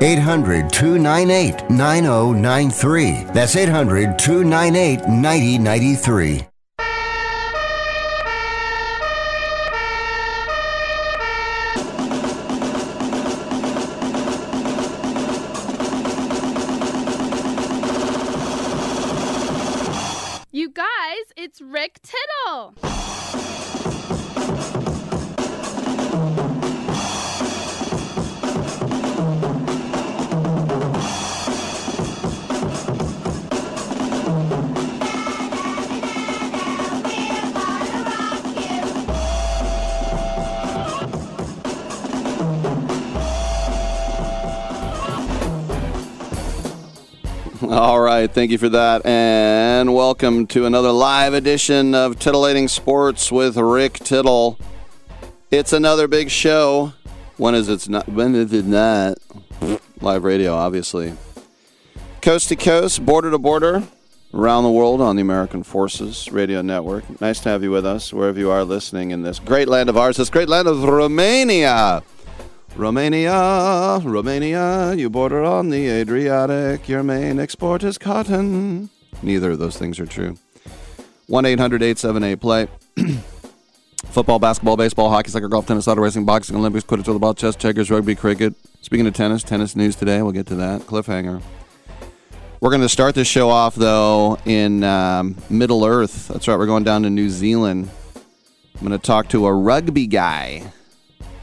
800 298 9093. That's 800 298 9093. Thank you for that, and welcome to another live edition of Titillating Sports with Rick Tittle. It's another big show. When is it not? When is it not? Live radio, obviously. Coast to coast, border to border, around the world on the American Forces Radio Network. Nice to have you with us, wherever you are listening in this great land of ours, this great land of Romania. Romania, Romania, you border on the Adriatic. Your main export is cotton. Neither of those things are true. 1 800 878 play. Football, basketball, baseball, hockey, soccer, golf, tennis, auto racing, boxing, Olympics, quidditch, ball, chess, checkers, rugby, cricket. Speaking of tennis, tennis news today. We'll get to that. Cliffhanger. We're going to start this show off, though, in um, Middle Earth. That's right. We're going down to New Zealand. I'm going to talk to a rugby guy.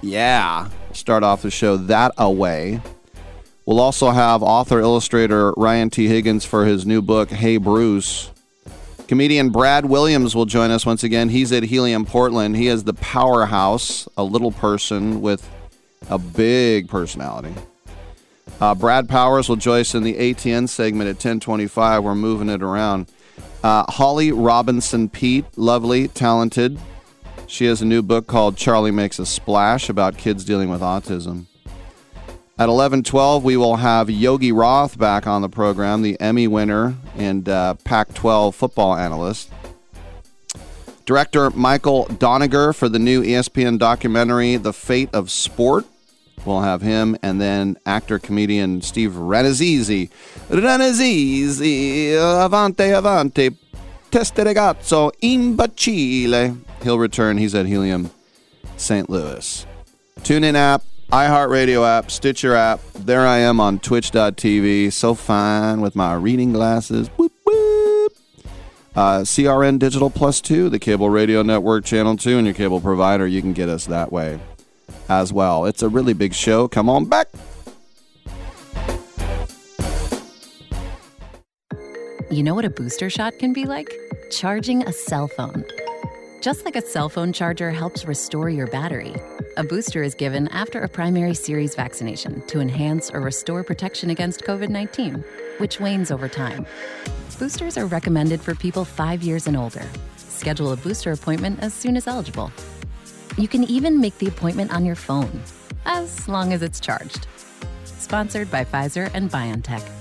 Yeah start off the show that away. We'll also have author illustrator Ryan T. Higgins for his new book, Hey Bruce. Comedian Brad Williams will join us once again. He's at Helium Portland. He is the powerhouse, a little person with a big personality. Uh, Brad Powers will join us in the ATN segment at 1025. We're moving it around. Uh, Holly Robinson Peete, lovely, talented, she has a new book called Charlie Makes a Splash about kids dealing with autism. At 11:12, we will have Yogi Roth back on the program, the Emmy winner and uh, Pac-12 football analyst. Director Michael Doniger for the new ESPN documentary The Fate of Sport. We'll have him, and then actor comedian Steve Rannazzisi. Rannazzisi, avante, avante, teste ragazzo, imbecille. He'll return. He's at Helium St. Louis. TuneIn app, iHeartRadio app, Stitcher app. There I am on twitch.tv. So fine with my reading glasses. Whoop, whoop. Uh, CRN Digital Plus 2, the cable radio network, channel 2, and your cable provider. You can get us that way as well. It's a really big show. Come on back. You know what a booster shot can be like? Charging a cell phone. Just like a cell phone charger helps restore your battery, a booster is given after a primary series vaccination to enhance or restore protection against COVID 19, which wanes over time. Boosters are recommended for people five years and older. Schedule a booster appointment as soon as eligible. You can even make the appointment on your phone, as long as it's charged. Sponsored by Pfizer and BioNTech.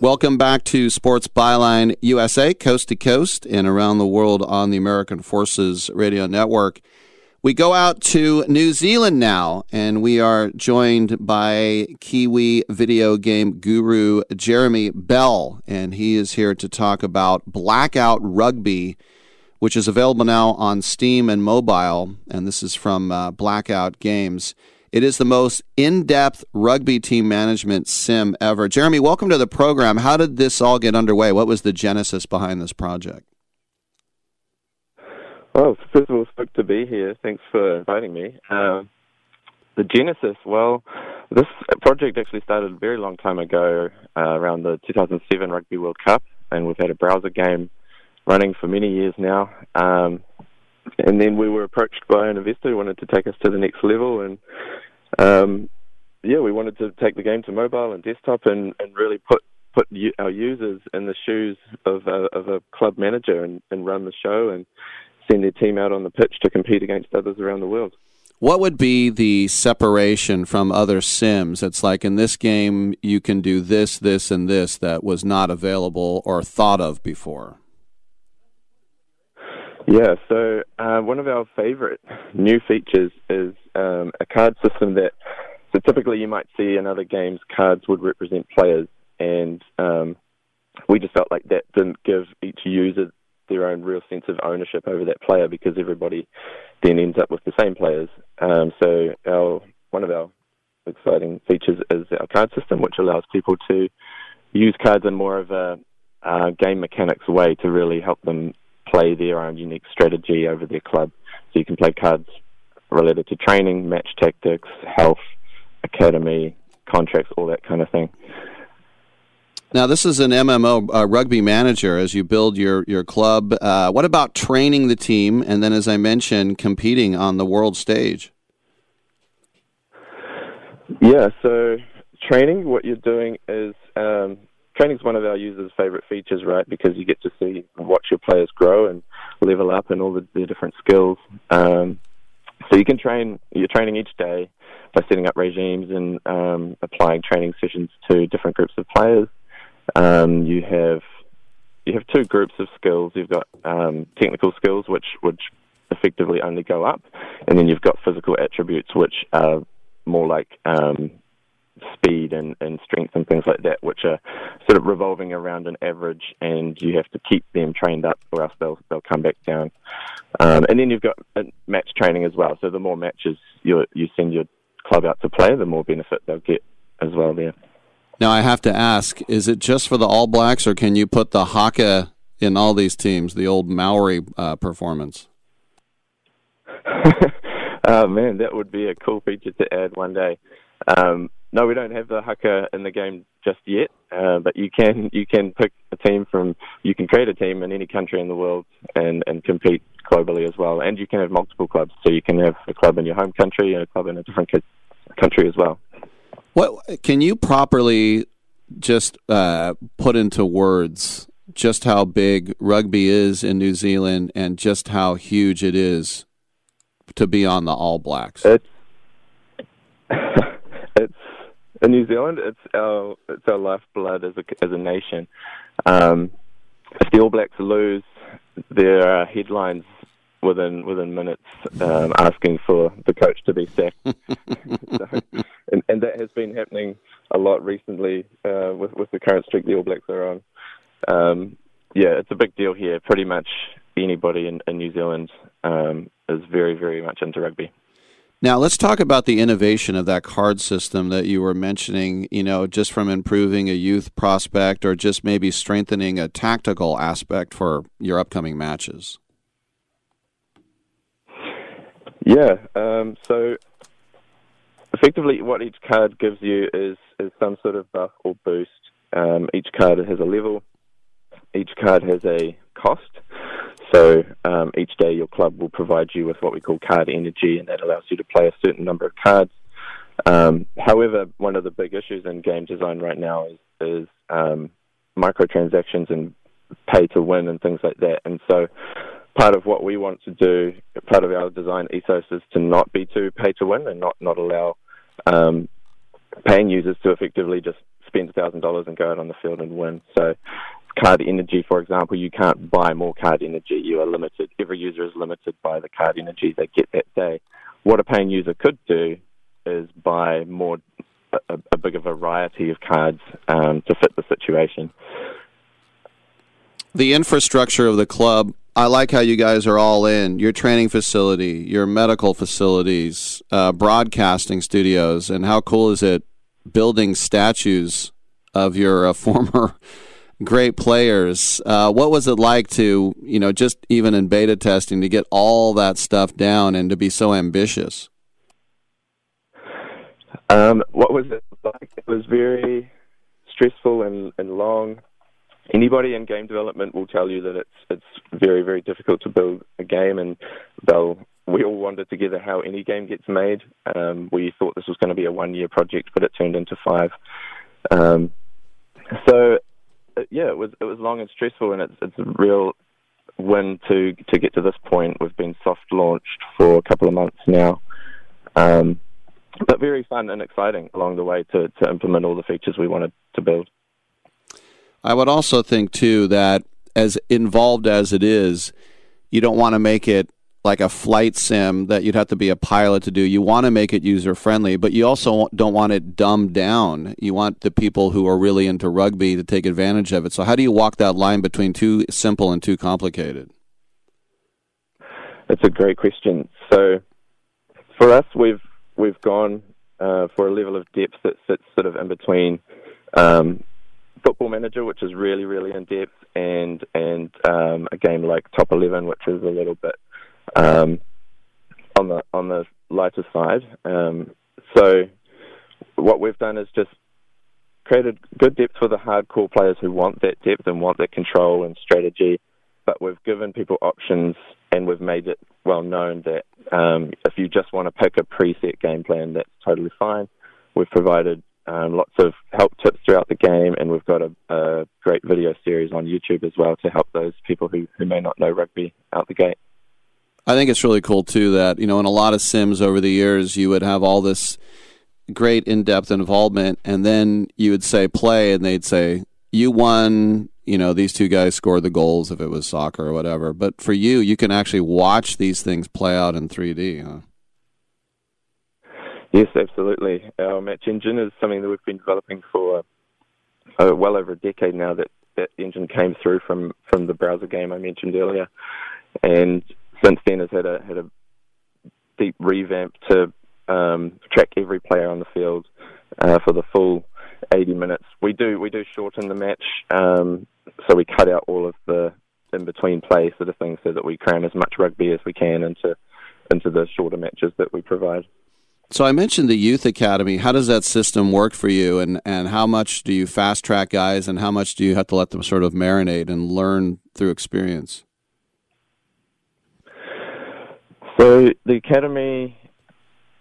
Welcome back to Sports Byline USA, coast to coast and around the world on the American Forces Radio Network. We go out to New Zealand now, and we are joined by Kiwi video game guru Jeremy Bell, and he is here to talk about Blackout Rugby, which is available now on Steam and mobile. And this is from uh, Blackout Games. It is the most in depth rugby team management sim ever. Jeremy, welcome to the program. How did this all get underway? What was the genesis behind this project? Well, first of all, stoked to be here. Thanks for inviting me. Um, the genesis, well, this project actually started a very long time ago, uh, around the 2007 Rugby World Cup, and we've had a browser game running for many years now. Um, and then we were approached by an investor who wanted to take us to the next level, and um, yeah, we wanted to take the game to mobile and desktop, and, and really put put our users in the shoes of a, of a club manager and, and run the show and send their team out on the pitch to compete against others around the world. What would be the separation from other sims? It's like in this game, you can do this, this, and this that was not available or thought of before. Yeah, so uh, one of our favorite new features is um, a card system that, so typically you might see in other games, cards would represent players, and um, we just felt like that didn't give each user their own real sense of ownership over that player because everybody then ends up with the same players. Um, so our one of our exciting features is our card system, which allows people to use cards in more of a uh, game mechanics way to really help them play their own unique strategy over their club. So you can play cards related to training, match tactics, health, academy, contracts, all that kind of thing. Now, this is an MMO uh, rugby manager as you build your, your club. Uh, what about training the team and then, as I mentioned, competing on the world stage? Yeah, so training, what you're doing is um, training is one of our users' favorite features, right? Because you get to see watch your players grow and level up and all the, the different skills. Um, so you can train. You're training each day by setting up regimes and um, applying training sessions to different groups of players. Um, you have you have two groups of skills. You've got um, technical skills, which which effectively only go up, and then you've got physical attributes, which are more like um, speed and, and strength and things like that, which are sort of revolving around an average, and you have to keep them trained up, or else they'll they'll come back down. Um, and then you've got uh, match training as well. So the more matches you you send your club out to play, the more benefit they'll get as well there. Now I have to ask: Is it just for the All Blacks, or can you put the haka in all these teams? The old Maori uh, performance. oh man, that would be a cool feature to add one day. Um, no, we don't have the haka in the game just yet, uh, but you can you can pick a team from you can create a team in any country in the world and and compete globally as well, and you can have multiple clubs. So you can have a club in your home country and a club in a different country as well. What can you properly just uh, put into words just how big rugby is in New Zealand and just how huge it is to be on the All Blacks? It's it's in New Zealand. It's our it's our lifeblood as a as a nation. Um, if the All Blacks lose, there are headlines within within minutes um, asking for the coach to be sacked. so, and, and that has been happening a lot recently uh, with with the current streak the All Blacks are on. Um, yeah, it's a big deal here. Pretty much anybody in, in New Zealand um, is very very much into rugby. Now let's talk about the innovation of that card system that you were mentioning. You know, just from improving a youth prospect or just maybe strengthening a tactical aspect for your upcoming matches. Yeah. Um, so effectively, what each card gives you is is some sort of buff or boost. Um, each card has a level. Each card has a cost. So um, each day, your club will provide you with what we call card energy, and that allows you to play a certain number of cards. Um, however, one of the big issues in game design right now is, is um, microtransactions and pay to win and things like that. And so, part of what we want to do, part of our design ethos, is to not be too pay to win and not not allow um, paying users to effectively just spend thousand dollars and go out on the field and win. So card energy, for example, you can't buy more card energy. You are limited. Every user is limited by the card energy they get that day. What a paying user could do is buy more, a, a bigger variety of cards um, to fit the situation. The infrastructure of the club. I like how you guys are all in your training facility, your medical facilities, uh, broadcasting studios, and how cool is it building statues of your uh, former great players. Uh, what was it like to, you know, just even in beta testing, to get all that stuff down and to be so ambitious? Um, what was it like? It was very stressful and, and long. Anybody in game development will tell you that it's it's very very difficult to build a game, and they'll we all wondered together how any game gets made. Um, we thought this was going to be a one year project, but it turned into five. Um, so yeah, it was it was long and stressful, and it's it's a real win to to get to this point. We've been soft launched for a couple of months now, um, but very fun and exciting along the way to to implement all the features we wanted to build. I would also think too that as involved as it is, you don't want to make it like a flight sim that you'd have to be a pilot to do. You want to make it user friendly, but you also don't want it dumbed down. You want the people who are really into rugby to take advantage of it. So, how do you walk that line between too simple and too complicated? That's a great question. So, for us, we've we've gone uh, for a level of depth that sits sort of in between um, Football Manager, which is really really in depth, and and um, a game like Top Eleven, which is a little bit um, on the on the lighter side. Um, so what we've done is just created good depth for the hardcore players who want that depth and want that control and strategy. But we've given people options and we've made it well known that um, if you just want to pick a preset game plan, that's totally fine. We've provided um, lots of help tips throughout the game, and we've got a, a, great video series on YouTube as well to help those people who, who may not know rugby out the gate. I think it's really cool too that you know in a lot of sims over the years you would have all this great in-depth involvement and then you would say play and they'd say you won you know, these two guys scored the goals if it was soccer or whatever. But for you, you can actually watch these things play out in 3D, huh? Yes, absolutely. Our match engine is something that we've been developing for uh, well over a decade now. That that engine came through from from the browser game I mentioned earlier, and since then has had a had a deep revamp to um, track every player on the field uh, for the full 80 minutes. We do we do shorten the match, um, so we cut out all of the in between play sort of things, so that we cram as much rugby as we can into into the shorter matches that we provide. So I mentioned the youth academy. How does that system work for you, and and how much do you fast track guys, and how much do you have to let them sort of marinate and learn through experience? So the academy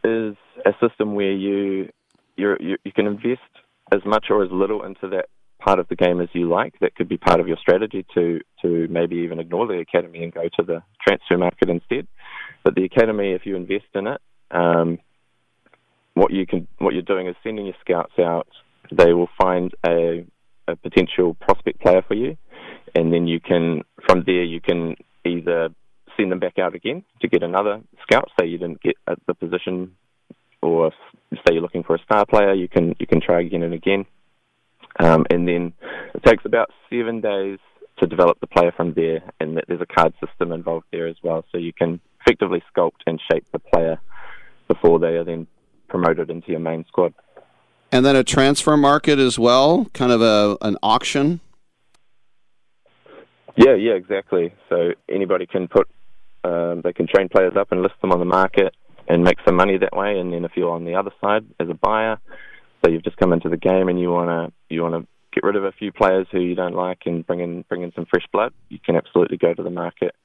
is a system where you you you can invest as much or as little into that part of the game as you like. That could be part of your strategy to to maybe even ignore the academy and go to the transfer market instead. But the academy, if you invest in it, um, what you can what you're doing is sending your scouts out. They will find a, a potential prospect player for you, and then you can from there you can either send them back out again to get another scout. Say you didn't get at the position, or say you're looking for a star player, you can you can try again and again. Um, and then it takes about seven days to develop the player from there, and there's a card system involved there as well. So you can effectively sculpt and shape the player before they are then promoted into your main squad. And then a transfer market as well, kind of a an auction. Yeah, yeah, exactly. So anybody can put, um, they can train players up and list them on the market and make some money that way. And then if you're on the other side as a buyer, so you've just come into the game and you wanna you wanna get rid of a few players who you don't like and bring in bring in some fresh blood, you can absolutely go to the market.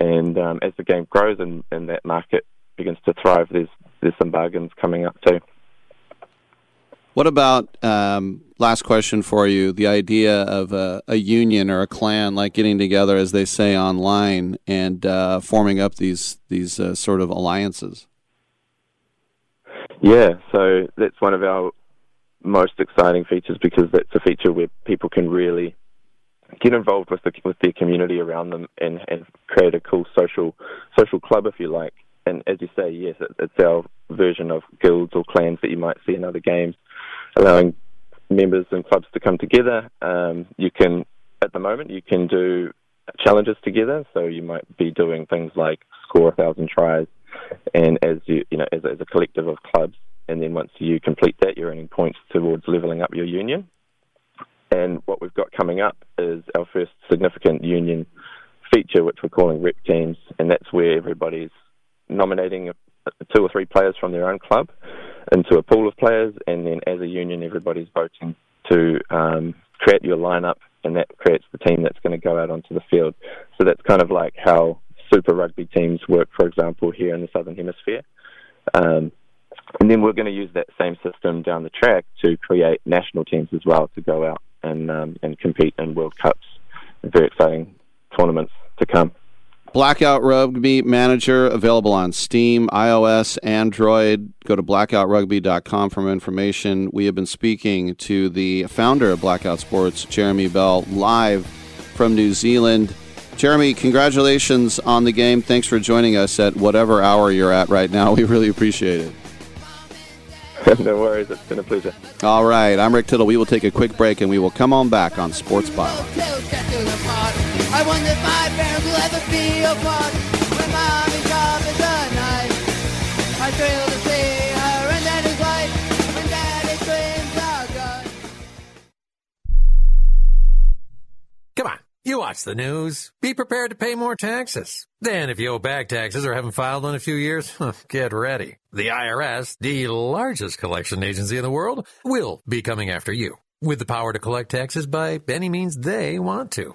And um, as the game grows and, and that market begins to thrive, there's there's some bargains coming up too. What about um, last question for you? The idea of a, a, union or a clan, like getting together, as they say online, and uh, forming up these these uh, sort of alliances. Yeah, so that's one of our most exciting features because that's a feature where people can really get involved with the with their community around them and, and create a cool social social club, if you like and as you say, yes, it, it's our version of guilds or clans that you might see in other games, allowing members and clubs to come together. Um, you can, at the moment, you can do challenges together. So you might be doing things like score a thousand tries, and as you, you know, as, as a collective of clubs, and then once you complete that, you're earning points towards leveling up your union. And what we've got coming up is our first significant union feature, which we're calling rep teams, and that's where everybody's nominating two or three players from their own club into a pool of players, and then as a union, everybody's voting to um, create your lineup, and that creates the team that's going to go out onto the field. So that's kind of like how Super Rugby teams work, for example, here in the Southern Hemisphere. Um, and then we're going to use that same system down the track to create national teams as well to go out and um, and compete in World Cups. And very exciting tournaments to come. Blackout Rugby Manager available on Steam, iOS, Android. Go to blackoutrugby.com for more information. We have been speaking to the founder of Blackout Sports, Jeremy Bell, live from New Zealand. Jeremy, congratulations on the game. Thanks for joining us at whatever hour you're at right now. We really appreciate it. no worries. It's been a pleasure. All right. I'm Rick Tittle. We will take a quick break and we will come on back on Sports Byline. Apart. When mommy I thrill to see her and. When daddy. Come on, you watch the news. Be prepared to pay more taxes. Then, if you owe back taxes or haven't filed in a few years, get ready. The IRS, the largest collection agency in the world, will be coming after you with the power to collect taxes by any means they want to.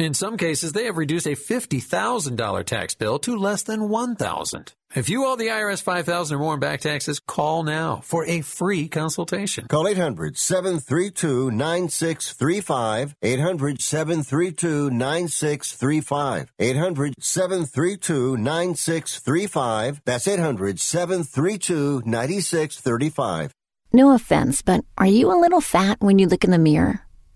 In some cases, they have reduced a $50,000 tax bill to less than 1,000. If you owe the IRS 5,000 or more in back taxes, call now for a free consultation. Call 800 732 9635. 800 732 9635. 800 732 9635. That's 800 732 9635. No offense, but are you a little fat when you look in the mirror?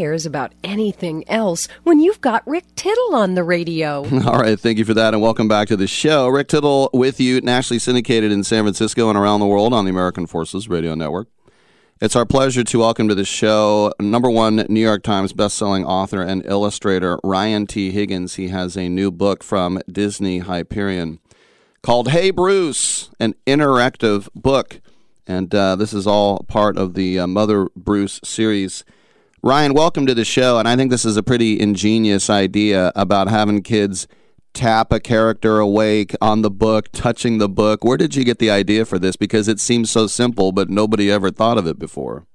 Cares about anything else when you've got Rick Tittle on the radio? All right, thank you for that, and welcome back to the show. Rick Tittle with you, nationally syndicated in San Francisco and around the world on the American Forces Radio Network. It's our pleasure to welcome to the show number one New York Times bestselling author and illustrator Ryan T. Higgins. He has a new book from Disney Hyperion called Hey Bruce, an interactive book. And uh, this is all part of the uh, Mother Bruce series. Ryan, welcome to the show. And I think this is a pretty ingenious idea about having kids tap a character awake on the book, touching the book. Where did you get the idea for this? Because it seems so simple, but nobody ever thought of it before.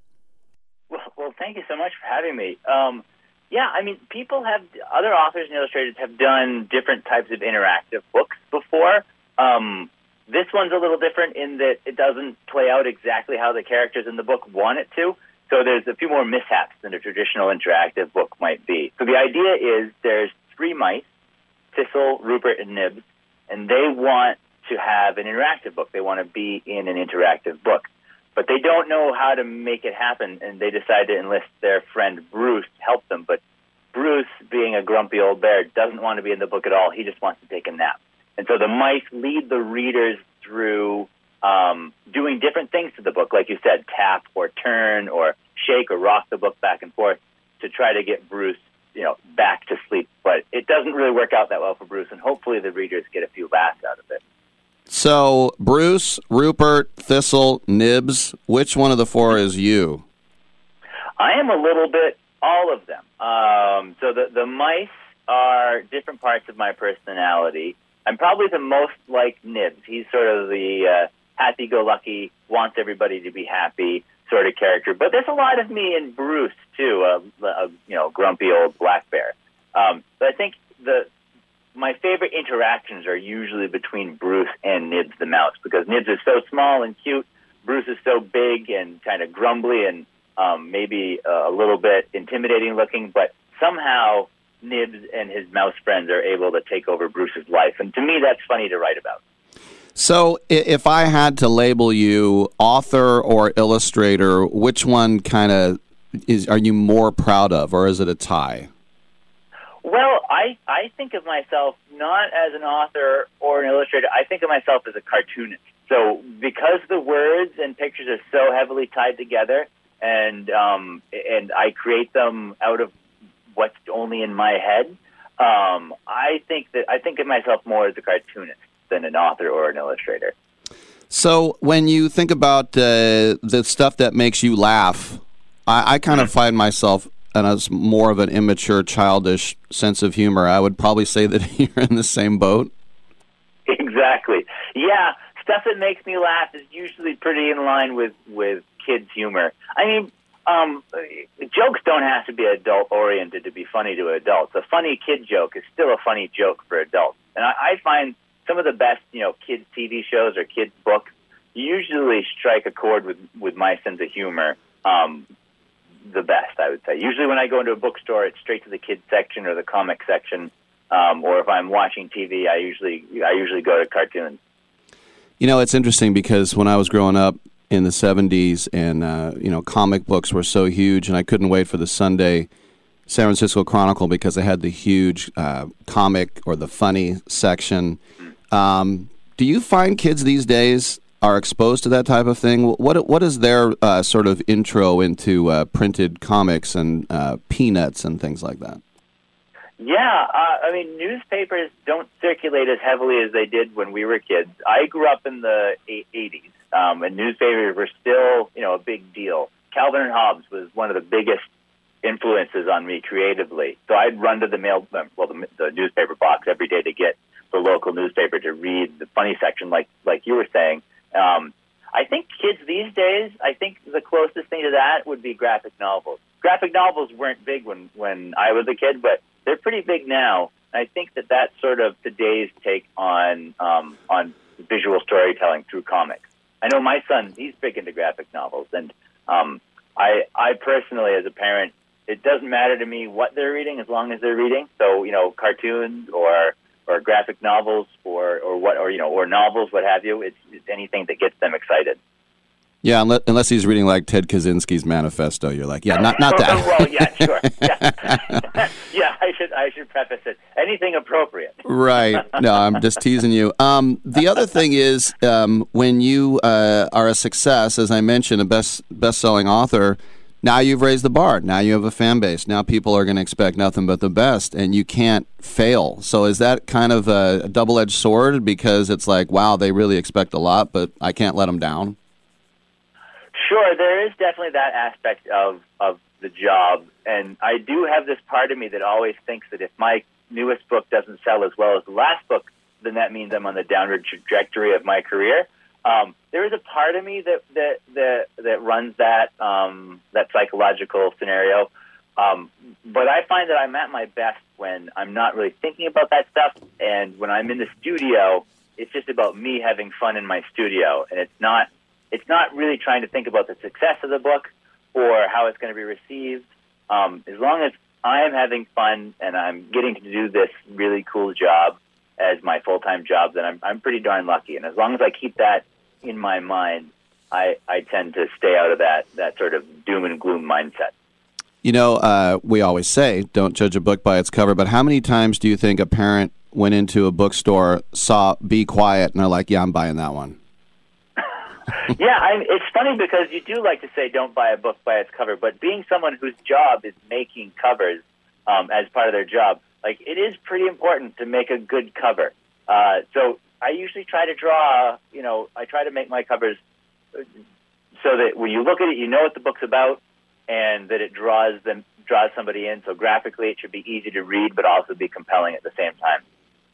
Well, well thank you so much for having me. Um, yeah, I mean, people have, other authors and illustrators have done different types of interactive books before. Um, this one's a little different in that it doesn't play out exactly how the characters in the book want it to. So there's a few more mishaps than a traditional interactive book might be. So the idea is there's three mice, Thistle, Rupert, and Nibs, and they want to have an interactive book. They want to be in an interactive book. But they don't know how to make it happen, and they decide to enlist their friend Bruce to help them. But Bruce, being a grumpy old bear, doesn't want to be in the book at all. He just wants to take a nap. And so the mice lead the readers through um, doing different things to the book, like you said, tap or turn or shake or rock the book back and forth to try to get Bruce, you know, back to sleep. But it doesn't really work out that well for Bruce, and hopefully the readers get a few laughs out of it. So, Bruce, Rupert, Thistle, Nibs, which one of the four is you? I am a little bit all of them. Um, so the the mice are different parts of my personality. I'm probably the most like Nibs. He's sort of the uh, happy-go-lucky, wants everybody to be happy sort of character. But there's a lot of me in Bruce too, a, a you know grumpy old black bear. Um, but I think the my favorite interactions are usually between Bruce and Nibs the mouse because Nibs is so small and cute. Bruce is so big and kind of grumbly and um, maybe uh, a little bit intimidating looking, but somehow Nibs and his mouse friends are able to take over Bruce's life. And to me, that's funny to write about. So, if I had to label you author or illustrator, which one kind of is are you more proud of, or is it a tie? Well, I, I think of myself not as an author or an illustrator. I think of myself as a cartoonist. So because the words and pictures are so heavily tied together, and um, and I create them out of what's only in my head, um, I think that I think of myself more as a cartoonist than an author or an illustrator. So, when you think about uh, the stuff that makes you laugh, I, I kind of find myself and as more of an immature, childish sense of humor. I would probably say that you're in the same boat. Exactly. Yeah, stuff that makes me laugh is usually pretty in line with with kids' humor. I mean, um, jokes don't have to be adult oriented to be funny to adults. A funny kid joke is still a funny joke for adults, and I, I find some of the best, you know, kids' TV shows or kids' books usually strike a chord with with my sense of humor. Um, the best, I would say. Usually, when I go into a bookstore, it's straight to the kids section or the comic section. Um, or if I'm watching TV, I usually I usually go to cartoons. You know, it's interesting because when I was growing up in the 70s and, uh, you know, comic books were so huge, and I couldn't wait for the Sunday San Francisco Chronicle because they had the huge uh, comic or the funny section. Um, do you find kids these days are exposed to that type of thing? What What is their uh, sort of intro into uh, printed comics and uh, peanuts and things like that? Yeah, uh, I mean, newspapers don't circulate as heavily as they did when we were kids. I grew up in the 80s, um, and newspapers were still, you know, a big deal. Calvin and Hobbes was one of the biggest influences on me creatively. So I'd run to the mail, well, the, the newspaper box every day to get the local newspaper to read the funny section, like like you were saying. Um, I think kids these days, I think the closest thing to that would be graphic novels. Graphic novels weren't big when when I was a kid, but they're pretty big now. And I think that that's sort of today's take on um, on visual storytelling through comics. I know my son; he's big into graphic novels, and um, I I personally, as a parent, it doesn't matter to me what they're reading as long as they're reading. So you know, cartoons or or graphic novels or or what or you know or novels, what have you. It's, it's anything that gets them excited. Yeah, unless, unless he's reading like Ted Kaczynski's manifesto, you're like, yeah, not not that. well, yeah, sure. Yeah. yeah, I should I should preface it. Anything appropriate. right. No, I'm just teasing you. Um, the other thing is um, when you uh, are a success, as I mentioned, a best best-selling author. Now you've raised the bar. Now you have a fan base. Now people are going to expect nothing but the best, and you can't fail. So is that kind of a, a double-edged sword because it's like, wow, they really expect a lot, but I can't let them down. Sure, there is definitely that aspect of of the job, and I do have this part of me that always thinks that if my newest book doesn't sell as well as the last book, then that means I'm on the downward trajectory of my career. Um, there is a part of me that that that, that runs that um, that psychological scenario, um, but I find that I'm at my best when I'm not really thinking about that stuff, and when I'm in the studio, it's just about me having fun in my studio, and it's not it's not really trying to think about the success of the book or how it's going to be received. Um, as long as I am having fun and I'm getting to do this really cool job as my full time job, then I'm, I'm pretty darn lucky. And as long as I keep that in my mind, I, I tend to stay out of that, that sort of doom and gloom mindset. You know, uh, we always say don't judge a book by its cover, but how many times do you think a parent went into a bookstore, saw Be Quiet, and they're like, yeah, I'm buying that one? yeah, I, it's funny because you do like to say don't buy a book by its cover, but being someone whose job is making covers um, as part of their job, like it is pretty important to make a good cover. Uh, so I usually try to draw, you know, I try to make my covers so that when you look at it, you know what the book's about, and that it draws them draws somebody in. So graphically, it should be easy to read, but also be compelling at the same time.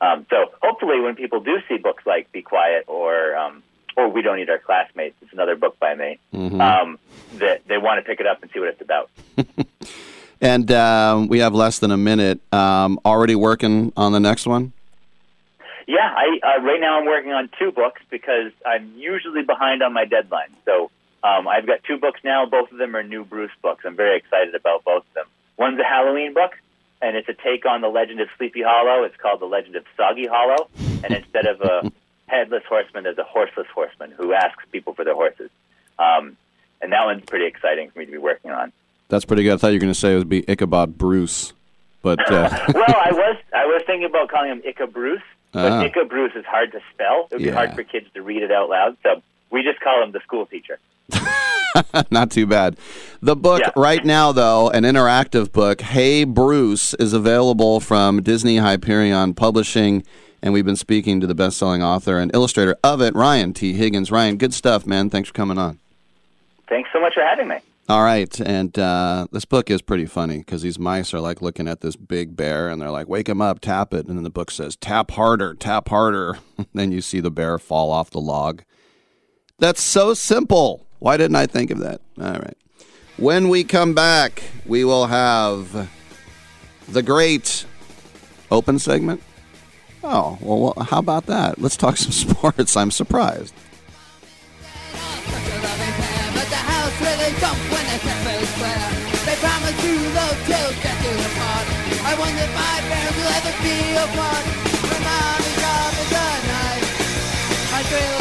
Um, so hopefully, when people do see books like Be Quiet or um, or We Don't Eat Our Classmates, it's another book by me, Mhm. um, that they want to pick it up and see what it's about. And um, we have less than a minute. Um, already working on the next one. Yeah, I uh, right now I'm working on two books because I'm usually behind on my deadline. So um, I've got two books now. Both of them are new Bruce books. I'm very excited about both of them. One's a Halloween book, and it's a take on the legend of Sleepy Hollow. It's called the Legend of Soggy Hollow, and instead of a headless horseman, there's a horseless horseman who asks people for their horses. Um, and that one's pretty exciting for me to be working on. That's pretty good. I thought you were going to say it would be Ichabod Bruce, but uh, well, I was I was thinking about calling him Icka Bruce, but Ah. Bruce is hard to spell. It would be hard for kids to read it out loud, so we just call him the school teacher. not too bad. The book right now, though, an interactive book, Hey Bruce, is available from Disney Hyperion Publishing, and we've been speaking to the best-selling author and illustrator of it, Ryan T. Higgins. Ryan, good stuff, man. Thanks for coming on. Thanks so much for having me. All right, and uh, this book is pretty funny because these mice are like looking at this big bear, and they're like, "Wake him up, tap it," and then the book says, "Tap harder, tap harder." then you see the bear fall off the log. That's so simple. Why didn't I think of that? All right. When we come back, we will have the great open segment. Oh, well, how about that? Let's talk some sports. I'm surprised. Be apart. When mommy's job is. I thrill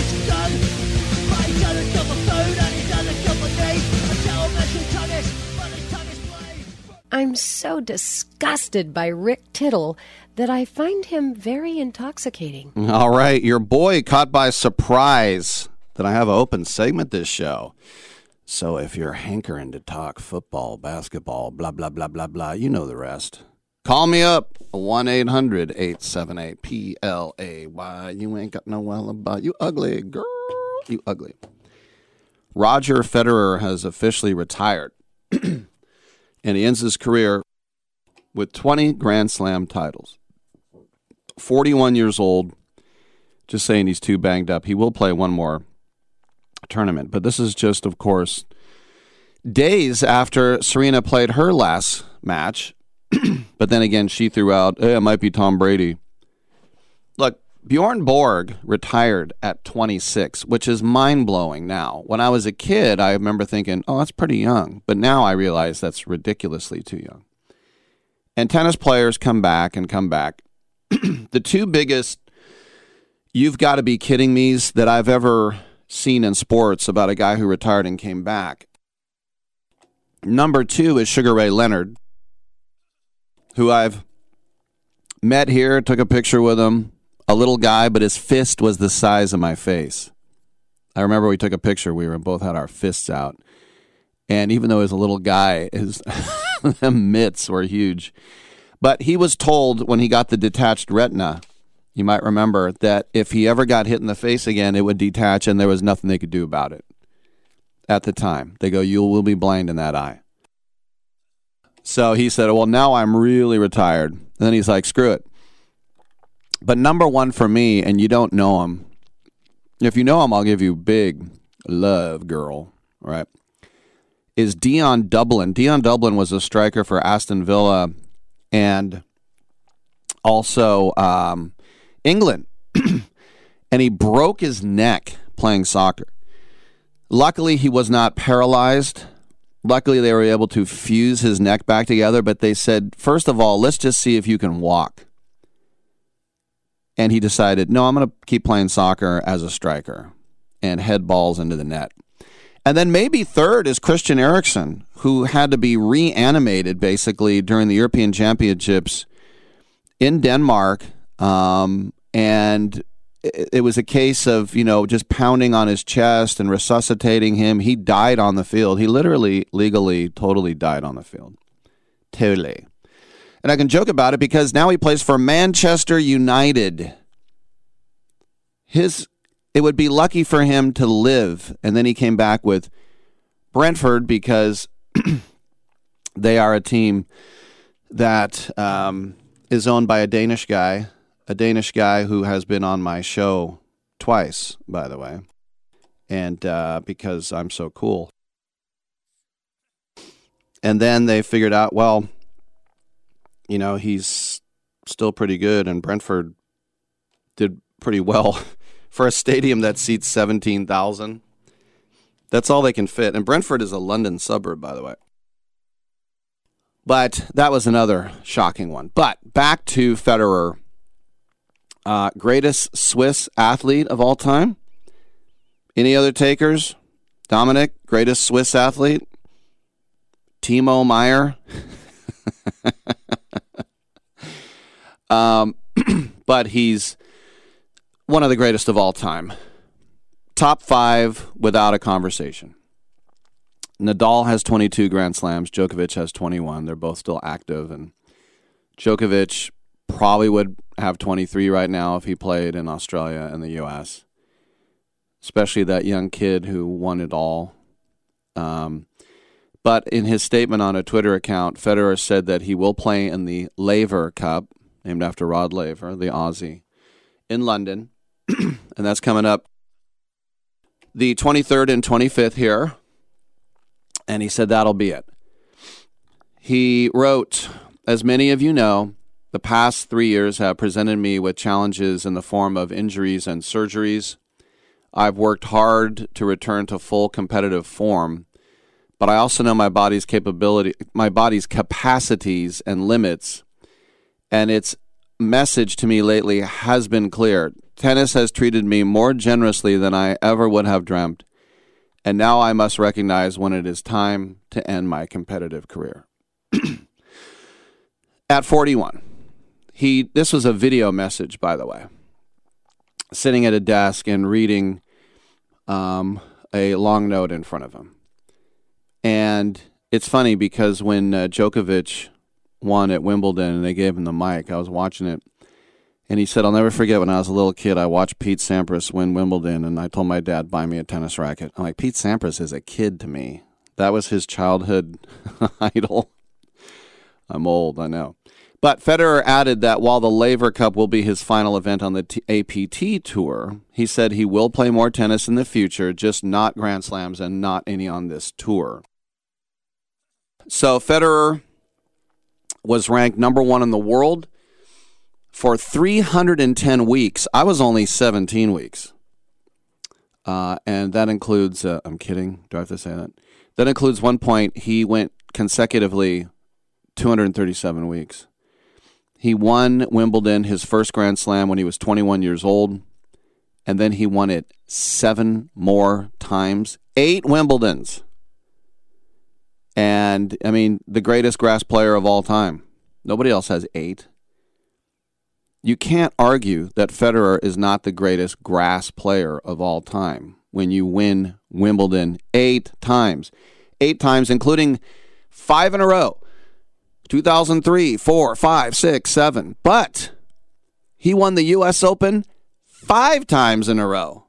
I'm so disgusted by Rick Tittle that I find him very intoxicating. All right, your boy caught by surprise that I have an open segment this show. So if you're hankering to talk football, basketball, blah, blah, blah, blah, blah, you know the rest. Call me up, 1 800 878 PLAY. You ain't got no alibi. You ugly girl. You ugly. Roger Federer has officially retired, and he ends his career with 20 Grand Slam titles. 41 years old. Just saying he's too banged up. He will play one more tournament, but this is just, of course, days after Serena played her last match. but then again, she threw out, hey, it might be Tom Brady. Bjorn Borg retired at 26, which is mind blowing now. When I was a kid, I remember thinking, oh, that's pretty young. But now I realize that's ridiculously too young. And tennis players come back and come back. the two biggest, you've got to be kidding me's that I've ever seen in sports about a guy who retired and came back. Number two is Sugar Ray Leonard, who I've met here, took a picture with him. A little guy, but his fist was the size of my face. I remember we took a picture. We were both had our fists out, and even though he was a little guy, his mitts were huge. But he was told when he got the detached retina, you might remember that if he ever got hit in the face again, it would detach, and there was nothing they could do about it. At the time, they go, "You will be blind in that eye." So he said, Well, now I'm really retired. And then he's like, Screw it. But number one for me, and you don't know him, if you know him, I'll give you big love, girl, right? Is Dion Dublin. Dion Dublin was a striker for Aston Villa and also um, England. and he broke his neck playing soccer. Luckily, he was not paralyzed Luckily, they were able to fuse his neck back together, but they said, first of all, let's just see if you can walk. And he decided, no, I'm going to keep playing soccer as a striker and head balls into the net. And then maybe third is Christian Eriksen, who had to be reanimated basically during the European Championships in Denmark. Um, and it was a case of you know just pounding on his chest and resuscitating him. He died on the field. He literally, legally, totally died on the field. Totally. And I can joke about it because now he plays for Manchester United. His it would be lucky for him to live, and then he came back with Brentford because they are a team that um, is owned by a Danish guy a Danish guy who has been on my show twice, by the way, and uh, because I'm so cool. And then they figured out, well, you know, he's still pretty good, and Brentford did pretty well for a stadium that seats 17,000. That's all they can fit. And Brentford is a London suburb, by the way. But that was another shocking one. But back to Federer uh, greatest Swiss athlete of all time? Any other takers? Dominic, greatest Swiss athlete? Timo Meier? um, but he's one of the greatest of all time. Top five without a conversation. Nadal has 22 Grand Slams. Djokovic has 21. They're both still active. And Djokovic probably would have 23 right now if he played in Australia and the U.S. Especially that young kid who won it all. Um, but in his statement on a Twitter account, Federer said that he will play in the Laver Cup, named after Rod Laver, the Aussie, in London, and that's coming up the 23rd and 25th here. And he said that'll be it. He wrote, As many of you know, the past three years have presented me with challenges in the form of injuries and surgeries. I've worked hard to return to full competitive form, but I also know my body's capability, my body's capacities and limits. And its message to me lately has been clear. Tennis has treated me more generously than I ever would have dreamt, and now I must recognize when it is time to end my competitive career. At 41, he this was a video message, by the way. Sitting at a desk and reading um, a long note in front of him, and it's funny because when uh, Djokovic won at Wimbledon and they gave him the mic, I was watching it, and he said, "I'll never forget when I was a little kid. I watched Pete Sampras win Wimbledon, and I told my dad buy me a tennis racket. I'm like, Pete Sampras is a kid to me. That was his childhood idol. I'm old, I know." But Federer added that while the Laver Cup will be his final event on the T- APT Tour, he said he will play more tennis in the future, just not Grand Slams and not any on this tour. So Federer was ranked number one in the world for 310 weeks. I was only 17 weeks. Uh, and that includes, uh, I'm kidding. Do I have to say that? That includes one point. He went consecutively 237 weeks. He won Wimbledon, his first Grand Slam, when he was 21 years old. And then he won it seven more times, eight Wimbledons. And I mean, the greatest grass player of all time. Nobody else has eight. You can't argue that Federer is not the greatest grass player of all time when you win Wimbledon eight times. Eight times, including five in a row 2003, 4, 5, 6, 7. But he won the U.S. Open five times in a row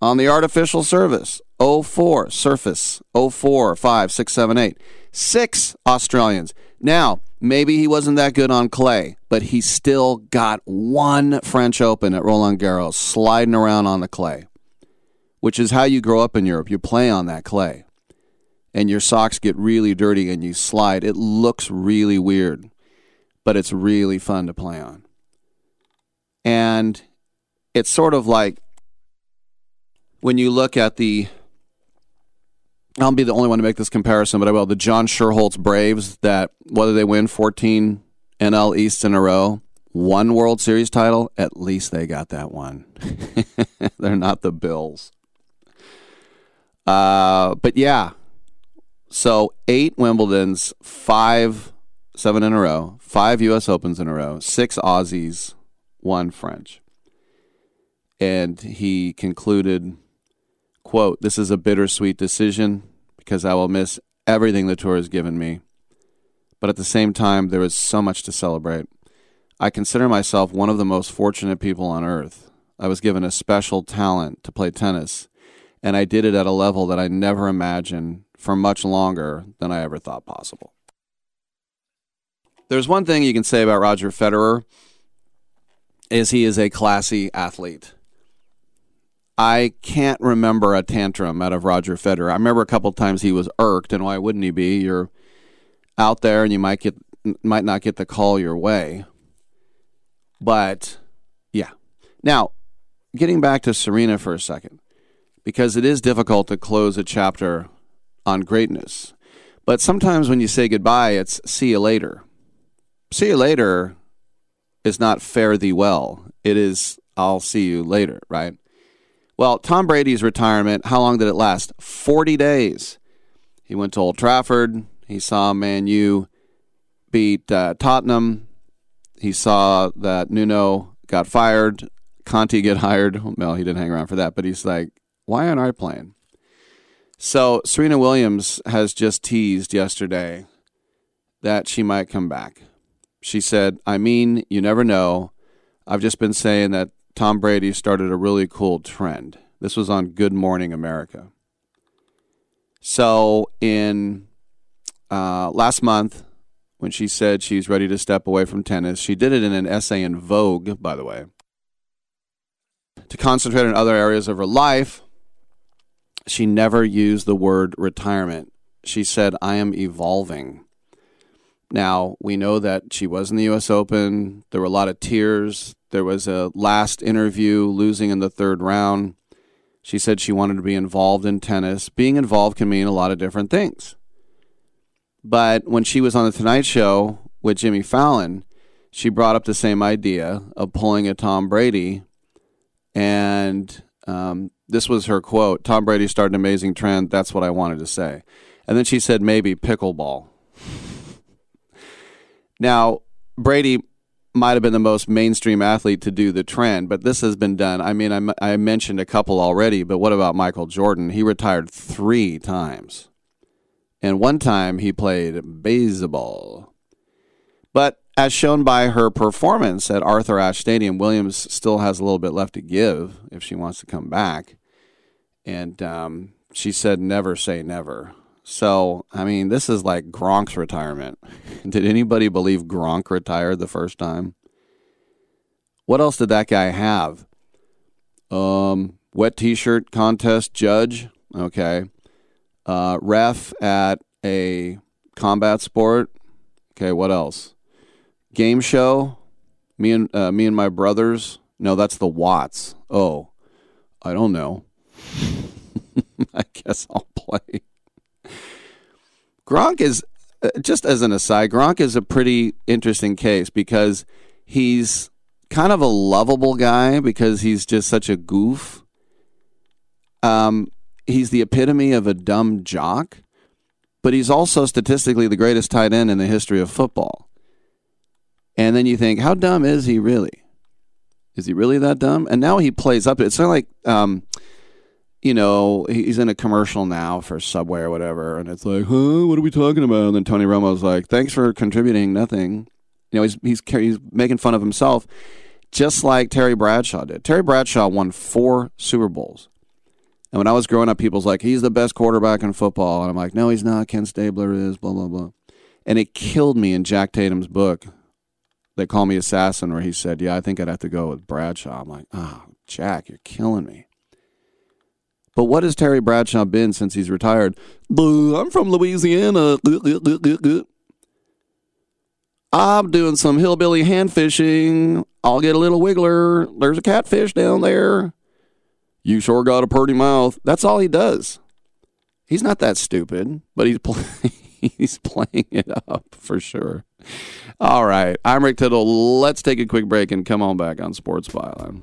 on the artificial surface 04 surface 04 5 6 7 8 six australians. Now maybe he wasn't that good on clay but he still got one french open at roland garros sliding around on the clay which is how you grow up in europe. You play on that clay and your socks get really dirty and you slide. It looks really weird but it's really fun to play on. And it's sort of like when you look at the I'll be the only one to make this comparison, but I will. The John Schuerholz Braves that whether they win 14 NL East in a row, one World Series title, at least they got that one. They're not the Bills. Uh, but yeah, so eight Wimbledons, five, seven in a row, five U.S. Opens in a row, six Aussies, one French. And he concluded Quote, This is a bittersweet decision because I will miss everything the tour has given me. But at the same time, there is so much to celebrate. I consider myself one of the most fortunate people on earth. I was given a special talent to play tennis, and I did it at a level that I never imagined for much longer than I ever thought possible. There's one thing you can say about Roger Federer is he is a classy athlete. I can't remember a tantrum out of Roger Federer. I remember a couple times he was irked, and why wouldn't he be? You're out there, and you might get might not get the call your way. But yeah. Now, getting back to Serena for a second, because it is difficult to close a chapter on greatness. But sometimes when you say goodbye, it's see you later. See you later is not fare thee well. It is I'll see you later, right? Well, Tom Brady's retirement, how long did it last? 40 days. He went to Old Trafford. He saw Man U beat uh, Tottenham. He saw that Nuno got fired, Conte get hired. Well, he didn't hang around for that, but he's like, why aren't I playing? So Serena Williams has just teased yesterday that she might come back. She said, I mean, you never know. I've just been saying that Tom Brady started a really cool trend. This was on Good Morning America. So, in uh, last month, when she said she's ready to step away from tennis, she did it in an essay in Vogue, by the way, to concentrate on other areas of her life. She never used the word retirement. She said, I am evolving. Now, we know that she was in the U.S. Open. There were a lot of tears. There was a last interview losing in the third round. She said she wanted to be involved in tennis. Being involved can mean a lot of different things. But when she was on The Tonight Show with Jimmy Fallon, she brought up the same idea of pulling a Tom Brady. And um, this was her quote Tom Brady started an amazing trend. That's what I wanted to say. And then she said, maybe pickleball. now, Brady might have been the most mainstream athlete to do the trend, but this has been done. I mean, I, I mentioned a couple already, but what about Michael Jordan? He retired three times. And one time he played baseball. But as shown by her performance at Arthur Ashe Stadium, Williams still has a little bit left to give if she wants to come back. And um, she said, never say never. So, I mean, this is like Gronk's retirement. Did anybody believe Gronk retired the first time? What else did that guy have? Um, wet t-shirt contest judge. Okay. Uh, ref at a combat sport. Okay, what else? Game show. Me and uh, me and my brothers. No, that's the Watts. Oh, I don't know. I guess I'll play. Gronk is uh, just as an aside. Gronk is a pretty interesting case because he's kind of a lovable guy because he's just such a goof. Um, he's the epitome of a dumb jock, but he's also statistically the greatest tight end in the history of football. And then you think, how dumb is he really? Is he really that dumb? And now he plays up. It's not like, um, you know, he's in a commercial now for Subway or whatever, and it's like, huh, what are we talking about? And then Tony Romo's like, thanks for contributing nothing. You know, he's he's he's making fun of himself, just like Terry Bradshaw did. Terry Bradshaw won four Super Bowls. And when I was growing up, people's like, he's the best quarterback in football. And I'm like, no, he's not. Ken Stabler is, blah, blah, blah. And it killed me in Jack Tatum's book, They Call Me Assassin, where he said, yeah, I think I'd have to go with Bradshaw. I'm like, oh, Jack, you're killing me. But what has Terry Bradshaw been since he's retired? I'm from Louisiana. I'm doing some hillbilly hand fishing. I'll get a little wiggler. There's a catfish down there. You sure got a pretty mouth. That's all he does. He's not that stupid, but he's play- he's playing it up for sure. All right, I'm Rick Tittle. Let's take a quick break and come on back on Sports Byline.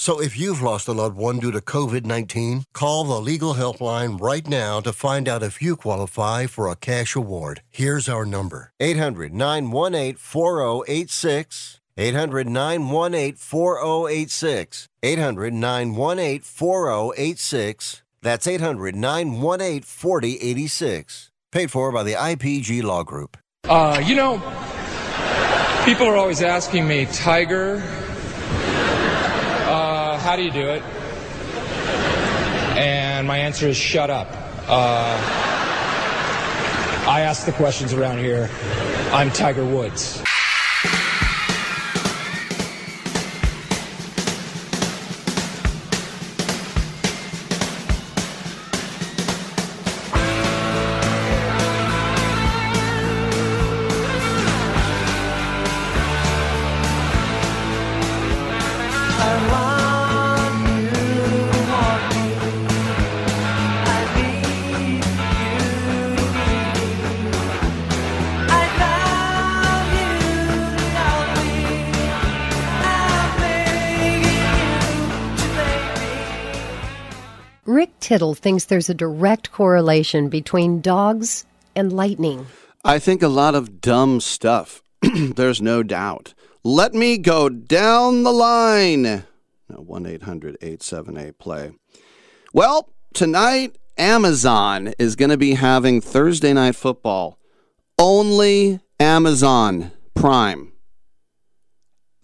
So if you've lost a loved one due to COVID 19, call the legal helpline right now to find out if you qualify for a cash award. Here's our number 800 918 4086. 800 918 4086. 800 918 4086. That's 800 918 4086. Paid for by the IPG Law Group. Uh, you know, people are always asking me, Tiger, how do you do it? And my answer is shut up. Uh, I ask the questions around here. I'm Tiger Woods. Tittle thinks there's a direct correlation between dogs and lightning. I think a lot of dumb stuff. There's no doubt. Let me go down the line. 1 800 878 play. Well, tonight, Amazon is going to be having Thursday night football. Only Amazon Prime.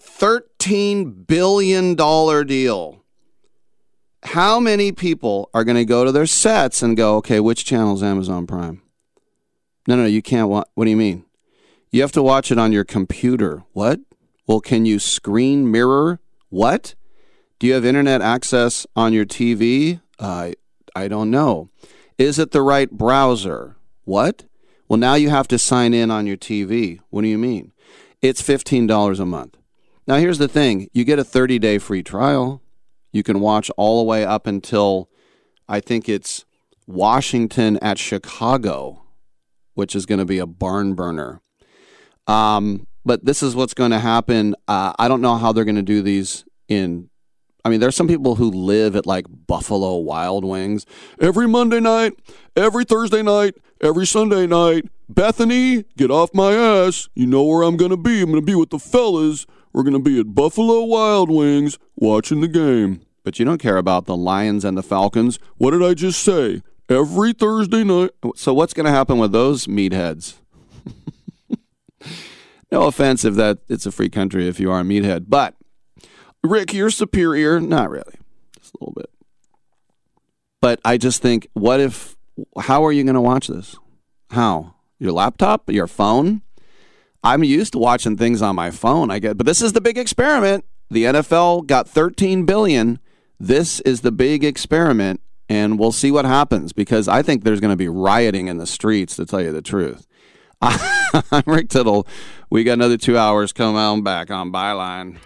$13 billion deal. How many people are going to go to their sets and go, okay, which channel is Amazon Prime? No, no, you can't watch. What do you mean? You have to watch it on your computer. What? Well, can you screen mirror? What? Do you have internet access on your TV? Uh, I don't know. Is it the right browser? What? Well, now you have to sign in on your TV. What do you mean? It's $15 a month. Now, here's the thing you get a 30 day free trial. You can watch all the way up until I think it's Washington at Chicago, which is going to be a barn burner. Um, but this is what's going to happen. Uh, I don't know how they're going to do these in. I mean, there's some people who live at like Buffalo Wild Wings every Monday night, every Thursday night, every Sunday night. Bethany, get off my ass. You know where I'm going to be. I'm going to be with the fellas. We're going to be at Buffalo Wild Wings watching the game. But you don't care about the Lions and the Falcons. What did I just say? Every Thursday night. So what's going to happen with those meatheads? no offense if that it's a free country if you are a meathead, but Rick, you're superior. Not really, just a little bit. But I just think, what if? How are you going to watch this? How? Your laptop? Your phone? I'm used to watching things on my phone. I get, but this is the big experiment. The NFL got 13 billion. This is the big experiment, and we'll see what happens because I think there's going to be rioting in the streets. To tell you the truth, I'm Rick Tittle. We got another two hours. Come on back on Byline.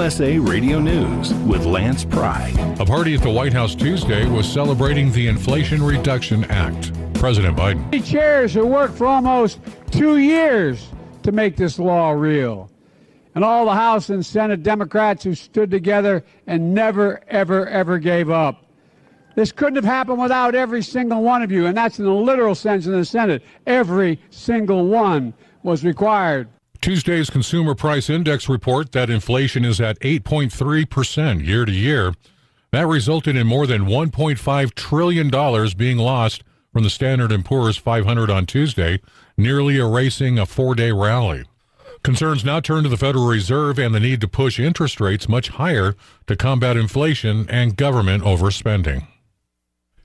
USA Radio News with Lance Pry. A party at the White House Tuesday was celebrating the Inflation Reduction Act. President Biden. The Chairs who worked for almost two years to make this law real. And all the House and Senate Democrats who stood together and never, ever, ever gave up. This couldn't have happened without every single one of you, and that's in the literal sense in the Senate. Every single one was required. Tuesday's Consumer Price Index report that inflation is at 8.3% year to year. That resulted in more than $1.5 trillion being lost from the Standard & Poor's 500 on Tuesday, nearly erasing a four-day rally. Concerns now turn to the Federal Reserve and the need to push interest rates much higher to combat inflation and government overspending.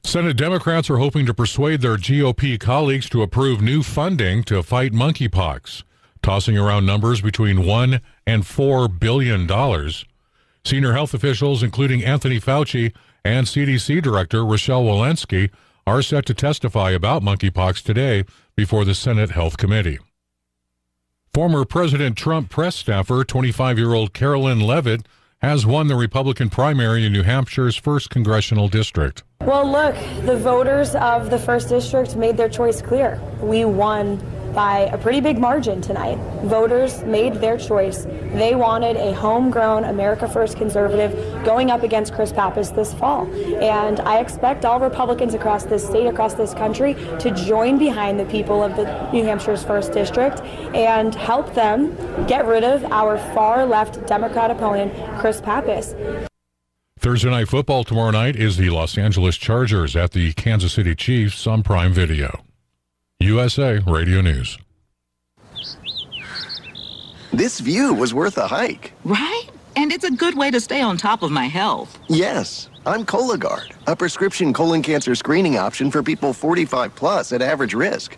Senate Democrats are hoping to persuade their GOP colleagues to approve new funding to fight monkeypox, tossing around numbers between 1 and 4 billion dollars. Senior health officials including Anthony Fauci and CDC Director Rochelle Walensky are set to testify about monkeypox today before the Senate Health Committee. Former President Trump press staffer, 25 year old Karoline Leavitt, has won the Republican primary in New Hampshire's 1st congressional district. Well, look, the voters of the 1st district made their choice clear. We won by a pretty big margin tonight. Voters made their choice. They wanted a homegrown America First conservative going up against Chris Pappas this fall. And I expect all Republicans across this state, across this country, to join behind the people of the New Hampshire's 1st District and help them get rid of our far left Democrat opponent, Chris Pappas. Thursday night football tomorrow night is the Los Angeles Chargers at the Kansas City Chiefs on Prime Video. USA Radio News. This view was worth a hike. Right? And it's a good way to stay on top of my health. Yes, I'm Cologuard, a prescription colon cancer screening option for people 45 plus at average risk.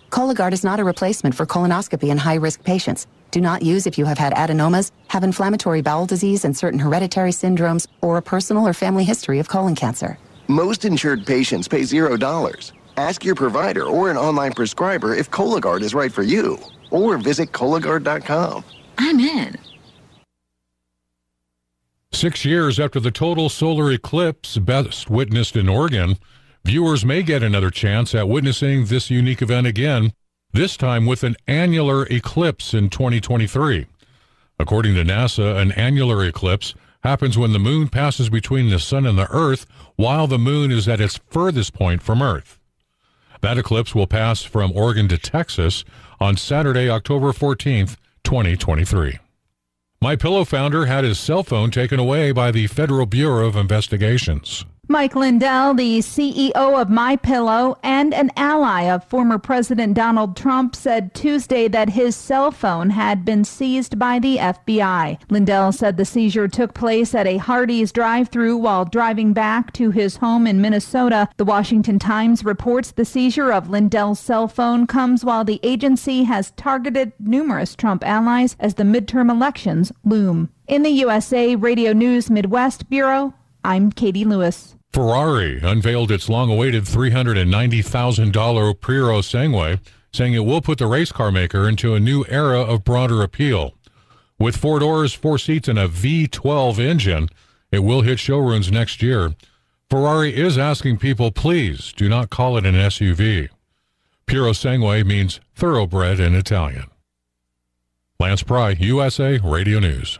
Cologuard is not a replacement for colonoscopy in high-risk patients. Do not use if you have had adenomas, have inflammatory bowel disease and certain hereditary syndromes, or a personal or family history of colon cancer. Most insured patients pay zero dollars. Ask your provider or an online prescriber if Cologuard is right for you, or visit Cologuard.com. I'm in. Six years after the total solar eclipse best witnessed in Oregon, viewers may get another chance at witnessing this unique event again, this time with an annular eclipse in 2023. According to NASA, an annular eclipse happens when the moon passes between the sun and the earth while the moon is at its furthest point from earth. That eclipse will pass from Oregon to Texas on Saturday, October 14th, 2023. My Pillow founder had his cell phone taken away by the Federal Bureau of Investigations. Mike Lindell, the CEO of My Pillow and an ally of former President Donald Trump, said Tuesday that his cell phone had been seized by the FBI. Lindell said the seizure took place at a Hardee's drive-through while driving back to his home in Minnesota. The Washington Times reports the seizure of Lindell's cell phone comes while the agency has targeted numerous Trump allies as the midterm elections loom. In the USA Radio News Midwest Bureau, I'm Katie Lewis. Ferrari unveiled its long awaited $390,000 Purosangue, saying it will put the race car maker into a new era of broader appeal. With four doors, four seats, and a V12 engine, it will hit showrooms next year. Ferrari is asking people, please do not call it an SUV. Purosangue means thoroughbred in Italian. Lance Pry, USA Radio News.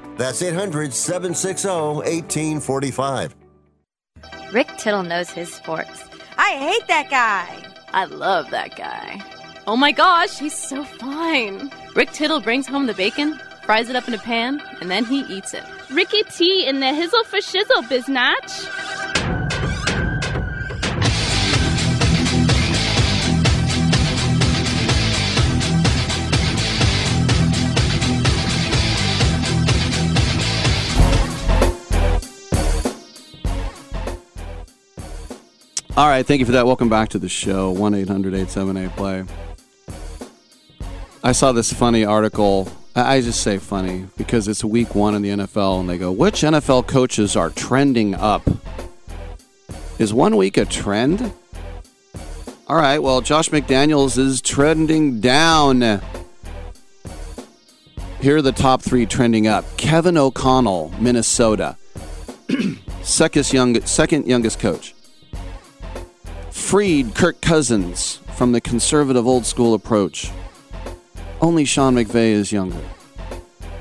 That's 800 760 1845. Rick Tittle knows his sports. I hate that guy. I love that guy. Oh my gosh, he's so fine. Rick Tittle brings home the bacon, fries it up in a pan, and then he eats it. Ricky T in the hizzle for shizzle, biznatch. All right, thank you for that. Welcome back to the show. 1 800 878 play. I saw this funny article. I just say funny because it's week one in the NFL, and they go, Which NFL coaches are trending up? Is one week a trend? All right, well, Josh McDaniels is trending down. Here are the top three trending up Kevin O'Connell, Minnesota, second, second youngest coach. Freed Kirk Cousins from the conservative old school approach. Only Sean McVay is younger.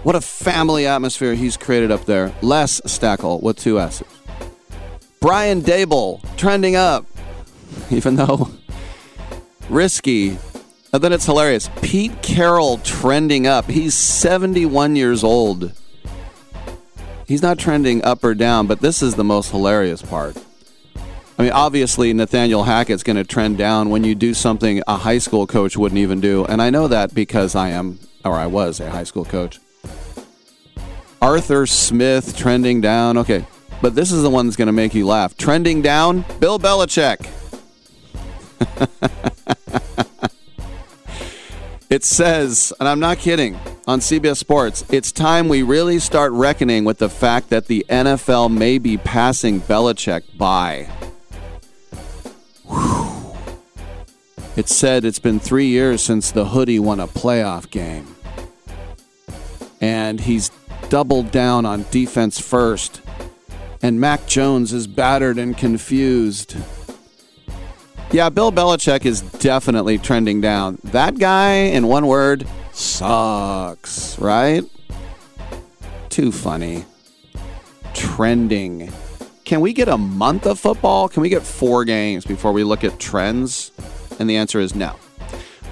What a family atmosphere he's created up there. Les Stackel with two S's. Brian Daboll trending up, even though risky. And then it's hilarious. Pete Carroll trending up. He's 71 years old. He's not trending up or down, but this is the most hilarious part. I mean, obviously, Nathaniel Hackett's going to trend down when you do something a high school coach wouldn't even do. And I know that because I am, or I was, a high school coach. Arthur Smith trending down. Okay. But this is the one that's going to make you laugh. Trending down, Bill Belichick. it says, and I'm not kidding, on CBS Sports, it's time we really start reckoning with the fact that the NFL may be passing Belichick by. It said it's been three years since the hoodie won a playoff game. And he's doubled down on defense first. And Mac Jones is battered and confused. Yeah, Bill Belichick is definitely trending down. That guy, in one word, sucks, right? Too funny. Trending. Can we get a month of football? Can we get four games before we look at trends? And the answer is no.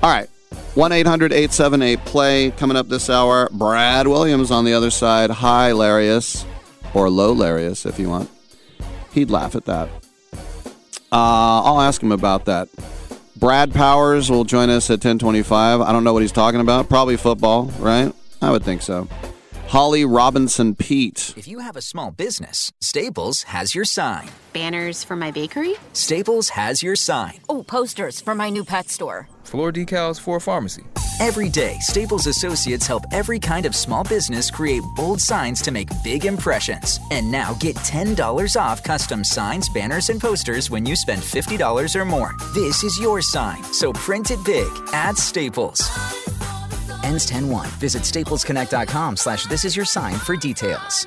All right. 1 800 878 play coming up this hour. Brad Williams on the other side. Hilarious. Or low hilarious if you want. He'd laugh at that. Uh, I'll ask him about that. Brad Powers will join us at 1025. I don't know what he's talking about. Probably football, right? I would think so. Holly Robinson Peete. If you have a small business, Staples has your sign. Banners for my bakery? Staples has your sign. Oh, posters for my new pet store. Floor decals for a pharmacy. Every day, Staples associates help every kind of small business create bold signs to make big impressions. And now get $10 off custom signs, banners, and posters when you spend $50 or more. This is your sign, so print it big at Staples. Ends 10-1. Visit staplesconnect.com slash this is your sign for details.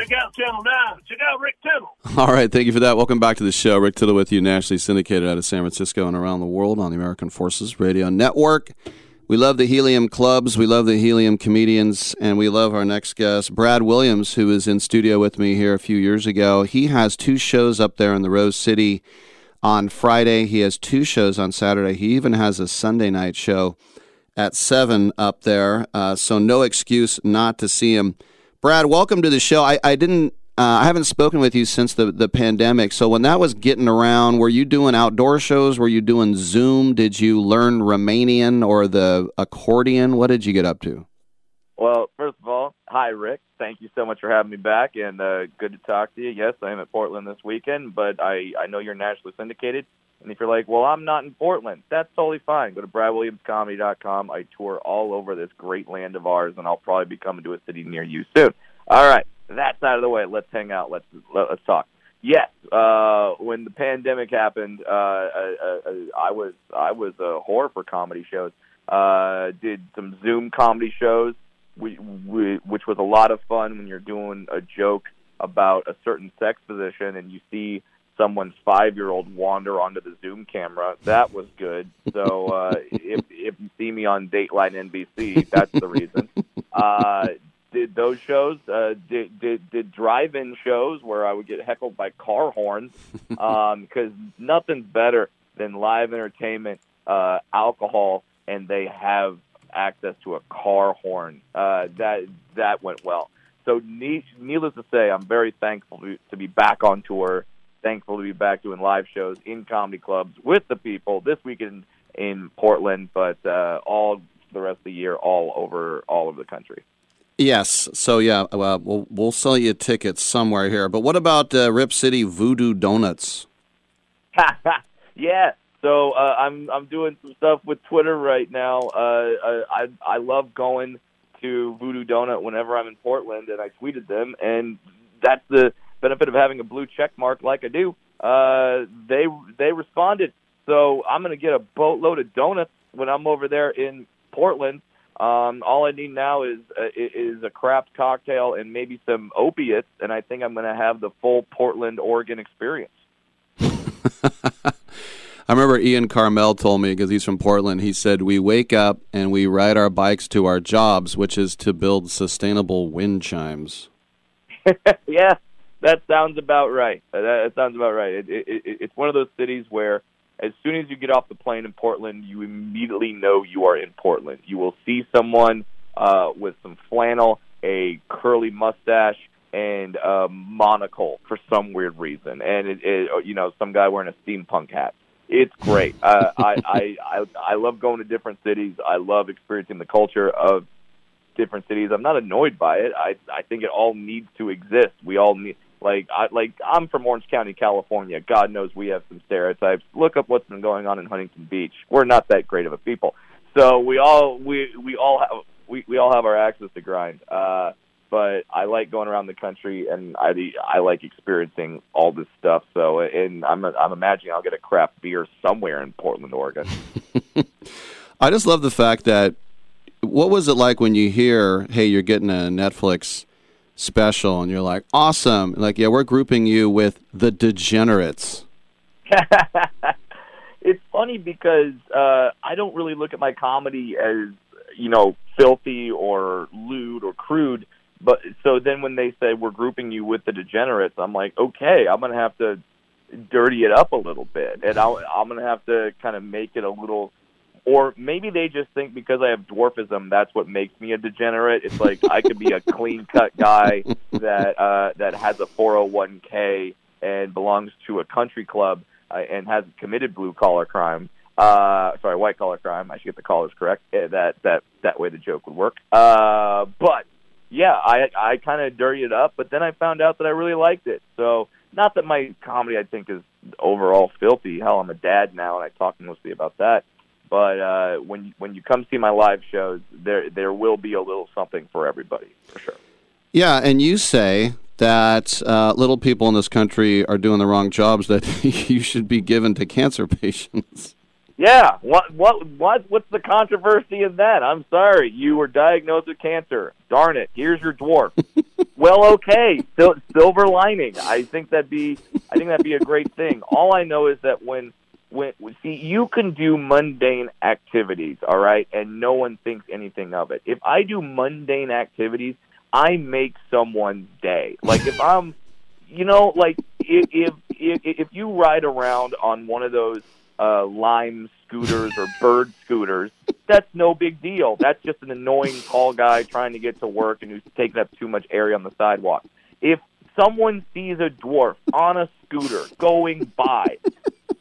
check out Channel 9. Check out Rick Tittle. All right, thank you for that. Welcome back to the show. Rick Tittle with you, nationally syndicated out of San Francisco and around the world on the American Forces Radio Network. We love the Helium clubs, we love the Helium comedians, and we love our next guest, Brad Williams, who was in studio with me here a few years ago. He has two shows up there in the Rose City on Friday. He has two shows on Saturday. He even has a Sunday night show at 7 up there, uh, so no excuse not to see him. Brad, welcome to the show. I, I didn't uh, I haven't spoken with you since the, the pandemic. So when that was getting around, were you doing outdoor shows? Were you doing Zoom? Did you learn Romanian or the accordion? What did you get up to? Well, first of all, hi Rick. Thank you so much for having me back, and uh, good to talk to you. Yes, I am at Portland this weekend, but I I know you're nationally syndicated. And if you're like, well, I'm not in Portland, that's totally fine. Go to BradWilliamsComedy.com. I tour all over this great land of ours, and I'll probably be coming to a city near you soon. All right, that's out of the way. Let's hang out. Let's let, let's talk. Yes, uh, when the pandemic happened, uh, uh, uh, I was I was a whore for comedy shows. Uh, did some Zoom comedy shows, which was a lot of fun when you're doing a joke about a certain sex position and you see someone's five year old wander onto the Zoom camera. That was good. So uh, if if you see me on Dateline NBC, that's the reason. Uh, did those shows? Uh, did did did drive-in shows where I would get heckled by car horns? Because um, nothing's better than live entertainment, uh, alcohol, and they have access to a car horn. Uh, that that went well. So needless to say, I'm very thankful to be back on tour. Thankful to be back doing live shows in comedy clubs with the people this weekend in Portland, but uh, all the rest of the year, all over all over the country. Yes. So yeah, well, we'll we'll sell you tickets somewhere here. But what about uh, Rip City Voodoo Donuts? yeah. So uh, I'm I'm doing some stuff with Twitter right now. Uh, I I love going to Voodoo Donut whenever I'm in Portland, and I tweeted them, and that's the benefit of having a blue check mark like I do. Uh, they they responded, so I'm going to get a boatload of donuts when I'm over there in Portland Um, all I need now is uh, is a craft cocktail and maybe some opiates, and I think I'm going to have the full Portland, Oregon experience. I remember Ian Karmel told me because he's from Portland. He said we wake up and we ride our bikes to our jobs, which is to build sustainable wind chimes. yeah, that sounds about right. That, sounds about right. It, it, it, it's one of those cities where, as soon as you get off the plane in Portland, you immediately know you are in Portland. You will see someone uh, with some flannel, a curly mustache, and a monocle for some weird reason, and it, it, you know some guy wearing a steampunk hat. It's great. Uh, I, I I I love going to different cities. I love experiencing the culture of different cities. I'm not annoyed by it. I I think it all needs to exist. We all need like I like I'm from Orange County, California. God knows we have some stereotypes. Look up what's been going on in Huntington Beach. We're not that great of a people. So we all we we all have we we all have our axes to grind. Uh but I like going around the country and I I like experiencing all this stuff. So and I'm I'm imagining I'll get a craft beer somewhere in Portland, Oregon. I just love the fact that what was it like when you hear, "Hey, you're getting a Netflix special," and you're like, "Awesome!" Like, yeah, we're grouping you with the degenerates. it's funny because uh, I don't really look at my comedy as you know filthy or lewd or crude but so then when they say we're grouping you with the degenerates, I'm like, okay, I'm gonna have to dirty it up a little bit, and I'll, I'm gonna have to kind of make it a little. Or maybe they just think because I have dwarfism, that's what makes me a degenerate. It's like I could be a clean cut guy that uh, that has a 401k and belongs to a country club uh, and hasn't committed blue collar crime. Uh, sorry, white collar crime. I should get the collars correct. Uh, that that that way the joke would work. Uh, but yeah, I I kind of dirtied it up, but then I found out that I really liked it. So not that my comedy I think is overall filthy. Hell, I'm a dad now, and I talk mostly about that. But uh, when when you come see my live shows, there there will be a little something for everybody for sure. Yeah, and you say that uh, little people in this country are doing the wrong jobs that you should be given to cancer patients. Yeah, what what what what's the controversy in that? I'm sorry, you were diagnosed with cancer. Darn it, here's your dwarf. well, okay, Sil- silver lining. I think that'd be I think that'd be a great thing. All I know is that when when see you can do mundane activities, all right, and no one thinks anything of it. If I do mundane activities, I make someone's day. Like if I'm, you know, like if if if, if you ride around on one of those uh, lime scooters or bird scooters, that's no big deal. That's just an annoying tall guy trying to get to work and who's taking up too much area on the sidewalk. If someone sees a dwarf on a scooter going by,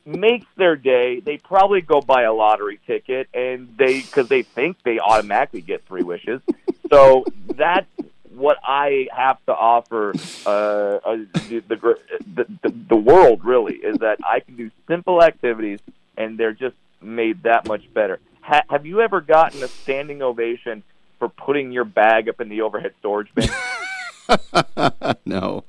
makes their day, they probably go buy a lottery ticket and they because they think they automatically get three wishes. So that's what I have to offer uh, uh, the, the, the the world really is that I can do simple activities and they're just made that much better. Ha- have you ever gotten a standing ovation for putting your bag up in the overhead storage bin? no,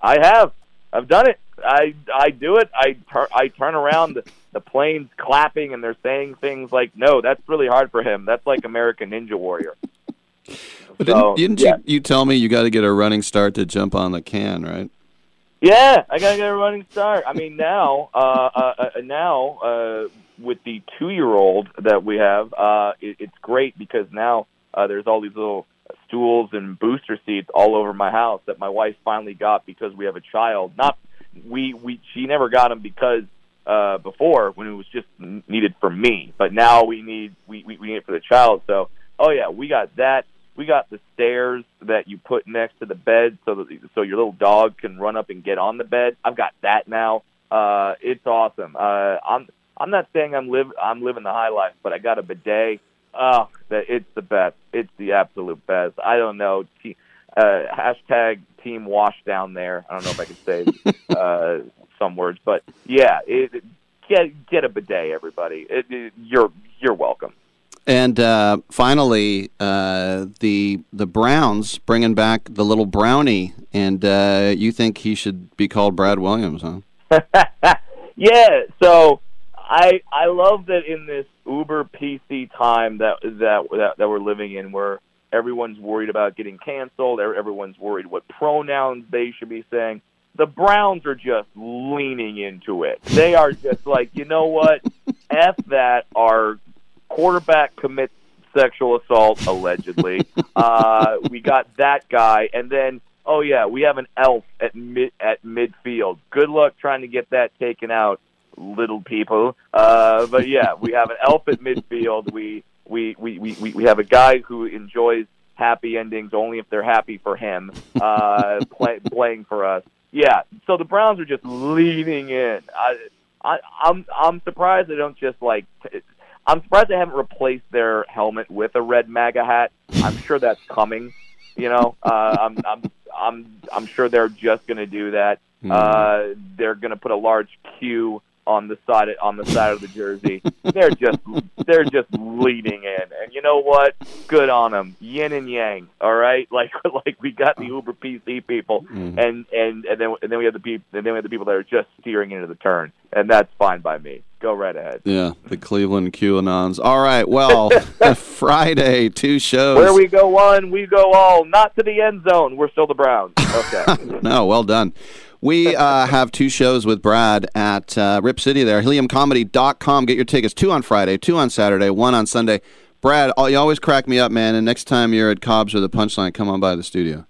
I have. I've done it. I I do it. I tur- I turn around. The, the plane's clapping and they're saying things like, "No, that's really hard for him. That's like American Ninja Warrior." But didn't, didn't yeah. you, you tell me you got to get a running start to jump on the can, right? Yeah, I got to get a running start. I mean, now, uh, uh, uh, now uh, with the two-year-old that we have, uh, it, it's great because now uh, there's all these little stools and booster seats all over my house that my wife finally got because we have a child. Not we we she never got them because uh, before when it was just needed for me, but now we need we, we we need it for the child. So oh yeah, we got that we got the stairs that you put next to the bed so that so your little dog can run up and get on the bed. I've got that now. Uh, it's awesome. Uh, I'm I'm not saying I'm live I'm living the high life, but I got a bidet. Oh, that it's the best. It's the absolute best. I don't know. Uh, hashtag team wash down there. I don't know if I can say uh, some words, but yeah, it, get get a bidet, everybody. It, it, you're you're welcome. And uh, finally, uh, the the Browns bringing back the little brownie, and uh, you think he should be called Brad Williams, huh? yeah. So I I love that in this Uber PC time that that that, that we're living in, where everyone's worried about getting canceled, everyone's worried what pronouns they should be saying. The Browns are just leaning into it. They are just like, you know what? F that. Our quarterback commits sexual assault allegedly. uh, we got that guy, and then oh yeah, we have an elf at mid at midfield. Good luck trying to get that taken out, little people. Uh, but yeah, we have an elf at midfield. We we, we, we, we have a guy who enjoys happy endings only if they're happy for him, uh, play, playing for us. Yeah, so the Browns are just leaning in. I, I, I'm I'm surprised they don't just like. T- I'm surprised they haven't replaced their helmet with a red MAGA hat. I'm sure that's coming. You know, uh, I'm I'm I'm I'm sure they're just going to do that. Mm. Uh, they're going to put a large Q on the side of, on the side of the jersey. they're just they're just leading in, and you know what? Good on them. Yin and yang. All right, like like we got the Uber PC people, mm-hmm. and and and then and then we have the people and then we have the people that are just steering into the turn, and that's fine by me. Go right ahead. Yeah, the Cleveland QAnons. All right, well, Friday, two shows. Where we go one, we go all. Not to the end zone. We're still the Browns. Okay. no, well done. We uh, have two shows with Brad at uh, Rip City there, heliumcomedy.com. Get your tickets. Two on Friday, two on Saturday, one on Sunday. Brad, you always crack me up, man. And next time you're at Cobb's or the Punchline, come on by the studio.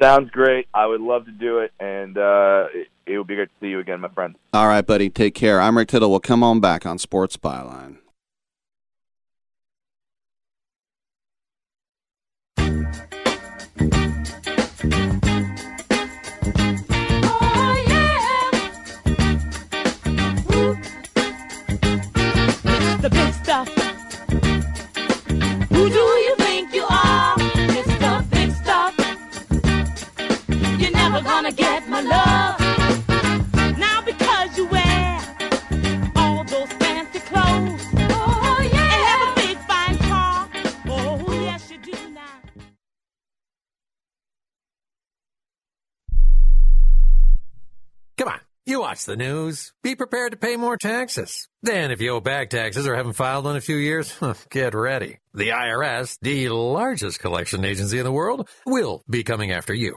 Sounds great. I would love to do it, and uh, it, it would be great to see you again, my friend. All right, buddy. Take care. I'm Rick Tittle. We'll come on back on Sports Byline. Oh, Come on, you watch the news. Be prepared to pay more taxes. Then, if you owe back taxes or haven't filed in a few years, get ready. The IRS, the largest collection agency in the world, will be coming after you.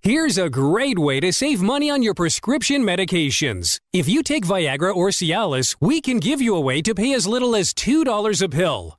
Here's a great way to save money on your prescription medications. If you take Viagra or Cialis, we can give you a way to pay as little as $2 a pill.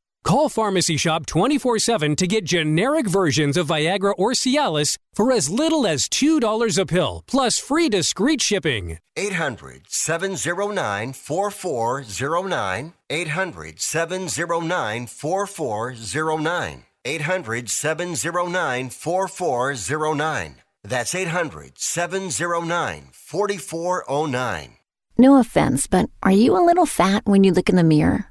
Call Pharmacy Shop 24 7 to get generic versions of Viagra or Cialis for as little as $2 a pill, plus free discreet shipping. 800 709 4409. 800 709 4409. 800 709 4409. That's 800 709 4409. No offense, but are you a little fat when you look in the mirror?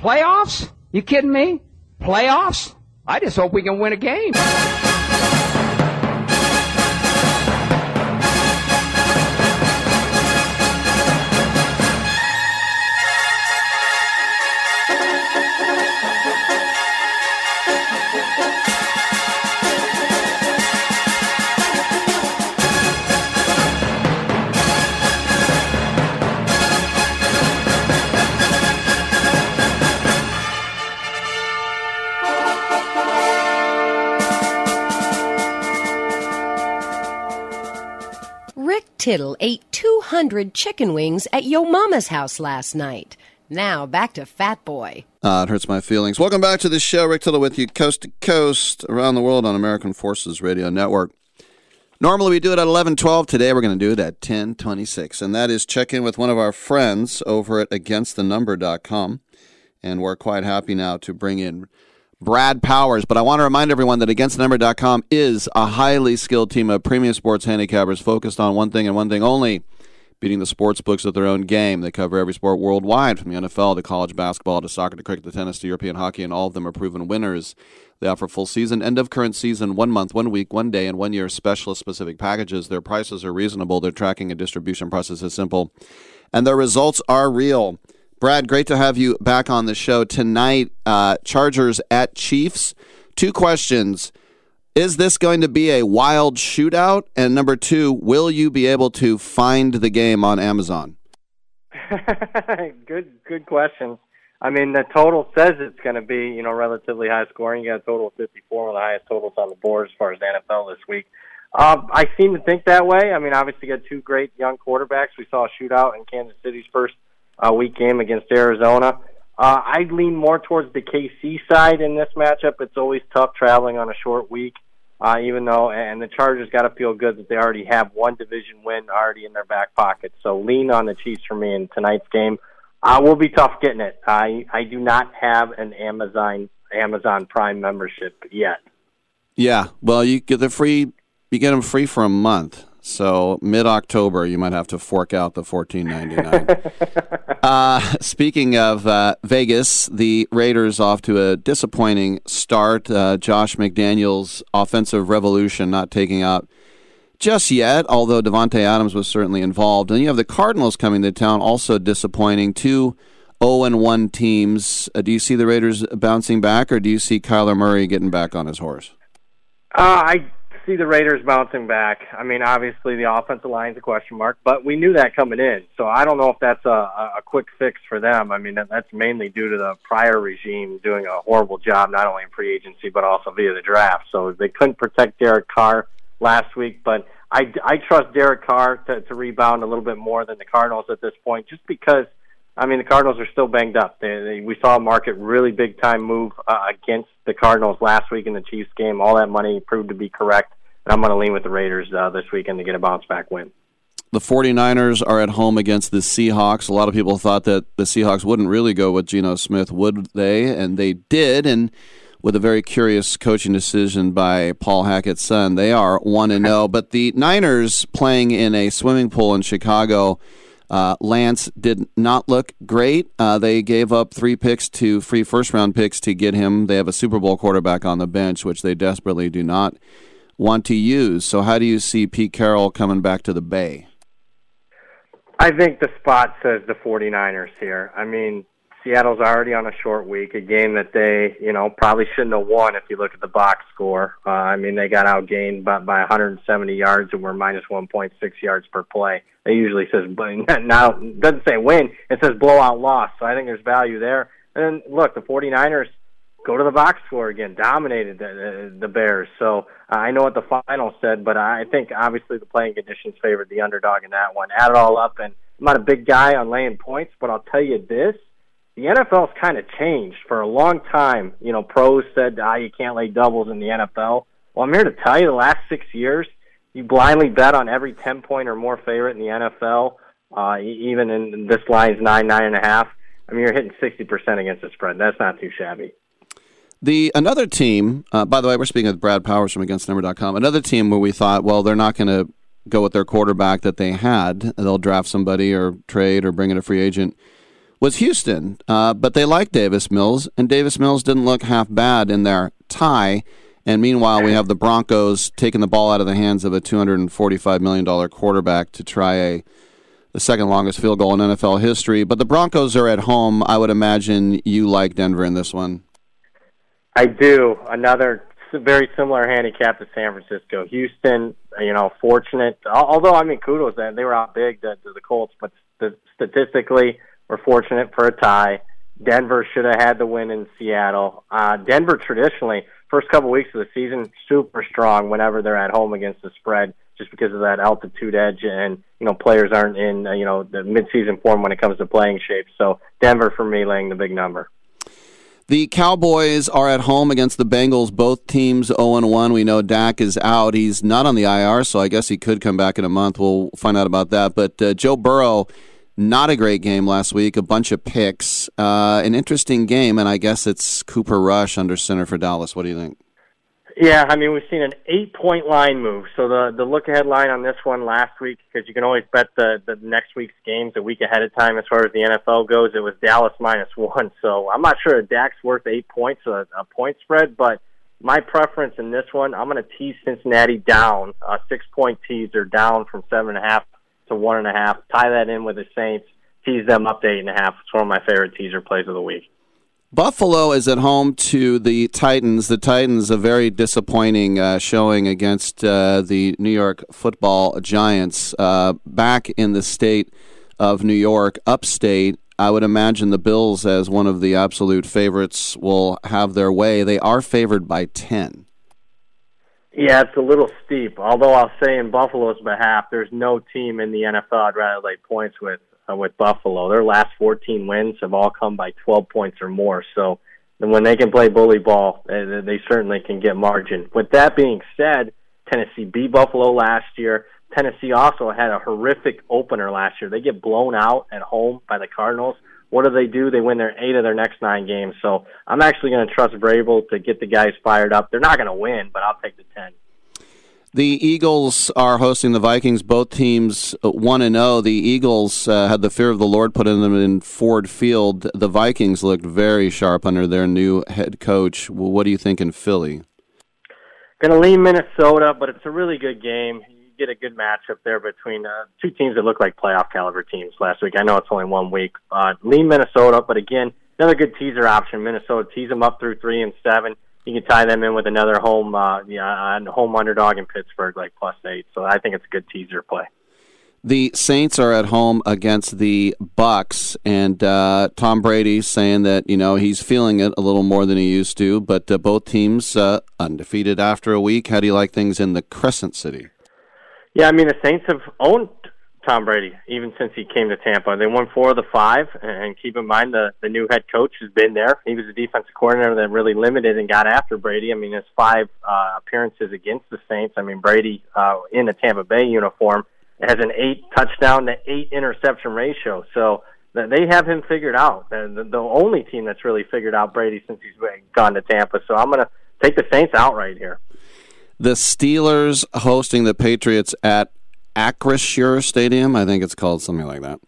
Playoffs? You kidding me? Playoffs? I just hope we can win a game. Tittle ate 200 chicken wings at Yo Mama's house last night. Now back to Fat Boy. Uh, it hurts my feelings. Welcome back to the show. Rick Tittle with you, coast to coast, around the world on American Forces Radio Network. Normally we do it at 11:12. Today we're going to do it at 10:26, and that is check in with one of our friends over at AgainstTheNumber.com, and we're quite happy now to bring in Brad Powers. But I want to remind everyone that AgainstTheNumber.com is a highly skilled team of premium sports handicappers focused on one thing and one thing only: beating the sports books at their own game. They cover every sport worldwide, from the NFL to college basketball to soccer to cricket to tennis to European hockey, and all of them are proven winners. They offer full season, end of current season, one month, one week, one day, and one year specialist specific packages. Their prices are reasonable. Their tracking and distribution process is simple. And their results are real. Brad, great to have you back on the show tonight. Uh, Chargers at Chiefs. Two questions. Is this going to be a wild shootout? And number two, will you be able to find the game on Amazon? good, good question. I mean, the total says it's going to be, you know, relatively high scoring. You got a total of 54, one of the highest totals on the board as far as the NFL this week. Um, I seem to think that way. I mean, obviously, you got two great young quarterbacks. We saw a shootout in Kansas City's first uh, week game against Arizona. Uh, I'd lean more towards the KC side in this matchup. It's always tough traveling on a short week, uh, even though, and the Chargers got to feel good that they already have one division win already in their back pocket. So lean on the Chiefs for me in tonight's game. Uh, will be tough getting it. I I do not have an Amazon Amazon Prime membership yet. Yeah, well, you get the free, you get them free for a month. So mid October, you might have to fork out the fourteen ninety nine. uh, speaking of uh, Vegas, the Raiders off to a disappointing start. Uh, Josh McDaniels' offensive revolution not taking out just yet, although Davante Adams was certainly involved. And you have the Cardinals coming to town, also disappointing. Two 0 and 1 teams. Uh, do you see the Raiders bouncing back, or do you see Kyler Murray getting back on his horse? Uh, I see the Raiders bouncing back. I mean, obviously the offensive line's a question mark, but we knew that coming in. So I don't know if that's a, a quick fix for them. I mean, that's mainly due to the prior regime doing a horrible job, not only in free agency but also via the draft. So they couldn't protect Derek Carr last week, but I, I trust Derek Carr to, to rebound a little bit more than the Cardinals at this point, just because. I mean, the Cardinals are still banged up. They, they, we saw a market really big time move uh, against the Cardinals last week in the Chiefs game. All that money proved to be correct, and I'm going to lean with the Raiders uh, this weekend to get a bounce back win. The 49ers are at home against the Seahawks. A lot of people thought that the Seahawks wouldn't really go with Geno Smith, would they? And they did. And with a very curious coaching decision by Paul Hackett's son. They are 1 and 0, but the Niners playing in a swimming pool in Chicago. Uh, Lance did not look great. Uh, they gave up three picks to free first round picks to get him. They have a Super Bowl quarterback on the bench, which they desperately do not want to use. So, how do you see Pete Carroll coming back to the Bay? I think the spot says the 49ers here. I mean, Seattle's already on a short week, a game that they, you know, probably shouldn't have won if you look at the box score. Uh, I mean, they got outgained by, by 170 yards and were minus 1.6 yards per play. It usually says now doesn't say win, it says blowout loss. So I think there's value there. And then look, the 49ers go to the box score again, dominated the, the, Bears. So uh, I know what the final said, but I think obviously the playing conditions favored the underdog in that one. Add it all up and I'm not a big guy on laying points, but I'll tell you this: the NFL's kind of changed. For a long time, you know, pros said, "Ah, you can't lay doubles in the NFL." Well, I'm here to tell you, the last six years, you blindly bet on every 10 point or more favorite in the NFL. Uh, even in this line's nine, nine and a half. I mean, you're hitting 60% against the spread. That's not too shabby. The another team, uh, by the way, we're speaking with Brad Powers from AgainstNumber.com. Another team where we thought, well, they're not going to go with their quarterback that they had. They'll draft somebody or trade or bring in a free agent. Was Houston, uh, but they liked Davis Mills, and Davis Mills didn't look half bad in their tie. And meanwhile, we have the Broncos taking the ball out of the hands of a $245 million quarterback to try a the second longest field goal in NFL history. But the Broncos are at home. I would imagine you like Denver in this one. I do. Another very similar handicap to San Francisco. Houston, you know, fortunate. Although I mean, kudos they were out big to, the Colts, but st- statistically, we're fortunate for a tie. Denver should have had the win in Seattle. Uh, Denver traditionally, first couple weeks of the season, super strong whenever they're at home against the spread, just because of that altitude edge, and you know players aren't in uh, you know the midseason form when it comes to playing shape. So Denver for me, laying the big number. The Cowboys are at home against the Bengals. Both teams 0 1. We know Dak is out. He's not on the IR, so I guess he could come back in a month. We'll find out about that. But uh, Joe Burrow, not a great game last week. A bunch of picks. Uh, an interesting game, and I guess it's Cooper Rush under center for Dallas. What do you think? Yeah, I mean we've seen an eight-point line move. So the the look-ahead line on this one last week, because you can always bet the the next week's games a week ahead of time. As far as the NFL goes, it was Dallas minus one. So I'm not sure a Dak's worth eight points, a, a point spread, but my preference in this one, I'm going to tease Cincinnati down, a six-point teaser down from seven and a half to one and a half. Tie that in with the Saints, tease them up to eight and a half. It's one of my favorite teaser plays of the week. Buffalo is at home to the Titans. The Titans, a very disappointing uh, showing against uh, the New York football giants. Uh, back in the state of New York, upstate, I would imagine the Bills, as one of the absolute favorites, will have their way. They are favored by 10. Yeah, it's a little steep. Although I'll say in Buffalo's behalf, there's no team in the NFL I'd rather lay points with uh, with Buffalo. Their last 14 wins have all come by 12 points or more. So when they can play bully ball, they, they certainly can get margin. With that being said, Tennessee beat Buffalo last year. Tennessee also had a horrific opener last year. They get blown out at home by the Cardinals. What do they do? They win their eight of their next nine games. So I'm actually going to trust Vrabel to get the guys fired up. They're not going to win, but I'll take the 10. The Eagles are hosting the Vikings. Both teams uh, one and zero. The Eagles uh, had the fear of the Lord put in them in Ford Field. The Vikings looked very sharp under their new head coach. Well, what do you think in Philly? Going to lean Minnesota, but it's a really good game. Get a good matchup there between uh, two teams that look like playoff caliber teams last week. I know it's only one week. Uh, lean Minnesota, but again, another good teaser option. Minnesota tease them up through three and seven. You can tie them in with another home, uh, yeah, home underdog in Pittsburgh, like plus eight. So I think it's a good teaser play. The Saints are at home against the Bucs, and uh, Tom Brady saying that you know he's feeling it a little more than he used to. But uh, both teams uh, undefeated after a week. How do you like things in the Crescent City? Yeah, I mean the Saints have owned Tom Brady even since he came to Tampa. They won four of the five, and keep in mind the the new head coach has been there. He was a defensive coordinator that really limited and got after Brady. I mean his five uh, appearances against the Saints. I mean Brady uh, in a Tampa Bay uniform has an eight touchdown to eight interception ratio. So they have him figured out. The, the, the only team that's really figured out Brady since he's gone to Tampa. So I'm going to take the Saints outright here. The Steelers hosting the Patriots at Acrisure Stadium. I think it's called something like that.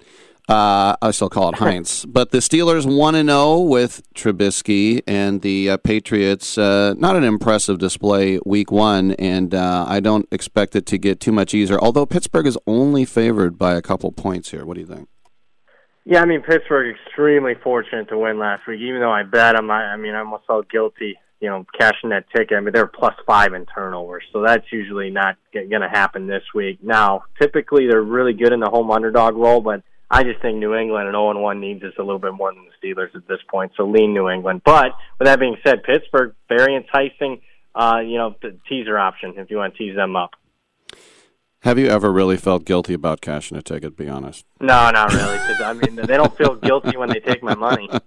Uh, I still call it Heinz. but the Steelers 1 0 with Trubisky and the uh, Patriots. Uh, not an impressive display week one, and uh, I don't expect it to get too much easier. Although Pittsburgh is only favored by a couple points here. What do you think? Yeah, I mean Pittsburgh extremely fortunate to win last week. Even though I bet them, I, I mean I almost felt guilty, you know, cashing that ticket. I mean they're plus five in turnovers, so that's usually not going to happen this week. Now, typically they're really good in the home underdog role, but I just think New England and 0 1 needs us a little bit more than the Steelers at this point. So lean New England. But with that being said, Pittsburgh very enticing. Uh, you know, the teaser option if you want to tease them up. Have you ever really felt guilty about cashing a ticket? Be honest. No, not really. Because I mean, they don't feel guilty when they take my money.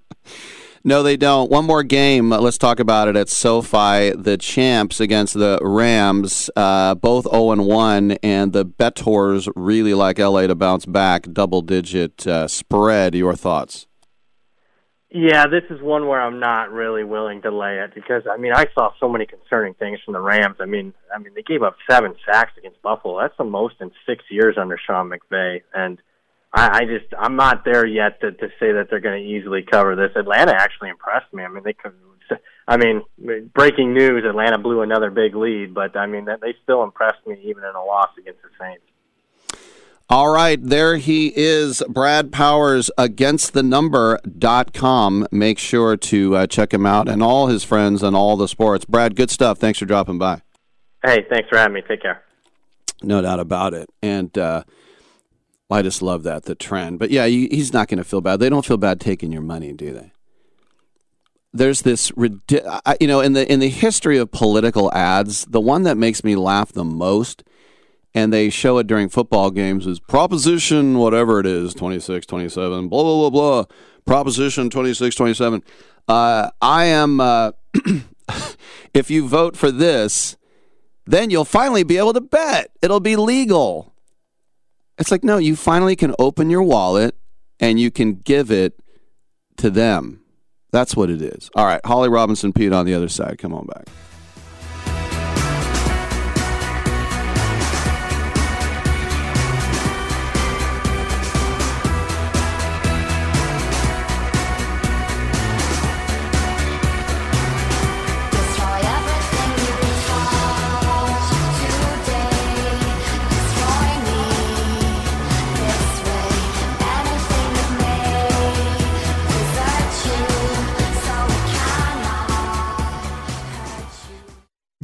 No, they don't. One more game. Uh, Let's talk about it at SoFi. The champs against the Rams, uh, both 0 and 1, and the bettors really like LA to bounce back. Double digit uh, spread. Your thoughts? Yeah, this is one where I'm not really willing to lay it because I mean I saw so many concerning things from the Rams. I mean, I mean they gave up seven sacks against Buffalo. That's the most in six years under Sean McVay, and I, I just I'm not there yet to, to say that they're going to easily cover this. Atlanta actually impressed me. I mean they could. I mean, breaking news: Atlanta blew another big lead, but I mean that they still impressed me even in a loss against the Saints. All right, there he is, Brad Powers, against the number.com. Make sure to uh, check him out and all his friends and all the sports. Brad, good stuff. Thanks for dropping by. Hey, thanks for having me. Take care. No doubt about it. And uh, I just love that, the trend. But yeah, he's not going to feel bad. They don't feel bad taking your money, do they? There's this, you know, in the in the history of political ads, the one that makes me laugh the most and they show it during football games is proposition whatever it is 26 27 blah blah blah blah proposition 26 27 uh, i am uh, if you vote for this then you'll finally be able to bet it'll be legal it's like no you finally can open your wallet and you can give it to them. That's what it is. All right holly robinson peete on the other side. Come on back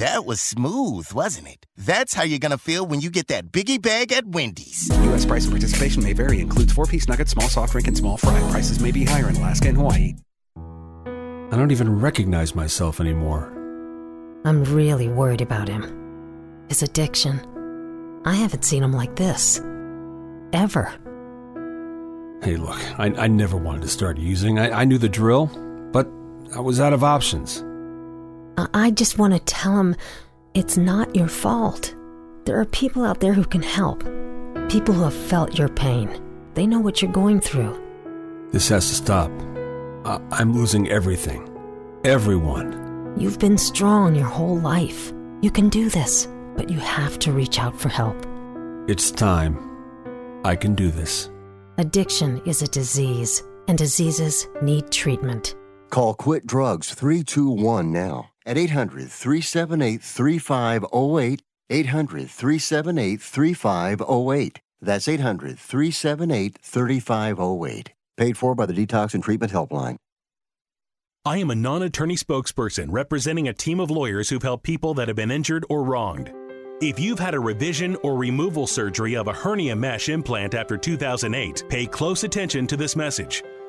That was smooth, wasn't it? That's how you're gonna feel when you get that biggie bag at Wendy's. U.S. price and participation may vary. Includes four-piece nuggets, small soft drink, and small fry. Prices may be higher in Alaska and Hawaii. I don't even recognize myself anymore. I'm really worried about him. His addiction. I haven't seen him like this. Ever. Hey, look, I, I never wanted to start using. I, I knew the drill, but I was out of options. I- I just want to tell him it's not your fault. There are people out there who can help. People who have felt your pain. They know what you're going through. This has to stop. I, I'm losing everything. Everyone. You've been strong your whole life. You can do this, but you have to reach out for help. It's time. I can do this. Addiction is a disease, and diseases need treatment. Call Quit Drugs 321 now at 800 378 3508. 800 378 3508. That's 800 378 3508. Paid for by the Detox and Treatment Helpline. I am a non attorney spokesperson representing a team of lawyers who've helped people that have been injured or wronged. If you've had a revision or removal surgery of a hernia mesh implant after 2008, pay close attention to this message.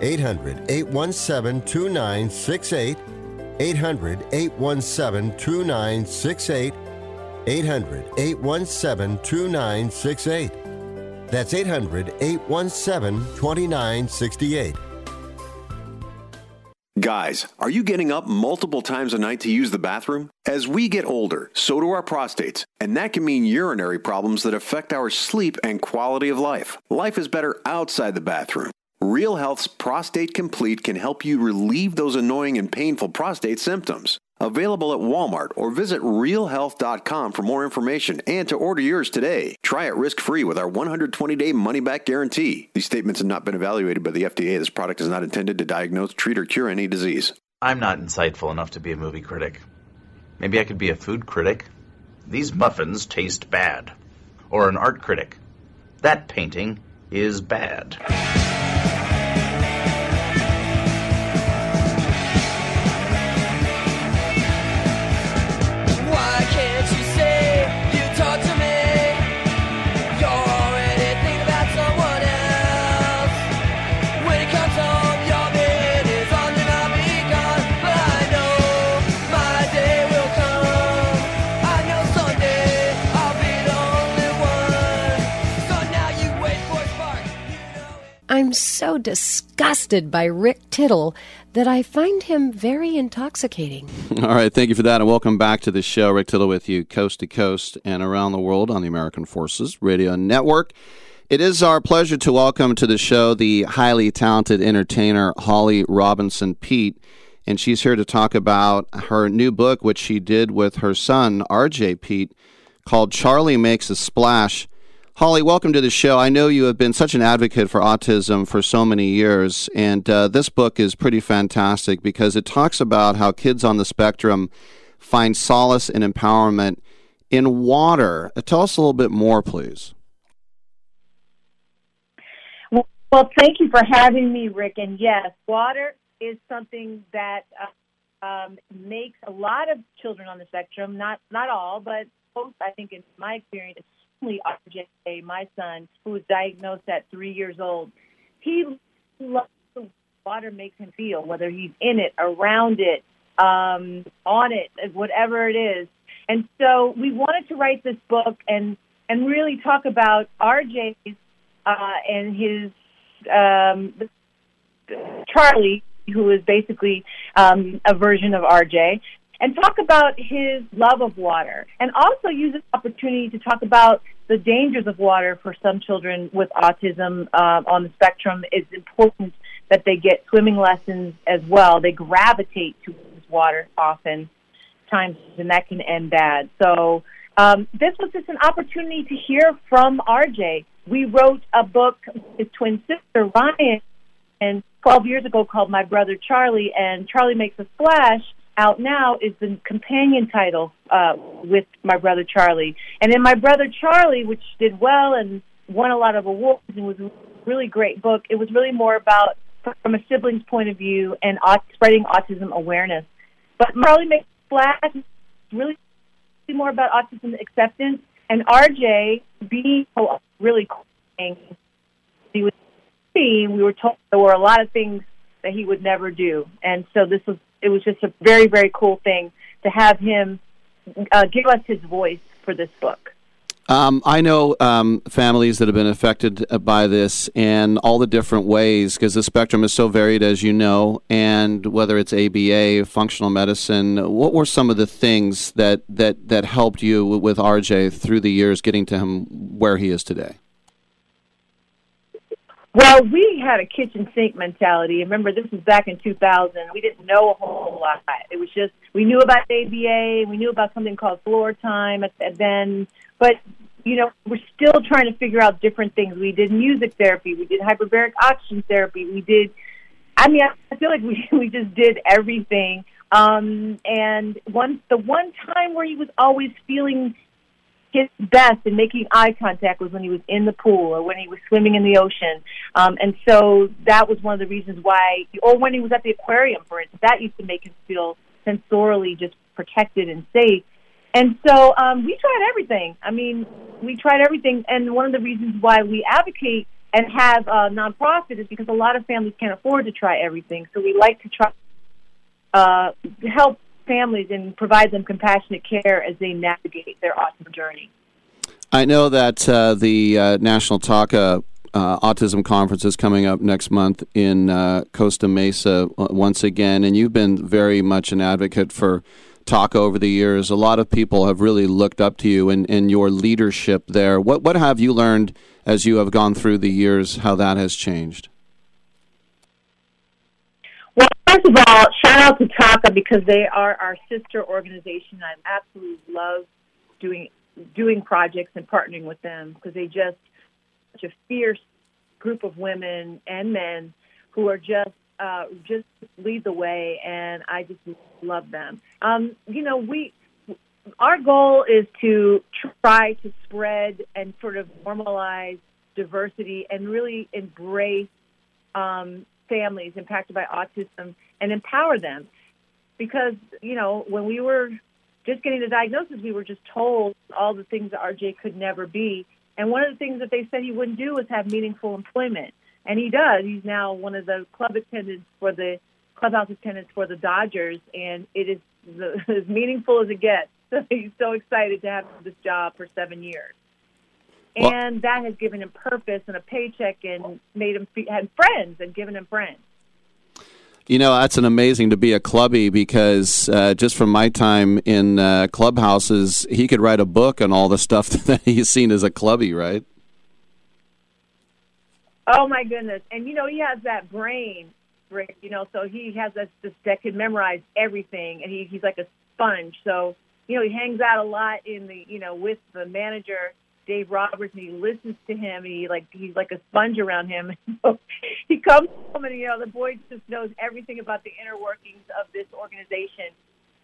800 817 2968. 800 817 2968. 800 817 2968. That's 800 817 2968. Guys, are you getting up multiple times a night to use the bathroom? As we get older, so do our prostates, and that can mean urinary problems that affect our sleep and quality of life. Life is better outside the bathroom. Real Health's Prostate Complete can help you relieve those annoying and painful prostate symptoms. Available at Walmart or visit realhealth.com for more information and to order yours today. Try it risk free with our 120 day money back guarantee. These statements have not been evaluated by the FDA. This product is not intended to diagnose, treat, or cure any disease. I'm not insightful enough to be a movie critic. Maybe I could be a food critic. These muffins taste bad. Or an art critic. That painting is bad. I'm so disgusted by Rick Tittle that I find him very intoxicating. All right, thank you for that, and welcome back to the show. Rick Tittle with you, coast to coast and around the world on the American Forces Radio Network. It is our pleasure to welcome to the show the highly talented entertainer Holly Robinson Peete, and she's here to talk about her new book, which she did with her son RJ Peete, called "Charlie Makes a Splash." Holly, welcome to the show. I know you have been such an advocate for autism for so many years, and uh, this book is pretty fantastic because it talks about how kids on the spectrum find solace and empowerment in water. Uh, Tell us a little bit more, please. Well, thank you for having me, Rick. And yes, water is something that uh, um, makes a lot of children on the spectrum, not not all, but most, I think, in my experience, RJ, my son, who was diagnosed at three years old, he loves the water makes him feel, whether he's in it, around it, um, on it, whatever it is. And so we wanted to write this book and and really talk about RJ's uh, and his um, Charlie, who is basically um, a version of RJ, and talk about his love of water, and also use this opportunity to talk about the dangers of water for some children with autism uh, on the spectrum. It's important that they get swimming lessons as well. They gravitate towards water often times, and that can end bad. So um, this was just an opportunity to hear from RJ. We wrote a book his twin sister Ryan, and 12 years ago called My Brother Charlie, and Charlie Makes a Splash. Out now is the companion title uh, with My Brother Charlie, and then My Brother Charlie, which did well and won a lot of awards and was a really great book. It was really more about from a sibling's point of view and aut- spreading autism awareness. But Charlie Splash really more about autism acceptance, and RJ being really cool. He was we were told there were a lot of things that he would never do, and so this was it was just a very very cool thing to have him uh, give us his voice for this book. Um, I know um, families that have been affected uh, by this and all the different ways because the spectrum is so varied, as you know, and whether it's ABA, functional medicine. What were some of the things that, that, that helped you with RJ through the years getting to him where he is today? Well, we had a kitchen sink mentality. Remember, this was back in 2000. We didn't know a whole lot. It was just we knew about ABA, we knew about something called floor time at, at then, but you know, we're still trying to figure out different things. We did music therapy, we did hyperbaric oxygen therapy, we did. I mean, I feel like we we just did everything. Um, and one the one time where he was always feeling his best in making eye contact was when he was in the pool or when he was swimming in the ocean. Um, and so that was one of the reasons why, or when he was at the aquarium, for instance, that used to make him feel sensorially just protected and safe. And so um, we tried everything. I mean, we tried everything. And one of the reasons why we advocate and have a nonprofit is because a lot of families can't afford to try everything. So we like to try uh, help families and provide them compassionate care as they navigate their autism journey. I know that uh, the uh, National TACA uh, Autism Conference is coming up next month in uh, Costa Mesa once again, and you've been very much an advocate for TACA over the years. A lot of people have really looked up to you and, and your leadership there. What, what have you learned as you have gone through the years, how that has changed? Well, First of all, shout out to TACA because they are our sister organization. I absolutely love doing doing projects and partnering with them because they just such a fierce group of women and men who are just uh, just lead the way, and I just love them. Um, you know, we our goal is to try to spread and sort of normalize diversity and really embrace um, families impacted by autism and empower them. Because, you know, when we were just getting the diagnosis, we were just told all the things that RJ could never be. And one of the things that they said he wouldn't do was have meaningful employment. And he does. He's now one of the club attendants for the clubhouse attendants for the Dodgers, and it is the, as meaningful as it gets. So he's so excited to have this job for seven years. Well- and that has given him purpose and a paycheck and made him fe- had friends and given him friends. You know, that's an amazing to be a clubby because uh, just from my time in uh, clubhouses, he could write a book on all the stuff that he's seen as a clubby, right? Oh my goodness! And you know he has that brain, Rick. You know, so he has this, this that can memorize everything, and he, he's like a sponge. So you know he hangs out a lot in the you know with the manager Dave Roberts, and he listens to him. And he like he's like a sponge around him. So he comes home, and you know the boy just knows everything about the inner workings of this organization.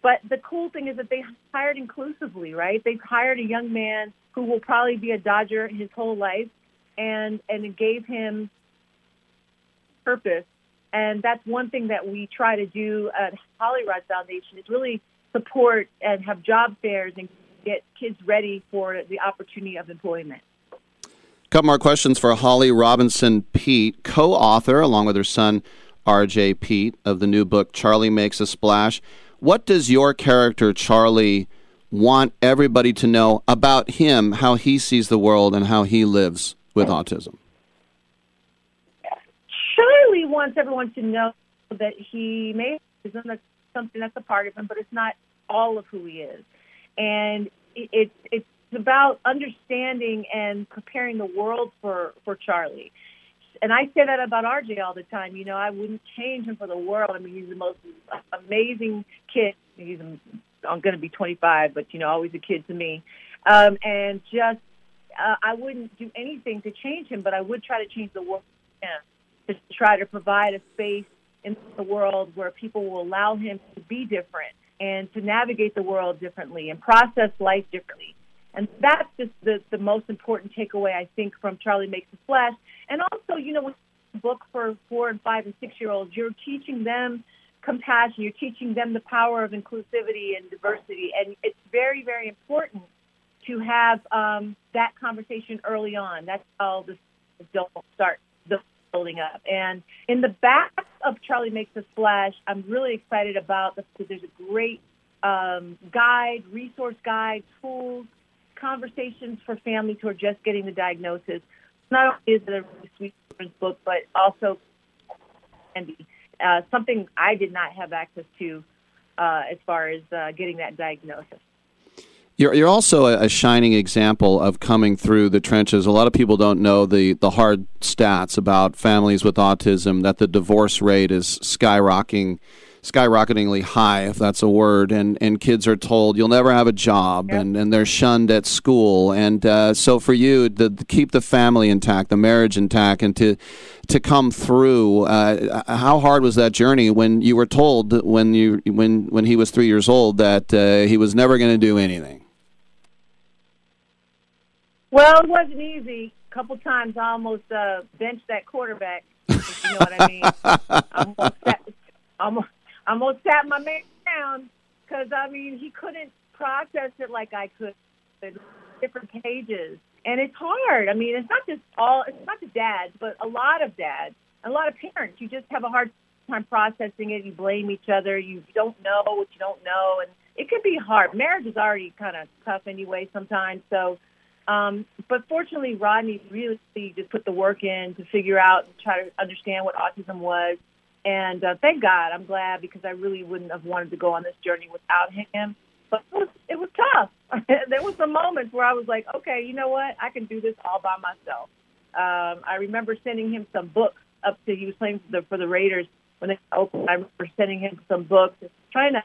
But the cool thing is that they hired inclusively, right? They've hired a young man who will probably be a Dodger his whole life, and and it gave him purpose. And that's one thing that we try to do at Hollyrod Foundation is really support and have job fairs and get kids ready for the opportunity of employment. couple more questions for Holly Robinson Peete, co author, along with her son RJ Peete, of the new book Charlie Makes a Splash. What does your character, Charlie, want everybody to know about him, how he sees the world, and how he lives with autism? Charlie wants everyone to know that he may is something that's a part of him, but it's not all of who he is. And it, it's it's about understanding and preparing the world for for Charlie. And I say that about RJ all the time. You know, I wouldn't change him for the world. I mean, he's the most amazing kid. He's I'm going to be 25, but you know, always a kid to me. Um, and just uh, I wouldn't do anything to change him, but I would try to change the world for him to try to provide a space in the world where people will allow him to be different and to navigate the world differently and process life differently. And that's just the, the most important takeaway, I think, from Charlie Makes a Splash. And also, you know, with a book for four and five and six year olds, you're teaching them compassion, you're teaching them the power of inclusivity and diversity. And it's very, very important to have um, that conversation early on. That's how this don't start the building up. And in the back of Charlie Makes a Splash, I'm really excited about this because there's a great um, guide, resource guide, tools, conversations for families who are just getting the diagnosis. Not only is it a really sweet children's book, but also candy, uh, something I did not have access to uh, as far as uh, getting that diagnosis. You're, you're also a, a shining example of coming through the trenches. A lot of people don't know the, the hard stats about families with autism, that the divorce rate is skyrocketing, skyrocketingly high, if that's a word, and, and kids are told you'll never have a job, and, and they're shunned at school. And uh, so for you, to, to keep the family intact, the marriage intact, and to, to come through, uh, how hard was that journey when you were told when, you, when, when he was three years old that uh, he was never going to do anything? Well, it wasn't easy. A couple times I almost uh, benched that quarterback. If you know what I mean? Almost sat, almost, almost sat my man down because I mean he couldn't process it like I could. Different pages, and it's hard. I mean, it's not just all. It's not just dads, but a lot of dads, a lot of parents. You just have a hard time processing it. You blame each other. You don't know what you don't know, and it can be hard. Marriage is already kind of tough anyway sometimes. So um, but fortunately, Rodney really just put the work in to figure out and try to understand what autism was. And uh, thank God, I'm glad because I really wouldn't have wanted to go on this journey without him. But it was, it was tough. there was some moments where I was like, okay, you know what? I can do this all by myself. Um, I remember sending him some books up to he was playing for the, for the Raiders when they opened. I remember sending him some books, trying to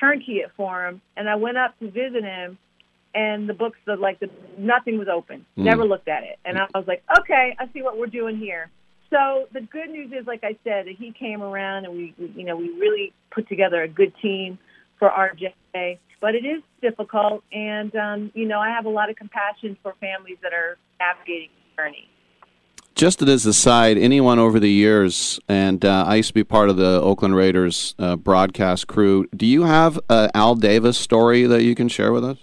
turnkey it for him. And I went up to visit him, and the books, the like, the nothing was open. Mm. Never looked at it, and I was like, okay, I see what we're doing here. So the good news is, like I said, that he came around, and we, we you know, we really put together a good team for RJ. But it is difficult, and um, you know, I have a lot of compassion for families that are navigating the journey. Just as a side, anyone over the years, and uh, I used to be part of the Oakland Raiders uh, broadcast crew. Do you have an Al Davis story that you can share with us?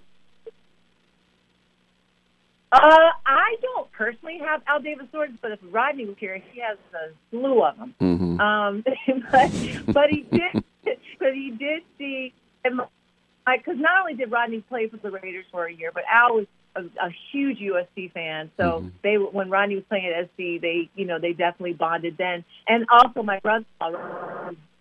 Uh, I don't personally have Al Davis stories, but if Rodney was here, he has a slew of them. Mm-hmm. Um, but, but he did, but he did see, because not only did Rodney play for the Raiders for a year, but Al was a, a huge USC fan. So Mm-hmm. they, when Rodney was playing at SC, they, you know, they definitely bonded then. And also, my brother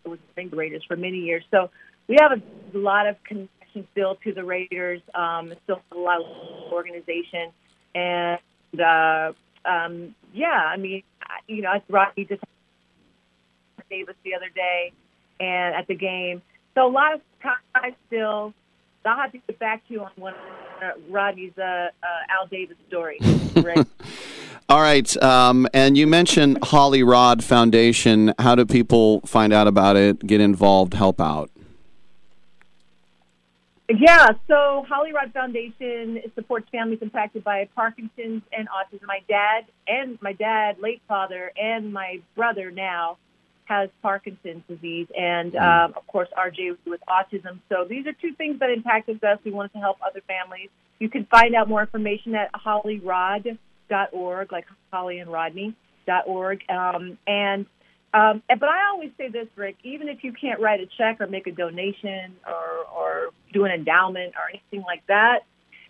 was playing the Raiders for many years. So we have a lot of connections still to the Raiders. Um, still a lot of organization, and uh, um, yeah, I mean, you know, Rodney just Davis the other day, and at the game. So a lot of ties still. I'll have to get back to you on one of Rodney's uh, uh, Al Davis story. All right, um, and you mentioned Holly Rod Foundation. How do people find out about it, get involved, help out? Yeah, so Holly Rod Foundation supports families impacted by Parkinson's and autism. My dad and my dad, late father, and my brother now has Parkinson's disease, and um, of course RJ was with autism. So these are two things that impacted us. We wanted to help other families. You can find out more information at hollyrod.org, like Holly and Rodney dot org, um, and um, but I always say this, Rick. Even if you can't write a check or make a donation or or do an endowment or anything like that,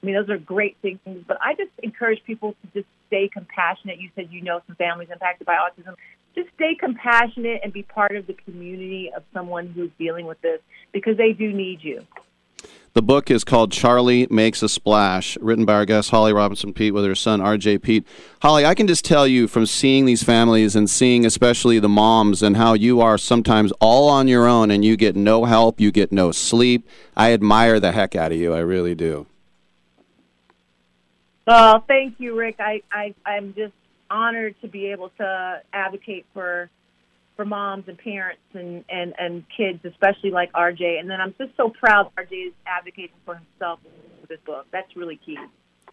I mean those are great things. But I just encourage people to just stay compassionate. You said you know some families impacted by autism. Just stay compassionate and be part of the community of someone who's dealing with this because they do need you. The book is called Charlie Makes a Splash, written by our guest Holly Robinson Peete with her son RJ Peete. Holly, I can just tell you from seeing these families and seeing especially the moms and how you are sometimes all on your own and you get no help, you get no sleep. I admire the heck out of you. I really do. Oh, thank you, Rick. I, I I'm just honored to be able to advocate for for moms and parents and, and, and kids, especially like RJ. And then I'm just so proud RJ is advocating for himself with this book. That's really key.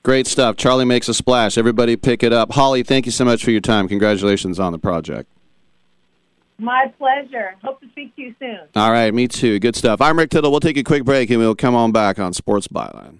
Great stuff. Charlie Makes a Splash. Everybody pick it up. Holly, thank you so much for your time. Congratulations on the project. My pleasure. Hope to speak to you soon. All right, me too. Good stuff. I'm Rick Tittle. We'll take a quick break and we'll come on back on Sports Byline.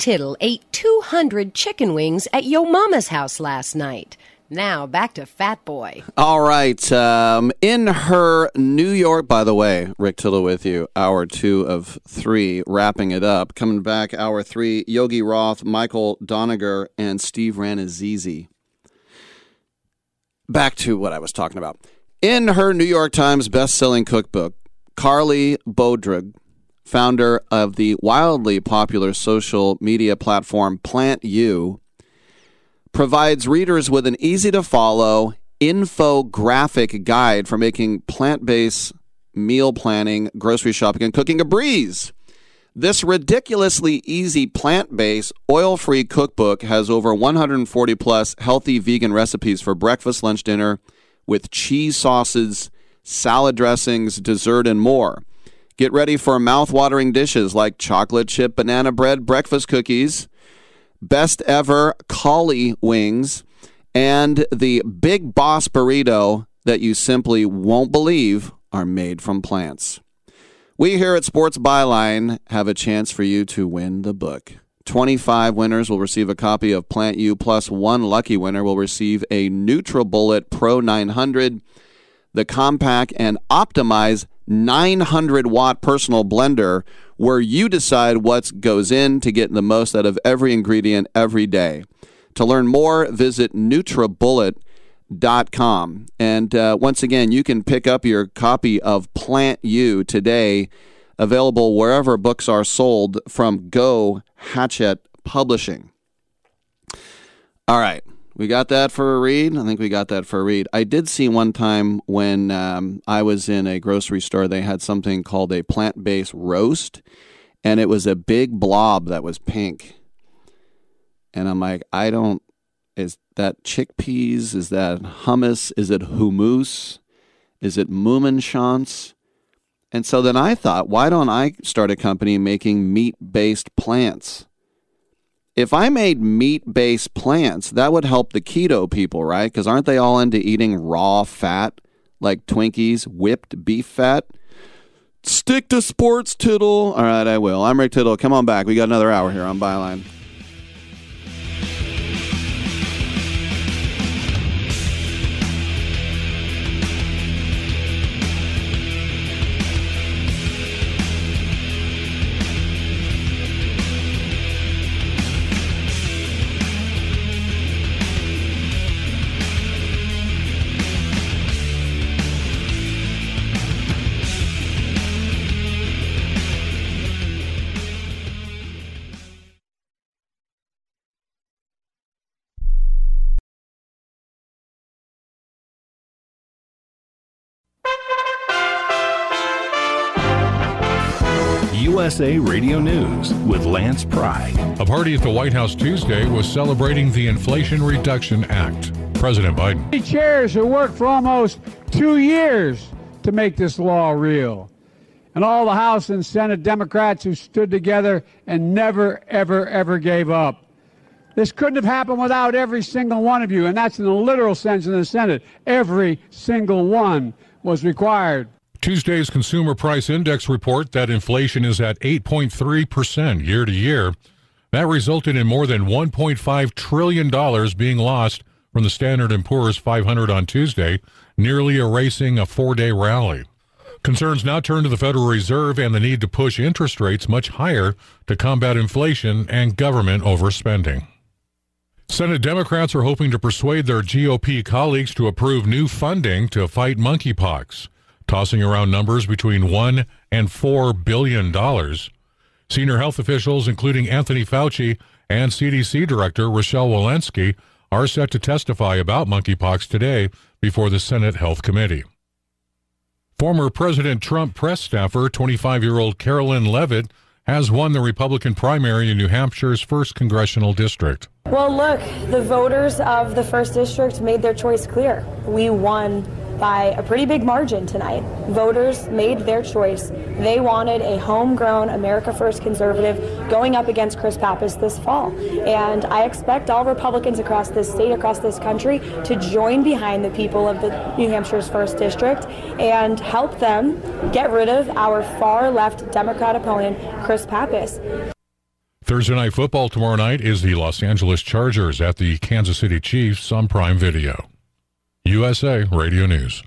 Tittle ate 200 chicken wings at Yo Mama's house last night. Now back to Fat Boy. All right. Um, in her New York, by the way, Rick Tittle with you, hour two of three, wrapping it up. Coming back, hour three, Yogi Roth, Michael Doniger, and Steve Ranazizi. Back to what I was talking about. In her New York Times best-selling cookbook, Carly Bodrug, founder of the wildly popular social media platform Plant You, provides readers with an easy to follow infographic guide for making plant based meal planning, grocery shopping, and cooking a breeze. This ridiculously easy plant based, oil free cookbook has over 140 plus healthy vegan recipes for breakfast, lunch, dinner with cheese sauces, salad dressings, dessert, and more. Get ready for mouth-watering dishes like chocolate chip banana bread breakfast cookies, best ever collie wings, and the Big Boss burrito that you simply won't believe are made from plants. We here at Sports Byline have a chance for you to win the book. 25 winners will receive a copy of Plant You, plus one lucky winner will receive a NutriBullet Pro 900, the compact and optimized 900 watt personal blender where you decide what goes in to get the most out of every ingredient every day. To learn more, visit NutriBullet.com. And uh, once again, you can pick up your copy of Plant You today, available wherever books are sold from Go Hachette Publishing. All right. We got that for a read. I think we got that for a read. I did see one time when um, I was in a grocery store, they had something called a plant based roast, and it was a big blob that was pink. And I'm like, I don't, is that chickpeas? Is that hummus? Is it hummus? Is it Mummenschanz? And so then I thought, why don't I start a company making meat based plants? If I made meat based plants, that would help the keto people, right? Because aren't they all into eating raw fat like Twinkies, whipped beef fat? Stick to sports, Tittle. All right, I will. I'm Rick Tittle. Come on back. We got another hour here on Byline. USA Radio News with Lance Pry. A party at the White House Tuesday was celebrating the Inflation Reduction Act. President Biden. Many chairs who worked for almost two years to make this law real. And all the House and Senate Democrats who stood together and never, ever, ever gave up. This couldn't have happened without every single one of you, and that's in the literal sense in the Senate. Every single one was required. Tuesday's Consumer Price Index report that inflation is at 8.3% year to year. That resulted in more than $1.5 trillion being lost from the Standard & Poor's 500 on Tuesday, nearly erasing a four-day rally. Concerns now turn to the Federal Reserve and the need to push interest rates much higher to combat inflation and government overspending. Senate Democrats are hoping to persuade their GOP colleagues to approve new funding to fight monkeypox tossing around numbers between one and four billion dollars. Senior health officials, including Anthony Fauci and CDC Director Rochelle Walensky, are set to testify about monkeypox today before the Senate Health Committee. Former President Trump press staffer, 25 year old Karoline Leavitt, has won the Republican primary in New Hampshire's 1st congressional district. Well, look, the voters of the 1st district made their choice clear. We won by a pretty big margin tonight. Voters made their choice. They wanted a homegrown America First conservative going up against Chris Pappas this fall. And I expect all Republicans across this state, across this country, to join behind the people of the New Hampshire's first district and help them get rid of our far left Democrat opponent, Chris Pappas. Thursday night football tomorrow night is the Los Angeles Chargers at the Kansas City Chiefs on Prime Video. USA Radio News.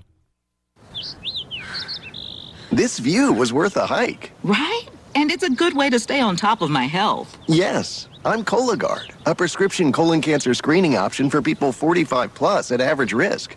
This view was worth a hike. Right? And it's a good way to stay on top of my health. Yes, I'm Cologuard, a prescription colon cancer screening option for people 45 plus at average risk.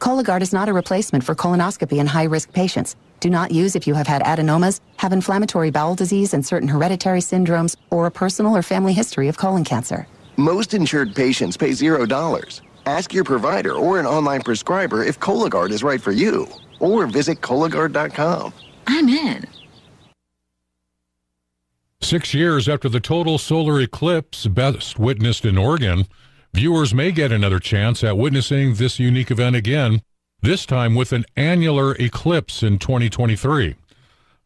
Cologuard is not a replacement for colonoscopy in high-risk patients. Do not use if you have had adenomas, have inflammatory bowel disease and certain hereditary syndromes, or a personal or family history of colon cancer. Most insured patients pay zero dollars. Ask your provider or an online prescriber if Cologuard is right for you, or visit Cologuard.com. I'm in. Six years after the total solar eclipse best witnessed in Oregon, viewers may get another chance at witnessing this unique event again this time with an annular eclipse in 2023.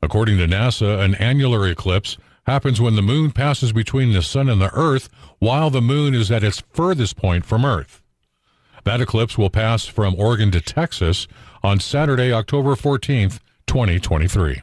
According to NASA, an annular eclipse happens when the moon passes between the sun and the earth while the moon is at its furthest point from earth. That eclipse will pass from Oregon to Texas on Saturday, October 14th, 2023.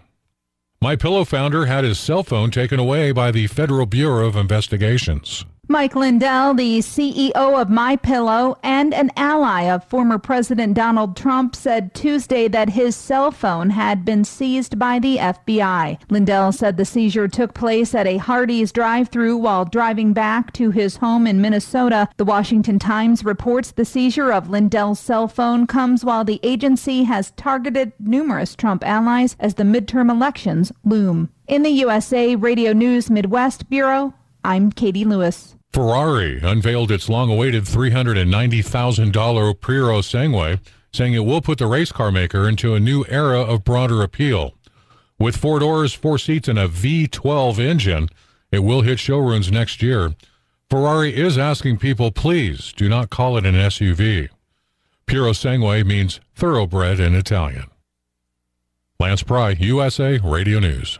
My Pillow founder had his cell phone taken away by the Federal Bureau of Investigations. Mike Lindell, the CEO of My Pillow and an ally of former President Donald Trump, said Tuesday that his cell phone had been seized by the FBI. Lindell said the seizure took place at a Hardee's drive-through while driving back to his home in Minnesota. The Washington Times reports the seizure of Lindell's cell phone comes while the agency has targeted numerous Trump allies as the midterm elections loom. In the USA Radio News Midwest Bureau, I'm Katie Lewis. Ferrari unveiled its long awaited $390,000 Purosangue, saying it will put the race car maker into a new era of broader appeal. With four doors, four seats, and a V12 engine, It will hit showrooms next year. Ferrari is asking people, please do not call it an SUV. Purosangue means thoroughbred in Italian. Lance Pry, USA Radio News.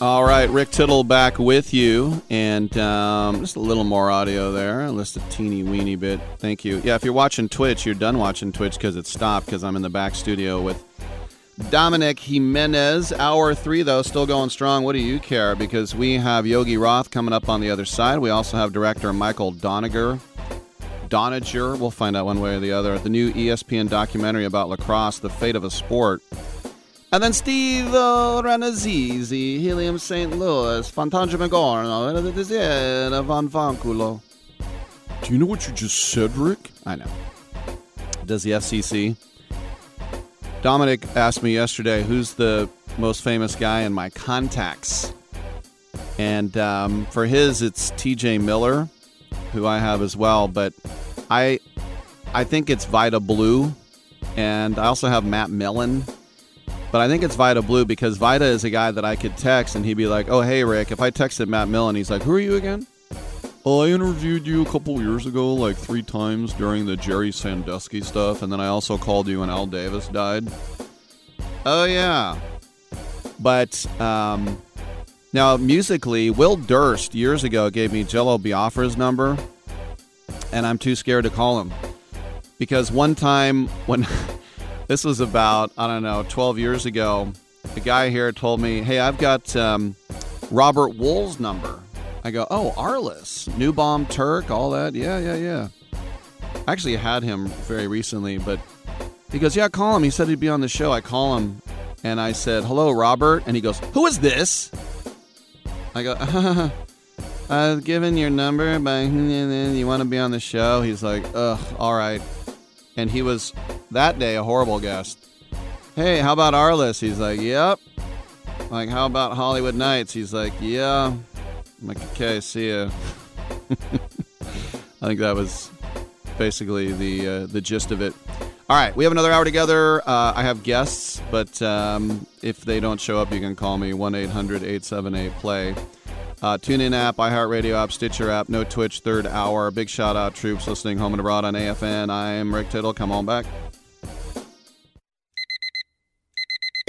All right, Rick Tittle back with you, and um, just a little more audio there, just a teeny weeny bit. Thank you. Yeah, if you're watching Twitch, you're done watching Twitch because it stopped because I'm in the back studio with Dominic Jimenez. Hour three, though, still going strong. What do you care? Because we have Yogi Roth coming up on the other side. We also have director Michael Doniger. Doniger, we'll find out one way or the other. The new ESPN documentary about lacrosse, The Fate of a Sport. And then Steve uh, Ranazizi, Helium St. Louis, Fantasia Magorno, and the Dizierna Van Vanculo. Do you know what you just said, Rick? I know. Does the FCC? Dominic asked me yesterday who's the most famous guy in my contacts. And um, for his, it's TJ Miller, who I have as well. But I, I think it's Vida Blue. And I also have Matt Millen. But I think it's Vida Blue because Vida is a guy that I could text and he'd be like, "Oh, hey Rick." If I texted Matt Millen, he's like, "Who are you again?" Oh, I interviewed you a couple years ago, like three times during the Jerry Sandusky stuff, and then I also called you when Al Davis died. Oh yeah, but um, now musically, Will Durst years ago gave me Jello Biafra's number, and I'm too scared to call him because one time when this was about I don't know 12 years ago, a guy here told me, "Hey, I've got um, Robert Wool's number." I go, "Oh, Arliss, New Bomb Turk, all that? Yeah, yeah, yeah." I actually had him very recently, but he goes, "Yeah, call him." He said he'd be on the show. I call him, and I said, "Hello, Robert," and he goes, "Who is this?" I go, "I was given your number, but you want to be on the show?" He's like, "Ugh, all right." And he was that day a horrible guest. Hey, how about Arliss? He's like, "Yep." Like, how about Hollywood Nights? He's like, "Yeah." I'm like, "Okay, see ya." I think that was basically the uh, the gist of it. All right, we have another hour together. Uh, I have guests, but um, if they don't show up, you can call me 1 800 878 play. Uh, TuneIn app, iHeartRadio app, Stitcher app, no Twitch, third hour. Big shout out, troops listening home and abroad on AFN. I am Rick Tittle. Come on back.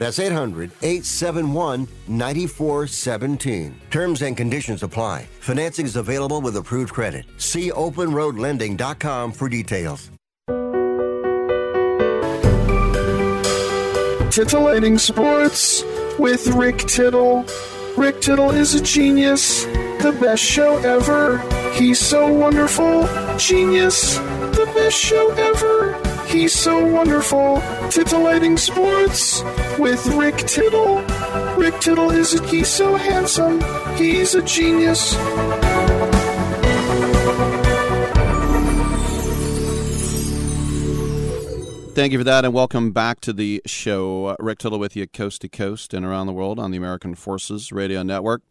That's 800 871 9417. Terms and conditions apply. Financing is available with approved credit. See openroadlending.com for details. Titillating Sports with Rick Tittle. Rick Tittle is a genius, the best show ever. He's so wonderful, genius, the best show ever. He's so wonderful. Titillating Sports with Rick Tittle. Rick Tittle is a, he's so handsome. He's a genius. Thank you for that, and welcome back to the show. Rick Tittle with you, coast to coast and around the world on the American Forces Radio Network.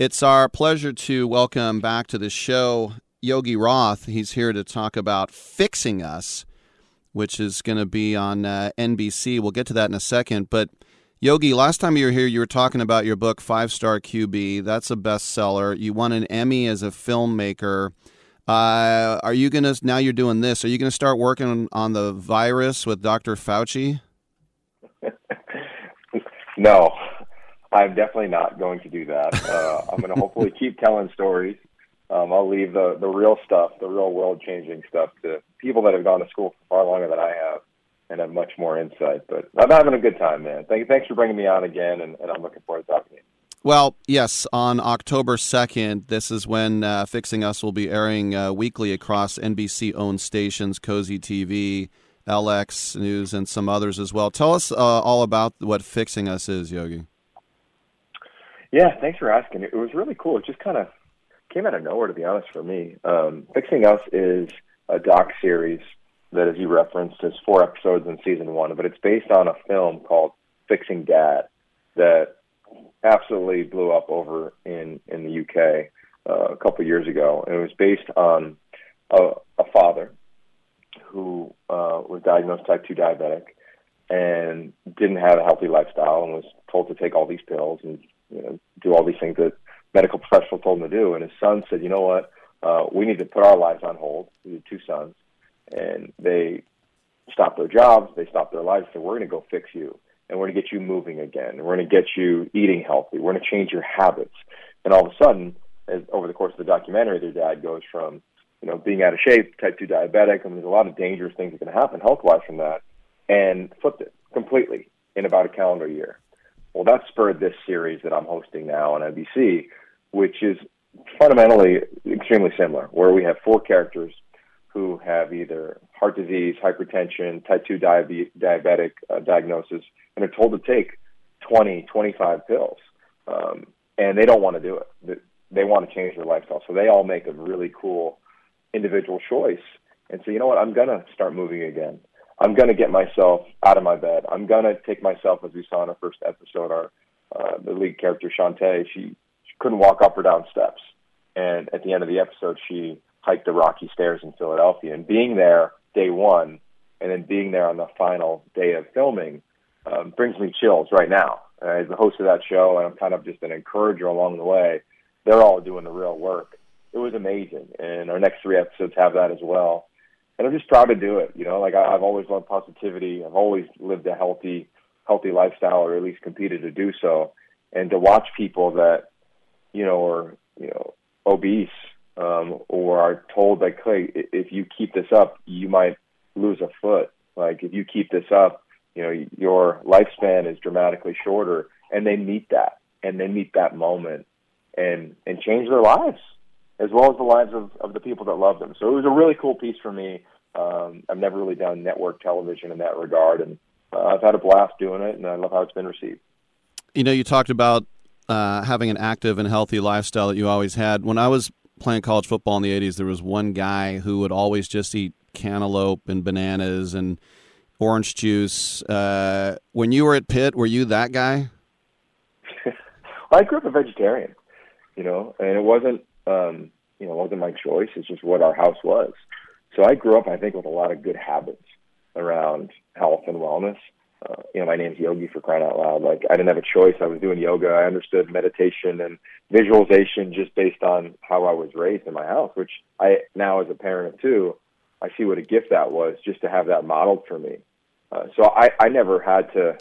It's our pleasure to welcome back to the show Yogi Roth. He's here to talk about Fixing Us, which is going to be on uh, NBC. We'll get to that in a second. But Yogi, last time you were here, you were talking about your book, Five Star QB. That's a bestseller. You won an Emmy as a filmmaker. Uh, are you going to, now you're doing this, are you going to start working on the virus with Dr. Fauci? no, I'm definitely not going to do that. Uh, I'm going to hopefully keep telling stories. Um, I'll leave the, the real stuff, the real world changing stuff to people that have gone to school for far longer than I have and have much more insight. But I'm having a good time, man. Thank, thanks for bringing me on again, and, and I'm looking forward to talking to you. Well, yes, on October 2nd, this is when uh, Fixing Us will be airing uh, weekly across NBC owned stations, Cozi TV, LX News, and some others as well. Tell us uh, all about what Fixing Us is, Yogi. Yeah, thanks for asking. It was really cool. It just kind of came out of nowhere, to be honest, for me. Um, Fixing Us is a doc series that, as you referenced, is four episodes in season one, but it's based on a film called Fixing Dad that absolutely blew up over in in the UK uh, a couple years ago, and it was based on a, a father who uh, was diagnosed type 2 diabetic and didn't have a healthy lifestyle and was told to take all these pills and you know, do all these things that medical professionals told him to do. And his son said, you know what, uh, we need to put our lives on hold. We had two sons. And they stopped their jobs, they stopped their lives, said, we're going to go fix you. And we're going to get you moving again. And we're going to get you eating healthy. We're going to change your habits. And all of a sudden, as, over the course of the documentary, their dad goes from, you know, being out of shape, type 2 diabetic, and there's a lot of dangerous things that can happen health-wise from that, and flipped it completely in about a calendar year. Well, that spurred this series that I'm hosting now on NBC, which is fundamentally extremely similar, where we have four characters who have either heart disease, hypertension, type 2 diabe- diabetic uh, diagnosis, and are told to take 20, 25 pills. Um, and they don't want to do it. They want to change their lifestyle. So they all make a really cool individual choice and say, you know what, I'm going to start moving again. I'm going to get myself out of my bed. I'm going to take myself, as we saw in our first episode, our uh, the lead character Shantae, she couldn't walk up or down steps, and at the end of the episode, she hiked the rocky stairs in Philadelphia. And being there day one, and then being there on the final day of filming, um, brings me chills right now. Uh, as the host of that show, and I'm kind of just an encourager along the way. They're all doing the real work. It was amazing, and our next three episodes have that as well and I'm just proud to do it. You know, like I, I've always loved positivity. I've always lived a healthy, healthy lifestyle, or at least competed to do so. And to watch people that, you know, are you know obese um, or are told like, hey, if you keep this up, you might lose a foot. Like if you keep this up, you know, your lifespan is dramatically shorter. And they meet that, and they meet that moment, and and change their lives as well as the lives of, of the people that love them. So it was a really cool piece for me. Um, I've never really done network television in that regard, and uh, I've had a blast doing it, and I love how it's been received. You know, you talked about uh, having an active and healthy lifestyle that you always had. When I was playing college football in the 80s, there was one guy who would always just eat cantaloupe and bananas and orange juice. Uh, when you were at Pitt, were you that guy? well, I grew up a vegetarian, you know, and it wasn't um, you know, wasn't my choice. It's just what our house was. So I grew up, I think, with a lot of good habits around health and wellness. Uh, you know, my name's Yogi for crying out loud. Like I didn't have a choice. I was doing yoga. I understood meditation and visualization just based on how I was raised in my house, which I now as a parent of two, I see what a gift that was just to have that modeled for me. Uh, so I, I never had to,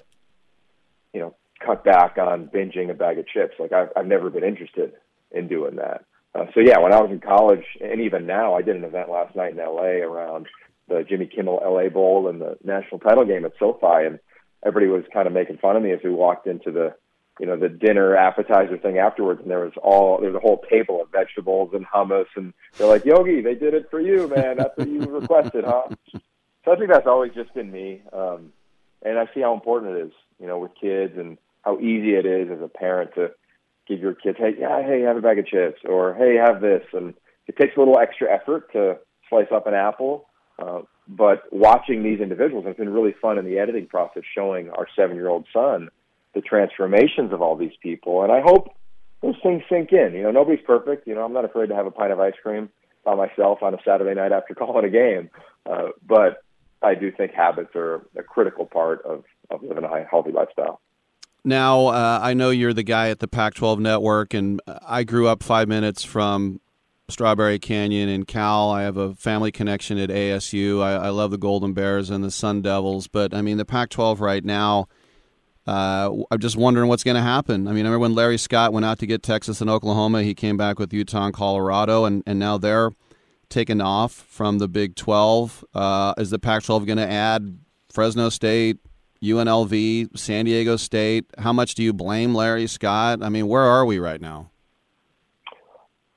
you know, cut back on binging a bag of chips. Like I've, I've never been interested in doing that. Uh, so yeah, when I was in college, and even now, I did an event last night in LA around the Jimmy Kimmel LA Bowl and the national title game at SoFi, and everybody was kind of making fun of me as we walked into the, you know, the dinner appetizer thing afterwards, and there was all there was a whole table of vegetables and hummus, and they're like, Yogi, they did it for you, man. That's what you requested, huh? So I think that's always just been me, um, and I see how important it is, you know, with kids and how easy it is as a parent to give your kids, hey, yeah, hey, have a bag of chips, or hey, have this, and it takes a little extra effort to slice up an apple. Uh, but watching these individuals, it's been really fun in the editing process, showing our seven-year-old son the transformations of all these people, and I hope those things sink in. You know, nobody's perfect. You know, I'm not afraid to have a pint of ice cream by myself on a Saturday night after calling a game, uh, but I do think habits are a critical part of, of living a healthy lifestyle. Now, uh, I know you're the guy at the Pac 12 network, and I grew up five minutes from Strawberry Canyon in Cal. I have a family connection at ASU. I, I love the Golden Bears and the Sun Devils, but I mean, the Pac 12 right now, uh, I'm just wondering what's going to happen. I mean, I remember when Larry Scott went out to get Texas and Oklahoma, he came back with Utah and Colorado, and, and now they're taken off from the Big 12. Uh, is the Pac 12 going to add Fresno State, UNLV, San Diego State. How much do you blame Larry Scott? I mean, where are we right now?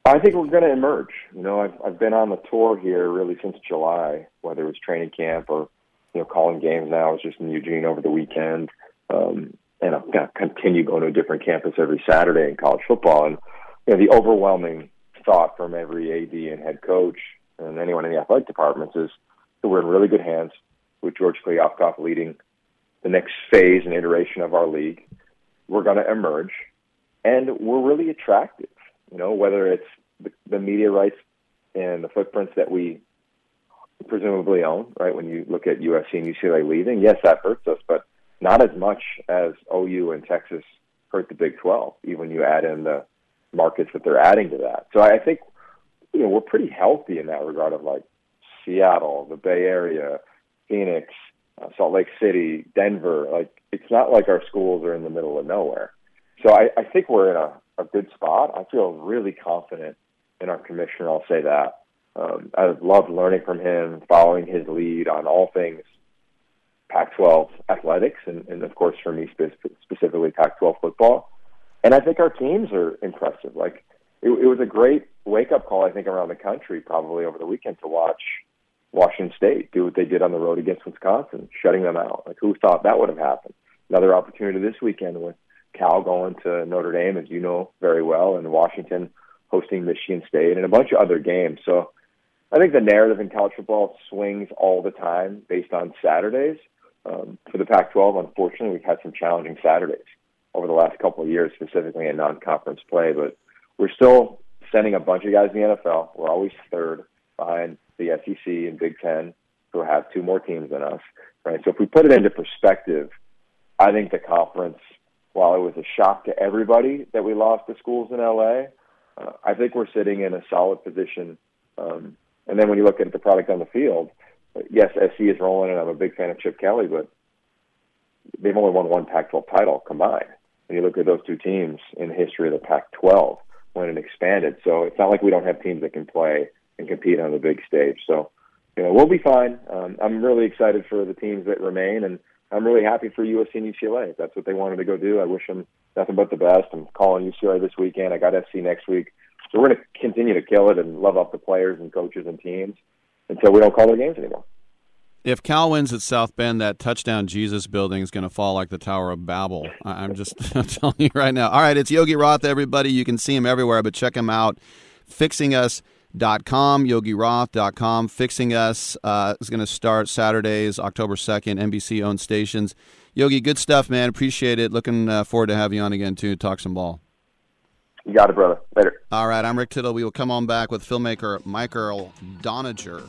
I think we're going to emerge. You know, I've I've been on the tour here really since July, whether it was training camp or you know calling games. Now I was just in Eugene over the weekend, um, and I'm going to continue going to a different campus every Saturday in college football. And you know, the overwhelming thought from every AD and head coach and anyone in the athletic departments is that we're in really good hands with George Kliavkoff leading the next phase and iteration of our league. We're going to emerge, and we're really attractive. You know, whether it's the, the media rights and the footprints that we presumably own, right? When you look at USC and UCLA leaving, yes, that hurts us, but not as much as OU and Texas hurt the Big 12, even when you add in the markets that they're adding to that. So I think, you know, we're pretty healthy in that regard of like Seattle, the Bay Area, Phoenix, uh, Salt Lake City, Denver. Like, it's not like our schools are in the middle of nowhere. So I, I think we're in a, a good spot. I feel really confident in our commissioner. I'll say that. Um, I've loved learning from him, following his lead on all things Pac-12 athletics, and, and of course for me spe- specifically Pac-12 football. And I think our teams are impressive. Like it, it was a great wake-up call, I think, around the country probably over the weekend to watch Washington State do what they did on the road against Wisconsin, shutting them out. Like who thought that would have happened? Another opportunity this weekend with Cal going to Notre Dame, as you know very well, and Washington hosting Michigan State, and a bunch of other games. So I think the narrative in college football swings all the time based on Saturdays. Um, for the Pac-12, unfortunately, we've had some challenging Saturdays over the last couple of years, specifically in non-conference play. But we're still sending a bunch of guys in the NFL. We're always third behind the SEC and Big Ten, who have two more teams than us. Right. So if we put it into perspective, I think the conference, while it was a shock to everybody that we lost the schools in LA, uh, I think we're sitting in a solid position. Um, and then when you look at the product on the field, yes, SC is rolling, and I'm a big fan of Chip Kelly, but they've only won one Pac-12 title combined. When you look at those two teams in the history of the Pac-12 when it expanded, so it's not like we don't have teams that can play and compete on the big stage. So, you know, we'll be fine. Um, I'm really excited for the teams that remain, and I'm really happy for USC and UCLA. If that's what they wanted to go do. I wish them nothing but the best. I'm calling UCLA this weekend. I got SC next week. So we're going to continue to kill it and love up the players and coaches and teams until we don't call their games anymore. If Cal wins at South Bend, that touchdown Jesus building is going to fall like the Tower of Babel. I'm just I'm telling you right now. All right, it's Yogi Roth, everybody. You can see him everywhere, but check him out. FixingUs.com, YogiRoth.com. Fixing Us uh, is going to start Saturdays, October 2nd, NBC owned stations. Yogi, good stuff, man. Appreciate it. Looking uh, forward to have you on again, too. Talk some ball. You got it, brother. Later. All right, I'm Rick Tittle. We will come on back with filmmaker Michael Doniger.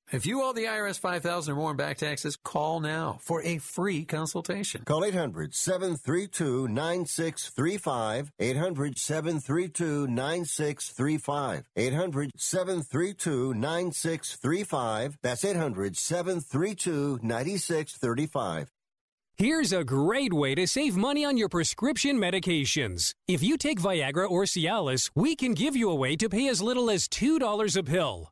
If you owe the IRS 5000 or more in back taxes, call now for a free consultation. Call 800 732 9635. 800 732 9635. 800 732 9635. That's 800 732 9635. Here's a great way to save money on your prescription medications. If you take Viagra or Cialis, we can give you a way to pay as little as $2 a pill.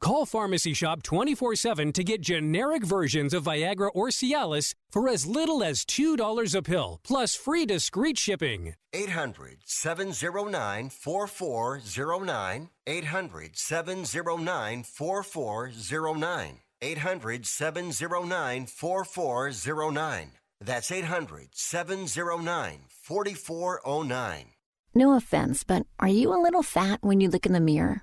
Call Pharmacy Shop 24 7 to get generic versions of Viagra or Cialis for as little as $2 a pill, plus free discreet shipping. 800 709 4409. 800 709 4409. 800 709 4409. That's 800 709 4409. No offense, but are you a little fat when you look in the mirror?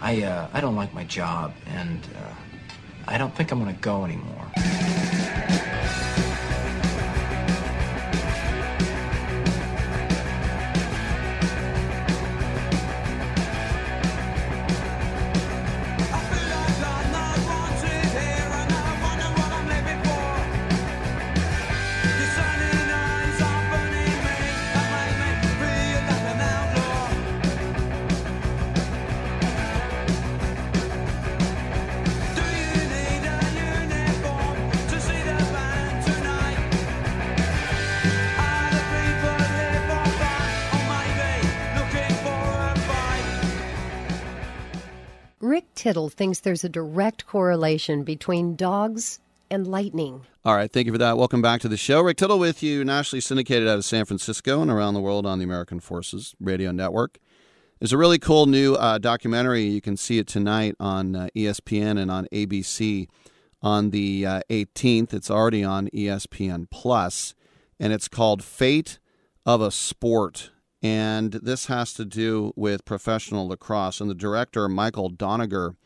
I uh, I don't like my job, and uh, I don't think I'm gonna go anymore. Rick Tittle thinks there's a direct correlation between dogs and lightning. All right, thank you for that. Welcome back to the show. Rick Tittle with you, nationally syndicated out of San Francisco and around the world on the American Forces Radio Network. There's a really cool new uh, documentary. You can see it tonight on uh, ESPN and on ABC on the uh, 18th. It's already on ESPN Plus, and it's called Fate of a Sport. And this has to do with professional lacrosse. And the director, Michael Doniger,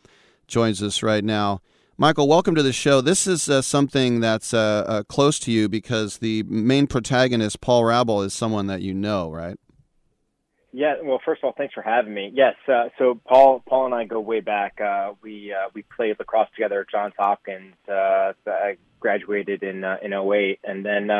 joins us right now. Michael, welcome to the show. This is uh, something that's uh, uh, close to you because the main protagonist, Paul Rabil, is someone that you know, right? Yeah. Well, first of all, thanks for having me. Yes. Uh, so Paul, Paul and I go way back. Uh, we uh, we played lacrosse together at Johns Hopkins. I graduated in in 08. and then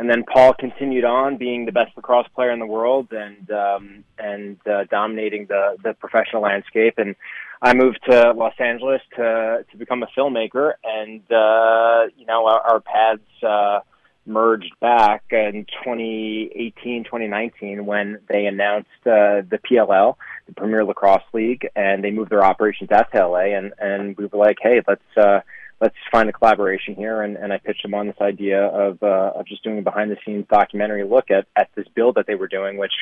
and then Paul continued on being the best lacrosse player in the world and um, and uh, dominating the the professional landscape. And I moved to Los Angeles to to become a filmmaker, and uh, you know our, our paths uh, merged back in 2018, 2019 when they announced uh, the PLL, the Premier Lacrosse League, and they moved their operations out to LA, and and we were like, hey, let's. Uh, let's find a collaboration here. And, and I pitched them on this idea of, uh, of just doing a behind the scenes documentary look at, at this build that they were doing, which,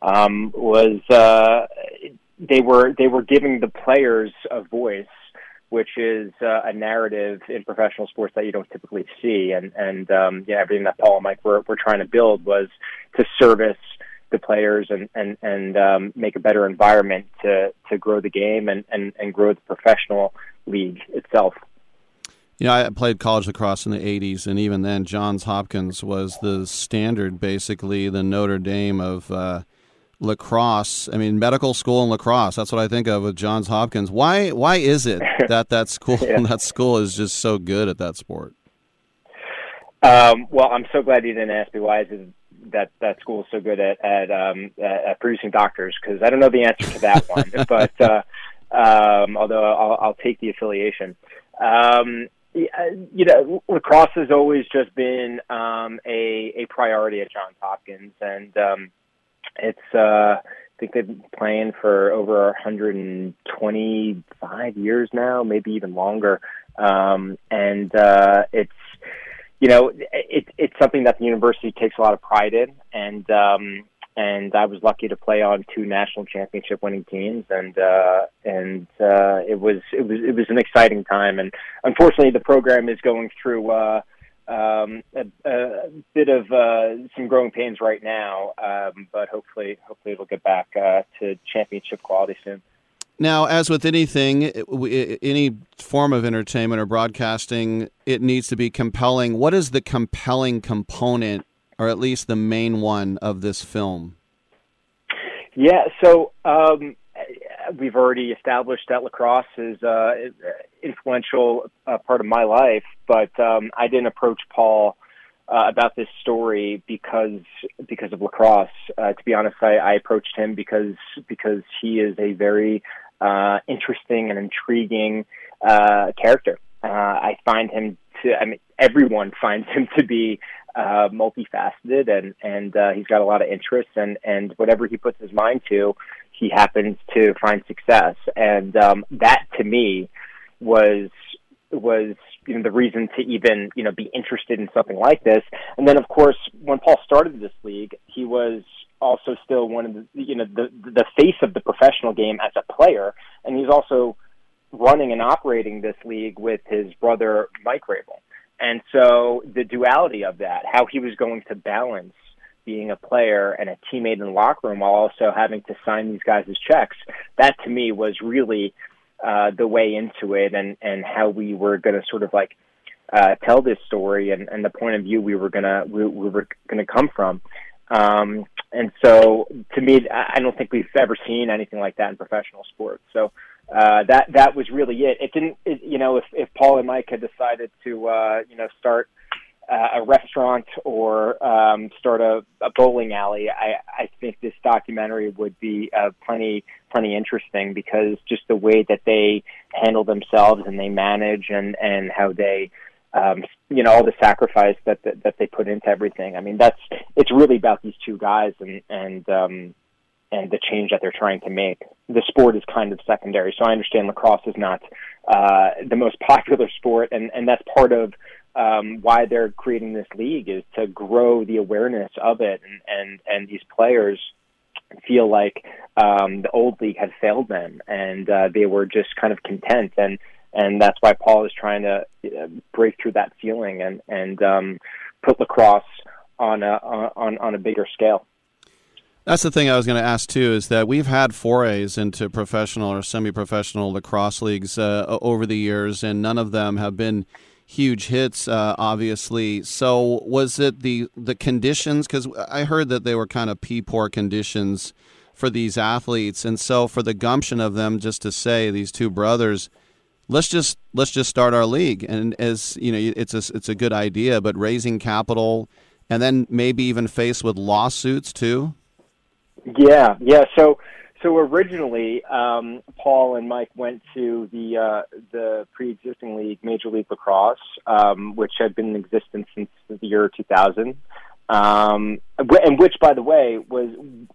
um, was, uh, they were, they were giving the players a voice, which is uh, a narrative in professional sports that you don't typically see. And, and, um, yeah, everything that Paul and Mike were, were trying to build was to service the players and and and um, make a better environment to to grow the game and and and grow the professional league itself. You know, I played college lacrosse in the 80s, and even then, Johns Hopkins was the standard, basically, the Notre Dame of uh, lacrosse. I mean, medical school and lacrosse. That's what I think of with Johns Hopkins. Why Why is it that that school, yeah. that school is just so good at that sport? Um, well, I'm so glad you didn't ask me why is it that that school is so good at at, um, at producing doctors because I don't know the answer to that one. but uh, um, although I'll, I'll take the affiliation. Um, you know, lacrosse has always just been um, a a priority at Johns Hopkins, and um, it's uh, I think they've been playing for over 125 years now, maybe even longer, um, and uh, it's you know it, it's something that the university takes a lot of pride in, and um, and I was lucky to play on two national championship winning teams and uh and uh it was it was it was an exciting time and unfortunately the program is going through uh um a, a bit of uh some growing pains right now um but hopefully hopefully it'll get back uh to championship quality soon now, as with anything, any form of entertainment or broadcasting, it needs to be compelling. What is the compelling component or at least the main one of this film? Yeah, so um, we've already established that lacrosse is uh, influential uh, part of my life, but um, I didn't approach Paul uh, about this story because because of lacrosse. Uh, to be honest, I, I approached him because because he is a very uh, interesting and intriguing uh, character. Uh, I find him to. I mean, everyone finds him to be uh, multifaceted, and and uh, he's got a lot of interests, and and whatever he puts his mind to, he happens to find success, and um, that to me was was you know the reason to even you know be interested in something like this. And then of course when Paul started this league, he was also still one of the you know the the face of the professional game as a player, and he's also running and operating this league with his brother Mike Rabil. And so the duality of that, how he was going to balance being a player and a teammate in the locker room while also having to sign these guys' checks, that to me was really uh, the way into it and, and how we were going to sort of like uh, tell this story and, and the point of view we were gonna we, we were gonna come from. Um, and so, to me, I don't think we've ever seen anything like that in professional sports. So uh, that that was really it. It didn't, it, you know, if if Paul and Mike had decided to, uh, you know, start uh, a restaurant or um, start a, a bowling alley, I, I think this documentary would be uh, plenty plenty interesting because just the way that they handle themselves and they manage and and how they um, you know all the sacrifice that, that that they put into everything. I mean that's it's really about these two guys and and um, and the change that they're trying to make. The sport is kind of secondary, so I understand lacrosse is not uh, the most popular sport, and and that's part of um, why they're creating this league is to grow the awareness of it, and and and these players feel like um, the old league had failed them, and uh, they were just kind of content, and and that's why Paul is trying to uh, break through that feeling and and um, put lacrosse on a on on a bigger scale. That's the thing I was going to ask too. Is that we've had forays into professional or semi-professional lacrosse leagues uh, over the years, and none of them have been huge hits, uh, obviously. So was it the the conditions? Because I heard that they were kind of pee poor conditions for these athletes, and so for the gumption of them just to say these two brothers, let's just let's just start our league, and as you know, it's a it's a good idea, but raising capital and then maybe even faced with lawsuits too. Yeah, yeah. So so originally, um, Paul and Mike went to the uh, the pre-existing league, Major League Lacrosse, um, which had been in existence since the year 2000, um, and which, by the way, was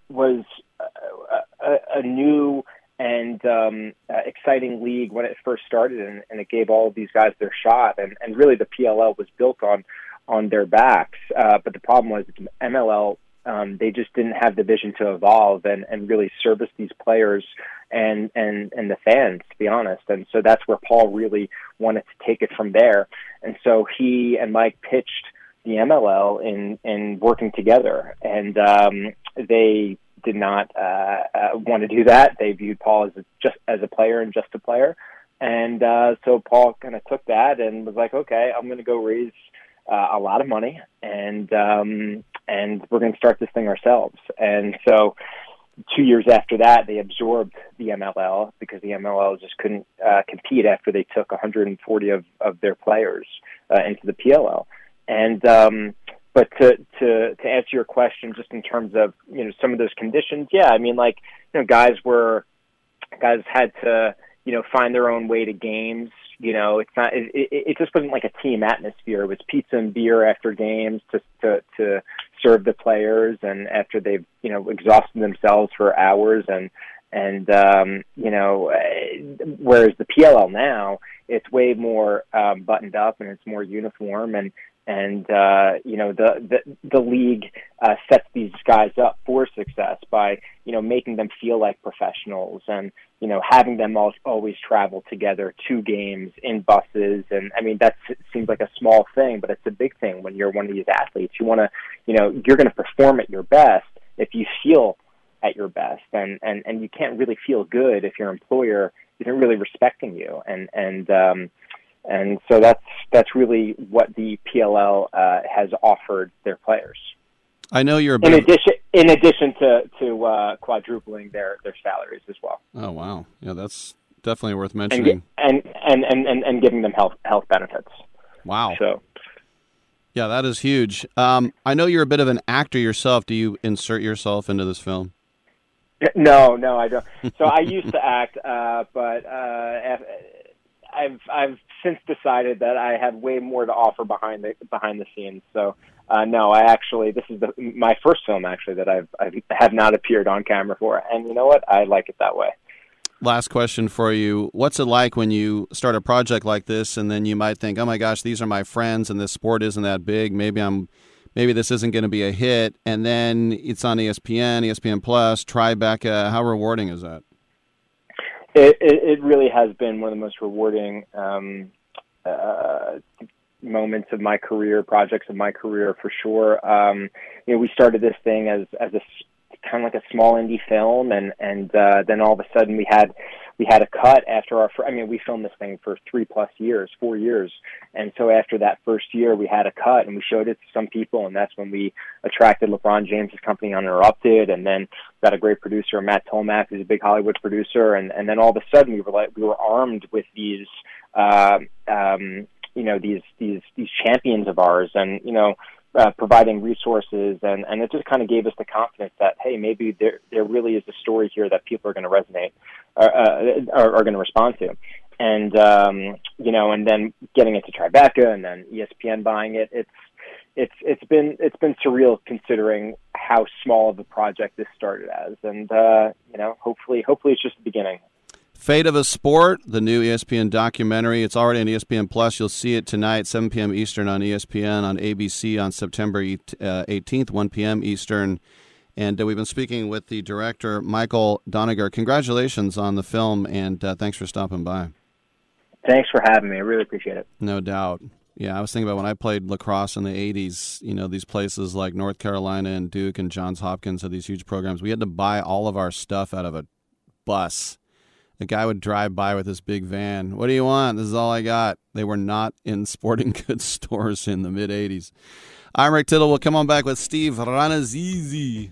was a, a, a new and um, uh, exciting league when it first started, and, and it gave all of these guys their shot. And, and really, the PLL was built on on their backs. Uh, but the problem was MLL um, they just didn't have the vision to evolve and, and really service these players and, and, and the fans, to be honest. And so that's where Paul really wanted to take it from there. And so he and Mike pitched the MLL in, in working together. And um, they did not uh, uh, want to do that. They viewed Paul as a, just as a player and just a player. And uh, so Paul kind of took that and was like, okay, I'm going to go raise uh, a lot of money and um, and we're going to start this thing ourselves. And so, two years after that, they absorbed the MLL because the MLL just couldn't uh, compete after they took 140 of, of their players uh, into the PLL. And um, but to to to answer your question, just in terms of you know some of those conditions, yeah, I mean like you know guys were guys had to you know find their own way to games you know, it's not. It, it, it just wasn't like a team atmosphere. It was pizza and beer after games to to to serve the players, and after they've you know exhausted themselves for hours, and and um, you know, whereas the PLL now, it's way more um, buttoned up and it's more uniform, and and uh, you know the the, the league uh, sets these guys up for success by you know making them feel like professionals and you know having them all, always travel together to games in buses. And I mean that seems like a small thing but it's a big thing when you're one of these athletes. You want to you know you're going to perform at your best if you feel at your best. And and and you can't really feel good if your employer isn't really respecting you. And and um and so that's that's really what the PLL uh, has offered their players. I know you're a in addition in addition to to uh, quadrupling their their salaries as well, oh wow, yeah, that's definitely worth mentioning. and, and and and and giving them health health benefits. wow. So Yeah, that is huge. Um, I know you're a bit of an actor yourself. Do you insert yourself into this film? no, no, I don't. So I used to act, uh, but uh, I've I've since decided that I have way more to offer behind the behind the scenes. So. Uh, no, I actually this is the, my first film actually that I've I have not appeared on camera for, and you know what? I like it that way. Last question for you. What's it like when you start a project like this and then you might think, oh my gosh, these are my friends and this sport isn't that big. Maybe I'm, maybe this isn't going to be a hit. And then it's on ESPN, ESPN Plus, Tribeca. How rewarding is that? It, it, it really has been one of the most rewarding um, uh, moments of my career, projects of my career for sure. Um, you know, we started this thing as as a kind of like a small indie film, and and uh, then all of a sudden we had we had a cut after our. Fir- I mean, we filmed this thing for three plus years, four years, and so after that first year, we had a cut, and we showed it to some people, and that's when we attracted LeBron James's company Uninterrupted, and then got a great producer, Matt Tolmach, who's a big Hollywood producer, and and then all of a sudden we were like we were armed with these. Uh, um, you know these these these champions of ours, and you know uh, providing resources, and and it just kind of gave us the confidence that hey, maybe there there really is a story here that people are going to resonate, uh, uh, are, are going to respond to, and um, you know, and then getting it to Tribeca, and then ESPN buying it, it's it's it's been it's been surreal considering how small of a project this started as, and uh, you know, hopefully hopefully it's just the beginning. Fate of a Sport, the new ESPN documentary. It's already on ESPN Plus. You'll see it tonight, 7 p.m. Eastern on ESPN, on ABC on September uh, 18th, 1 p.m. Eastern. And uh, we've been speaking with the director, Michael Doniger. Congratulations on the film, and uh, thanks for stopping by. Thanks for having me. I really appreciate it. No doubt. Yeah, I was thinking about when I played lacrosse in the 80s, you know, these places like North Carolina and Duke and Johns Hopkins had these huge programs. We had to buy all of our stuff out of a bus. A guy would drive by with this big van. What do you want? This is all I got. They were not in sporting goods stores in the mid 80s. I'm Rick Tittle. We'll come on back with Steve Rannazzisi.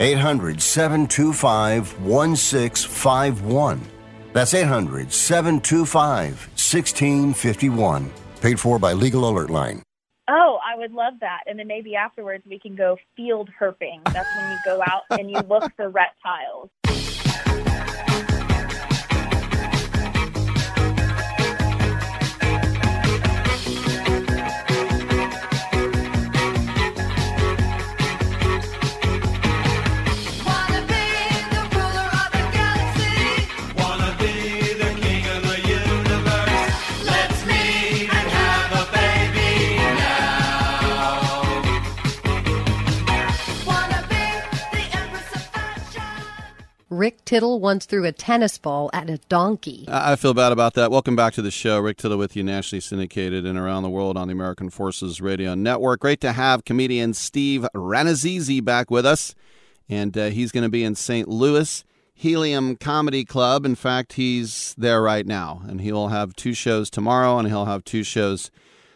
800 725 1651. That's 800 725 1651. Paid for by Legal Alert Line. Oh, I would love that. And then maybe afterwards we can go field herping. That's when you go out and you look for reptiles. Rick Tittle once threw a tennis ball at a donkey. I feel bad about that. Welcome back to the show. Rick Tittle with you, nationally syndicated and around the world on the American Forces Radio Network. Great to have comedian Steve Rannazzisi back with us. And uh, he's going to be in St. Louis Helium Comedy Club. In fact, he's there right now. And he'll have two shows tomorrow and he'll have two shows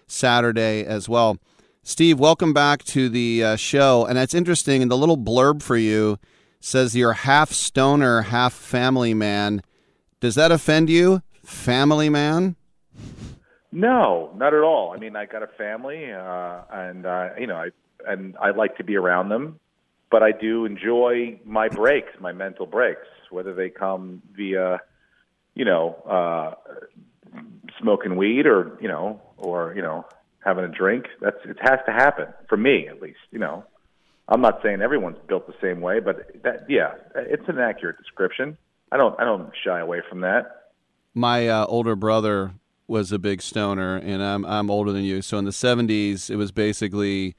Saturday as well. Steve, welcome back to the uh, show. And that's interesting. And the little blurb for you says you're half stoner, half family man. Does that offend you, family man? No, not at all. I mean, I got a family, uh, and uh, you know, I and I like to be around them, but I do enjoy my breaks, my mental breaks, whether they come via, you know, uh, smoking weed or you know, or you know, having a drink. That's it has to happen for me at least. You know, I'm not saying everyone's built the same way, but that yeah, it's an accurate description. I don't I don't shy away from that. My uh, older brother was a big stoner, and I'm I'm older than you. So in the '70s, it was basically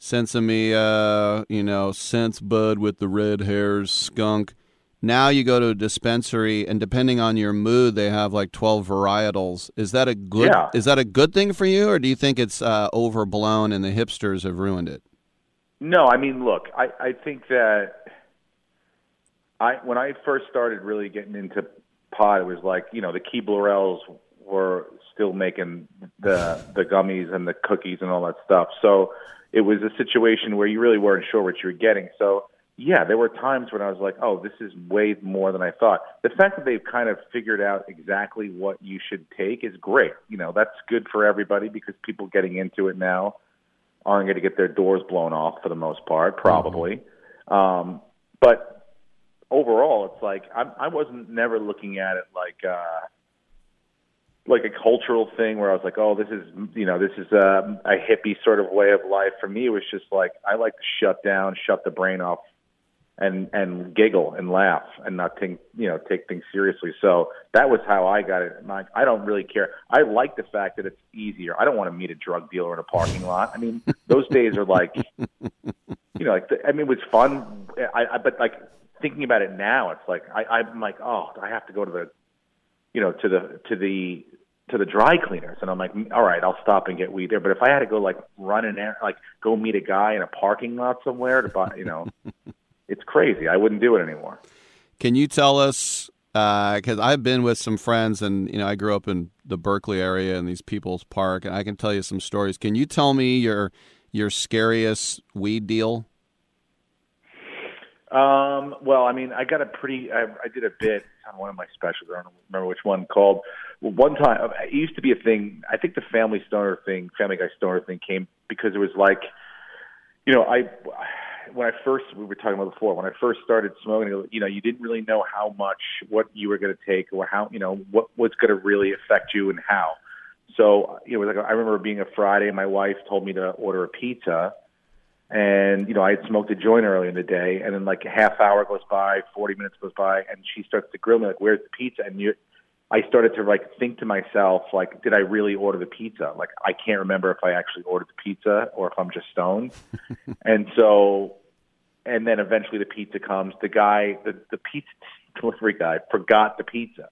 Sinsemilla, you know, Sense Bud with the red hairs, skunk. Now you go to a dispensary, and depending on your mood, they have like 12 varietals. Is that a good? Yeah. Is that a good thing for you, or do you think it's uh, overblown and the hipsters have ruined it? No, I mean, look, I, I think that I when I first started really getting into pot, it was like you know the Keebler elves were still making the the gummies and the cookies and all that stuff. So it was a situation where you really weren't sure what you were getting. So yeah, there were times when I was like, oh, this is way more than I thought. The fact that they've kind of figured out exactly what you should take is great. You know, that's good for everybody because people getting into it now aren't going to get their doors blown off for the most part, probably. Um, but overall, it's like I'm, I wasn't never looking at it like uh, like a cultural thing where I was like, oh, this is you know this is a, a hippie sort of way of life. For me, it was just like I like to shut down, shut the brain off, and and giggle and laugh and not take you know take things seriously. So that was how I got it. My, I don't really care. I like the fact that it's easier. I don't want to meet a drug dealer in a parking lot. I mean, those days are like, you know, like the, I mean, it was fun. I, I but like thinking about it now, it's like I, I'm like, oh, I have to go to the, you know, to the to the to the dry cleaners, and I'm like, all right, I'll stop and get weed there. But if I had to go like run an air, like go meet a guy in a parking lot somewhere to buy, you know, it's crazy. I wouldn't do it anymore. Can you tell us because I've been with some friends, and you know, I grew up in the Berkeley area and these People's Park, and I can tell you some stories. Can you tell me your your scariest weed deal? Um, well, I mean, I got a pretty. I, I did a bit on one of my specials. I don't remember which one called. Well, one time, it used to be a thing. I think the Family Stoner thing, Family Guy Stoner thing, came because it was like, you know, I when I first we were talking about before when I first started smoking, you know, you didn't really know how much what you were going to take or how you know what was going to really affect you and how. So it was like I remember being a Friday, my wife told me to order a pizza and you know I had smoked a joint earlier in the day, and then like a half hour goes by, forty minutes goes by, and she starts to grill me like, "Where's the pizza?" And you, I started to like think to myself like, "Did I really order the pizza?" Like I can't remember if I actually ordered the pizza or if I'm just stoned. and so, and then eventually the pizza comes. The guy, the the pizza delivery guy, forgot the pizza.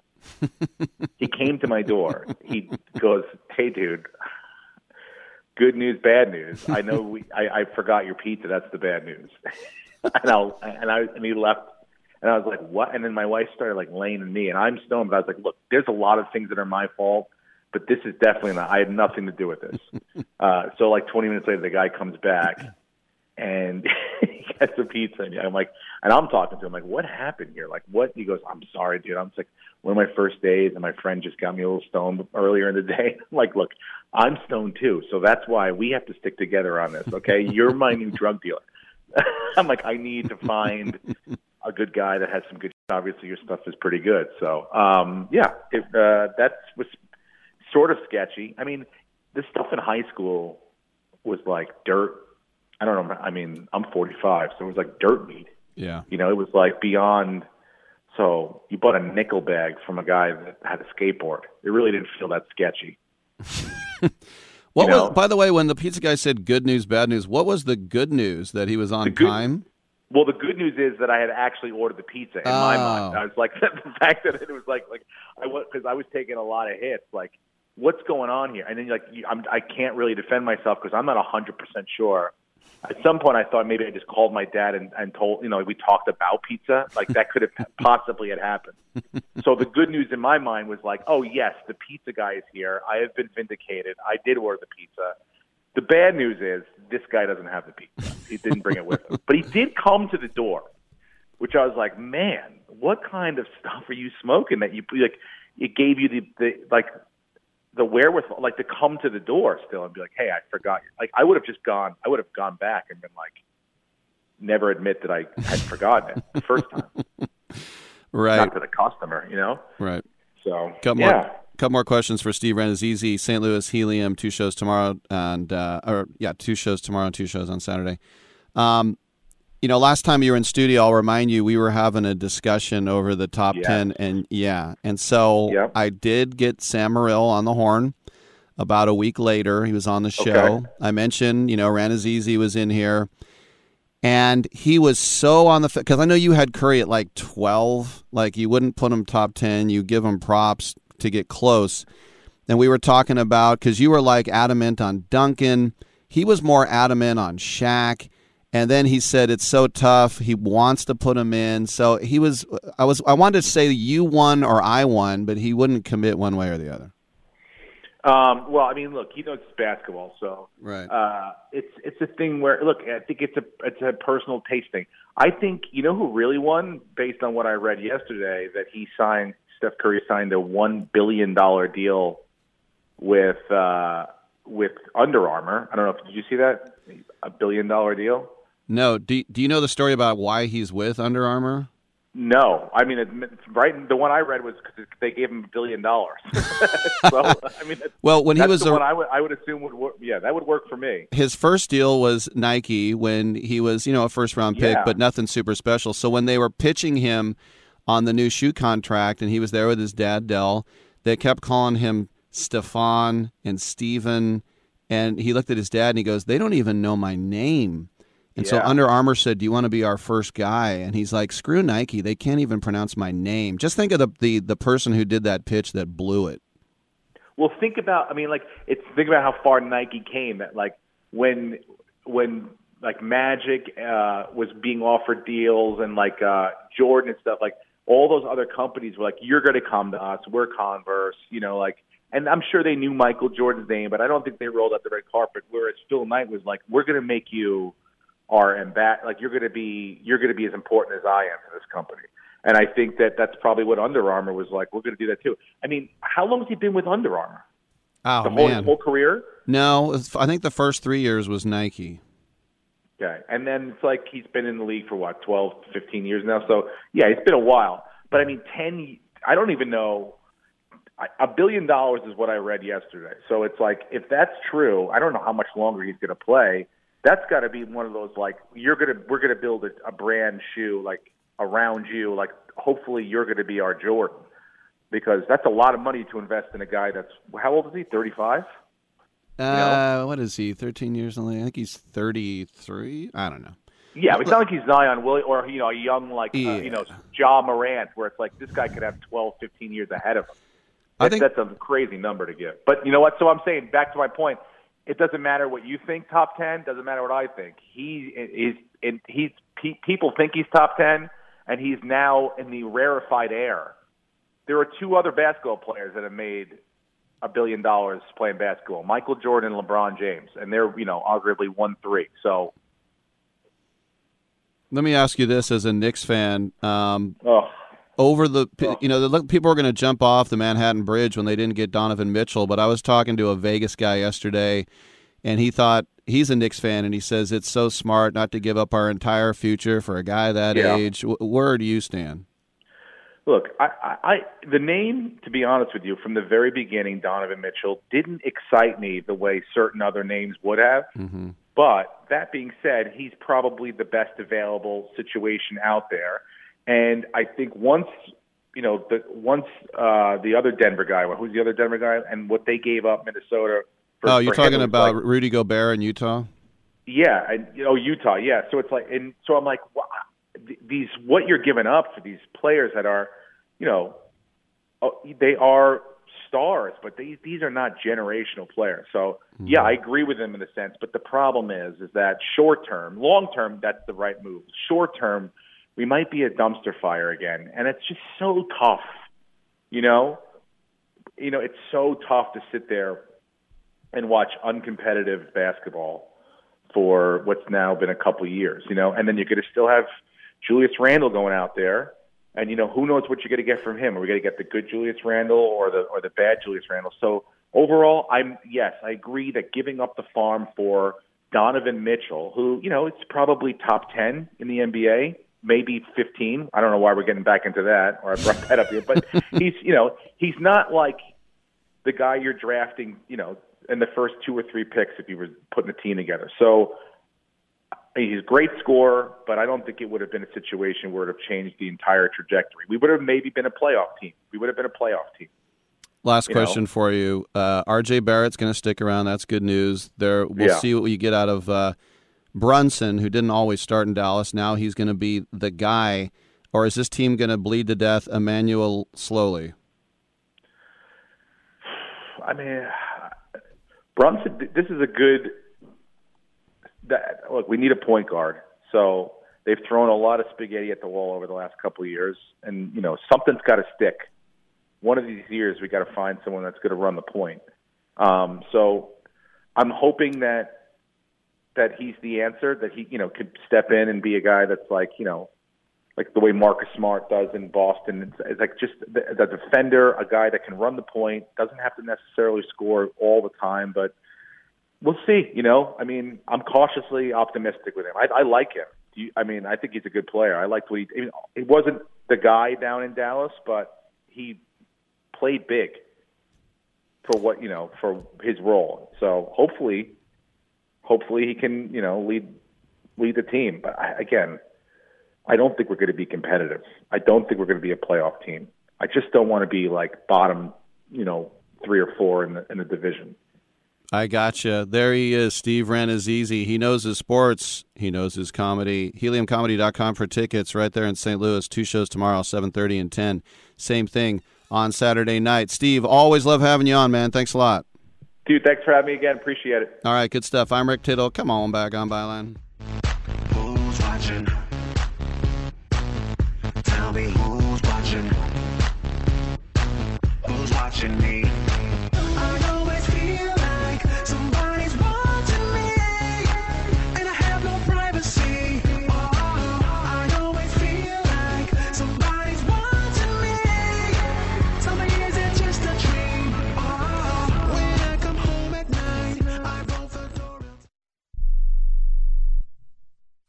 he came to my door. He goes, "Hey, dude." good news, bad news. I know we, I, I forgot your pizza. That's the bad news. and I'll, and I, and he left and I was like, what? And then my wife started like laying in me and I'm stoned, but I was like, look, there's a lot of things that are my fault, but this is definitely not, I had nothing to do with this. uh, so like 20 minutes later, the guy comes back and he gets the pizza and I'm like, and I'm talking to him like, what happened here? Like what? He goes, I'm sorry, dude. I'm like, one of my first days and my friend just got me a little stoned earlier in the day. I'm like, look, I'm stoned too, so that's why we have to stick together on this. Okay, you're my new drug dealer. I'm like, I need to find a good guy that has some good. Obviously, your stuff is pretty good. So, um, yeah, it, uh, that was sort of sketchy. I mean, this stuff in high school was like dirt. I don't know. I mean, I'm 45, so it was like dirt weed. Yeah. You know, it was like beyond. So you bought a nickel bag from a guy that had a skateboard. It really didn't feel that sketchy. What You know- was, by the way, when the pizza guy said good news, bad news, what was the good news that he was on good- time? Well, the good news is that I had actually ordered the pizza in my Oh. mind. I was like, the fact that it was like, like I was because I was taking a lot of hits. Like, what's going on here? And then like, you, I'm, I can't really defend myself because I'm not a hundred percent sure. At some point, I thought maybe I just called my dad and, and told, you know, we talked about pizza. Like that could have possibly had happened. so the good news in my mind was like, oh yes, the pizza guy is here. I have been vindicated. I did order the pizza. The bad news is this guy doesn't have the pizza. He didn't bring it with him, but he did come to the door, which I was like, man, what kind of stuff are you smoking that you like? It gave you the, the like the wherewithal, like to come to the door still and be like, hey, I forgot. Like I would have just gone. I would have gone back and been like, never admit that I had forgotten it the first time, Right. not to the customer, you know. Right. So Couple yeah. Couple more questions for Steve Rannazzisi. St. Louis Helium, two shows tomorrow, and uh, or yeah, two shows tomorrow and two shows on Saturday. Um, you know, last time you were in studio, I'll remind you we were having a discussion over the top Yes. ten, and yeah, and so I did get Sam Morril on the horn. About a week later, he was on the show. Okay. I mentioned, you know, Rannazzisi was in here. And he was so on the because I know you had Curry at like twelve. Like you wouldn't put him top ten. You give him props to get close. And we were talking about because you were like adamant on Duncan. He was more adamant on Shaq. And then he said it's so tough. He wants to put him in. So he was. I was. I wanted to say you won or I won, but he wouldn't commit one way or the other. Um, well, I mean, look, you know, it's basketball, so Right. uh, it's it's a thing where look, I think it's a it's a personal taste thing. I think you know who really won based on what I read yesterday that he signed Steph Curry signed a one billion dollar deal with uh, with Under Armour. I don't know if did you see that a billion dollar deal. No. Do Do you know the story about why he's with Under Armour? No, I mean, it, right. The one I read was because they gave him a billion dollars. so I mean, Well, when he that's was the a- one I would I would assume would work. Yeah, that would work for me. his first deal was Nike when he was, you know, a first round pick, Yeah. but nothing super special. So when they were pitching him on the new shoe contract and he was there with his dad Dell, they kept calling him Stefan and Steven and he looked at his dad and he goes, "They don't even know my name." And so Under Armour said, "Do you want to be our first guy?" And he's like, "Screw Nike. They can't even pronounce my name." Just think of the the, the person who did that pitch that blew it. Well, think about. I mean, like it's think about how far Nike came. That like when when like Magic uh, was being offered deals and like uh, Jordan and stuff. Like all those other companies were like, "You're going to come to us. We're Converse." You know, like, and I'm sure they knew Michael Jordan's name, but I don't think they rolled out the red carpet. Whereas Phil Knight was like, "We're going to make you our ambat. Like, you're going to be you're going to be as important as I am to this company." And I think that that's probably what Under Armour was like. We're going to do that too. I mean, how long has he been with Under Armour? Oh the whole, man, whole career. no, I think the first three years was Nike. Okay. And then it's like he's been in the league for what, 12, 15 years now. So, yeah, it's been a while. But I mean, 10, I don't even know. A billion dollars is what I read yesterday. So it's like, if that's true, I don't know how much longer he's going to play. That's got to be one of those, like, you're going to, we're going to build a, a brand shoe, like, around you. Like, hopefully you're going to be our Jordan. Because that's a lot of money to invest in a guy that's, how old is he? 35? Uh, what is he? Thirteen years only. I think he's thirty-three. I don't know. Yeah, it's not like he's Zion Williams or you know a young like uh, you know Ja Morant, where it's like this guy could have 12, 15 years ahead of him. I think that's a crazy number to give. But you know what? So I'm saying back to my point. It doesn't matter what you think top ten. Doesn't matter what I think. He is. And He's. pe- People think he's top ten, and he's now in the rarefied air. There are two other basketball players that have made a billion dollars playing basketball: Michael Jordan and LeBron James, and they're you know arguably one three. So Let me ask you this: as a Knicks fan, um, Oh. over the p- you know the people are going to jump off the Manhattan Bridge when they didn't get Donovan Mitchell. But I was talking to a Vegas guy yesterday, and he thought he's a Knicks fan, and he says it's so smart not to give up our entire future for a guy that Yeah. age. Where do you stand? Look, I, I, I the name, to be honest with you, from the very beginning, Donovan Mitchell didn't excite me the way certain other names would have. Mm-hmm. But that being said, he's probably the best available situation out there. And I think once you know, the once uh, the other Denver guy, who's the other Denver guy, and what they gave up Minnesota. For, oh, you're talking about like- Rudy Gobert in Utah. yeah, and you know Utah. Yeah, so it's like, and so I'm like, wow, th- these what you're giving up for these players that are, you know, oh, they are stars, but these these are not generational players. So mm-hmm. yeah, I agree with them in a sense, but the problem is, is that short term, long term, that's the right move. Short term, we might be a dumpster fire again, and it's just so tough. You know, you know, it's so tough to sit there and watch uncompetitive basketball for what's now been a couple of years, you know, and then you're going to still have Julius Randle going out there, and you know who knows what you're going to get from him? Are we going to get the good Julius Randle or the or the bad Julius Randle? So overall, I'm yes, I agree that giving up the farm for Donovan Mitchell, who you know it's probably top ten in the NBA, maybe 15. I don't know why we're getting back into that, or I brought that up here, but he's you know he's not like the guy you're drafting, you know, in the first two or three picks if you were putting a team together. So he's a great scorer, but I don't think it would have been a situation where it would have changed the entire trajectory. We would have maybe been a playoff team. We would have been a playoff team. Last You know? question for you. Uh, R.J. Barrett's going to stick around. That's good news. There, we'll Yeah. see what you get out of uh, Brunson, who didn't always start in Dallas. Now he's going to be the guy. Or is this team going to bleed to death Emmanuel slowly? I mean, Brunson. This is a good. That, look, we need a point guard. So they've thrown a lot of spaghetti at the wall over the last couple of years, and you know something's got to stick. One of these years, we got to find someone that's going to run the point. Um, so I'm hoping that that he's the answer. That he, you know, could step in and be a guy that's like, you know, like the way Marcus Smart does in Boston. It's, it's like just the, the defender, a guy that can run the point, doesn't have to necessarily score all the time, but we'll see. You know, I mean, I'm cautiously optimistic with him. I, I like him. You, I mean, I think he's a good player. I liked what he. I mean, he wasn't the guy down in Dallas, but he played big for what you know for his role. So hopefully, hopefully he can you know lead lead the team. But I, again, I don't think we're going to be competitive. I don't think we're going to be a playoff team. I just don't want to be like bottom, you know, three or four in the in the division. I gotcha. There he is, Steve Rannazzisi. He knows his sports. He knows his comedy. HeliumComedy.com for tickets right there in St. Louis. Two shows tomorrow, 7.30 and 10. Same thing on Saturday night. Steve, always love having you on, man. Thanks a lot. Dude, thanks for having me again. Appreciate it. All right, good stuff. I'm Rick Tittle. Come on back on Byline. Who's watching? Tell me who's watching. Who's watching me?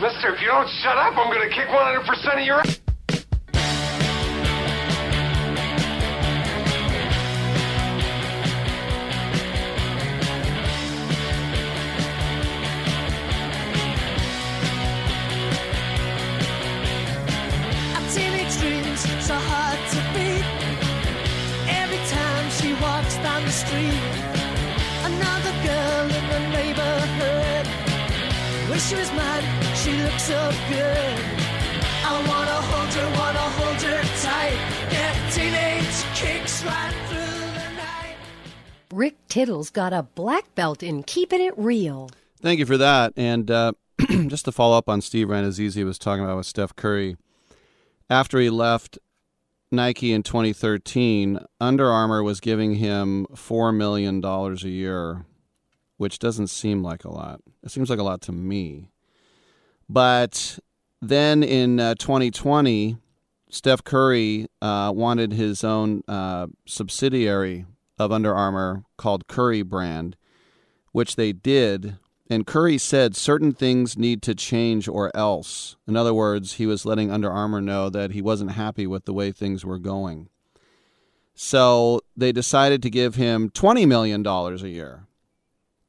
Mister, if you don't shut up, I'm to kick 100% of your ass. So hard to beat. Every time she walks down the street, another girl in the neighborhood. Wish she was mine, she looks so good. I wanna hold her, wanna hold her tight. Yeah, teenage kicks right through the night. Rick Tittle's got a black belt in keeping it real. Thank you for that. And uh, just to follow up on Steve Rannazzisi was talking about with Steph Curry, after he left Nike in 2013, Under Armour was giving him $4 million a year, which doesn't seem like a lot. It seems like a lot to me. But then in uh, 2020, Steph Curry uh, wanted his own uh, subsidiary of Under Armour called Curry Brand, which they did. And Curry said certain things need to change or else. In other words, he was letting Under Armour know that he wasn't happy with the way things were going. So they decided to give him $20 million a year.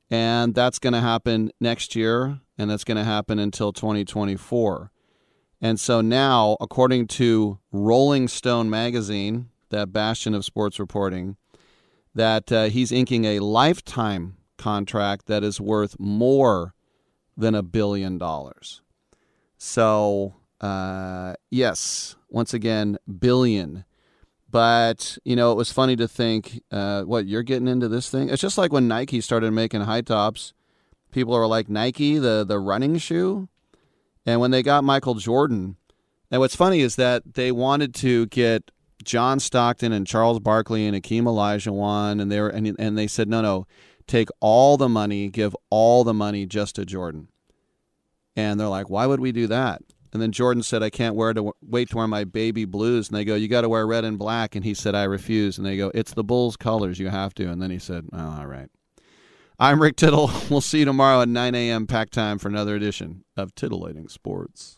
And that's going to happen next year, and that's going to happen until 2024. And so now, according to Rolling Stone magazine, that bastion of sports reporting, that uh, he's inking a lifetime contract that is worth more than a billion dollars. So, uh, yes, once again, billion. But you know, it was funny to think, uh, what you're getting into this thing. It's just like when Nike started making high tops. People are like Nike, the the running shoe, and when they got Michael Jordan, and what's funny is that they wanted to get John Stockton and Charles Barkley and Akeem Olajuwon, and they were and, and they said no, no, take all the money, give all the money just to Jordan. And they're like, why would we do that? And then Jordan said, I can't wear to wait to wear my baby blues. And they go, you got to wear red and black. And he said, I refuse. And they go, it's the Bulls colors. You have to. And then he said, oh, all right. I'm Rick Tittle. We'll see you tomorrow at 9 a.m. pack time for another edition of Titillating Sports.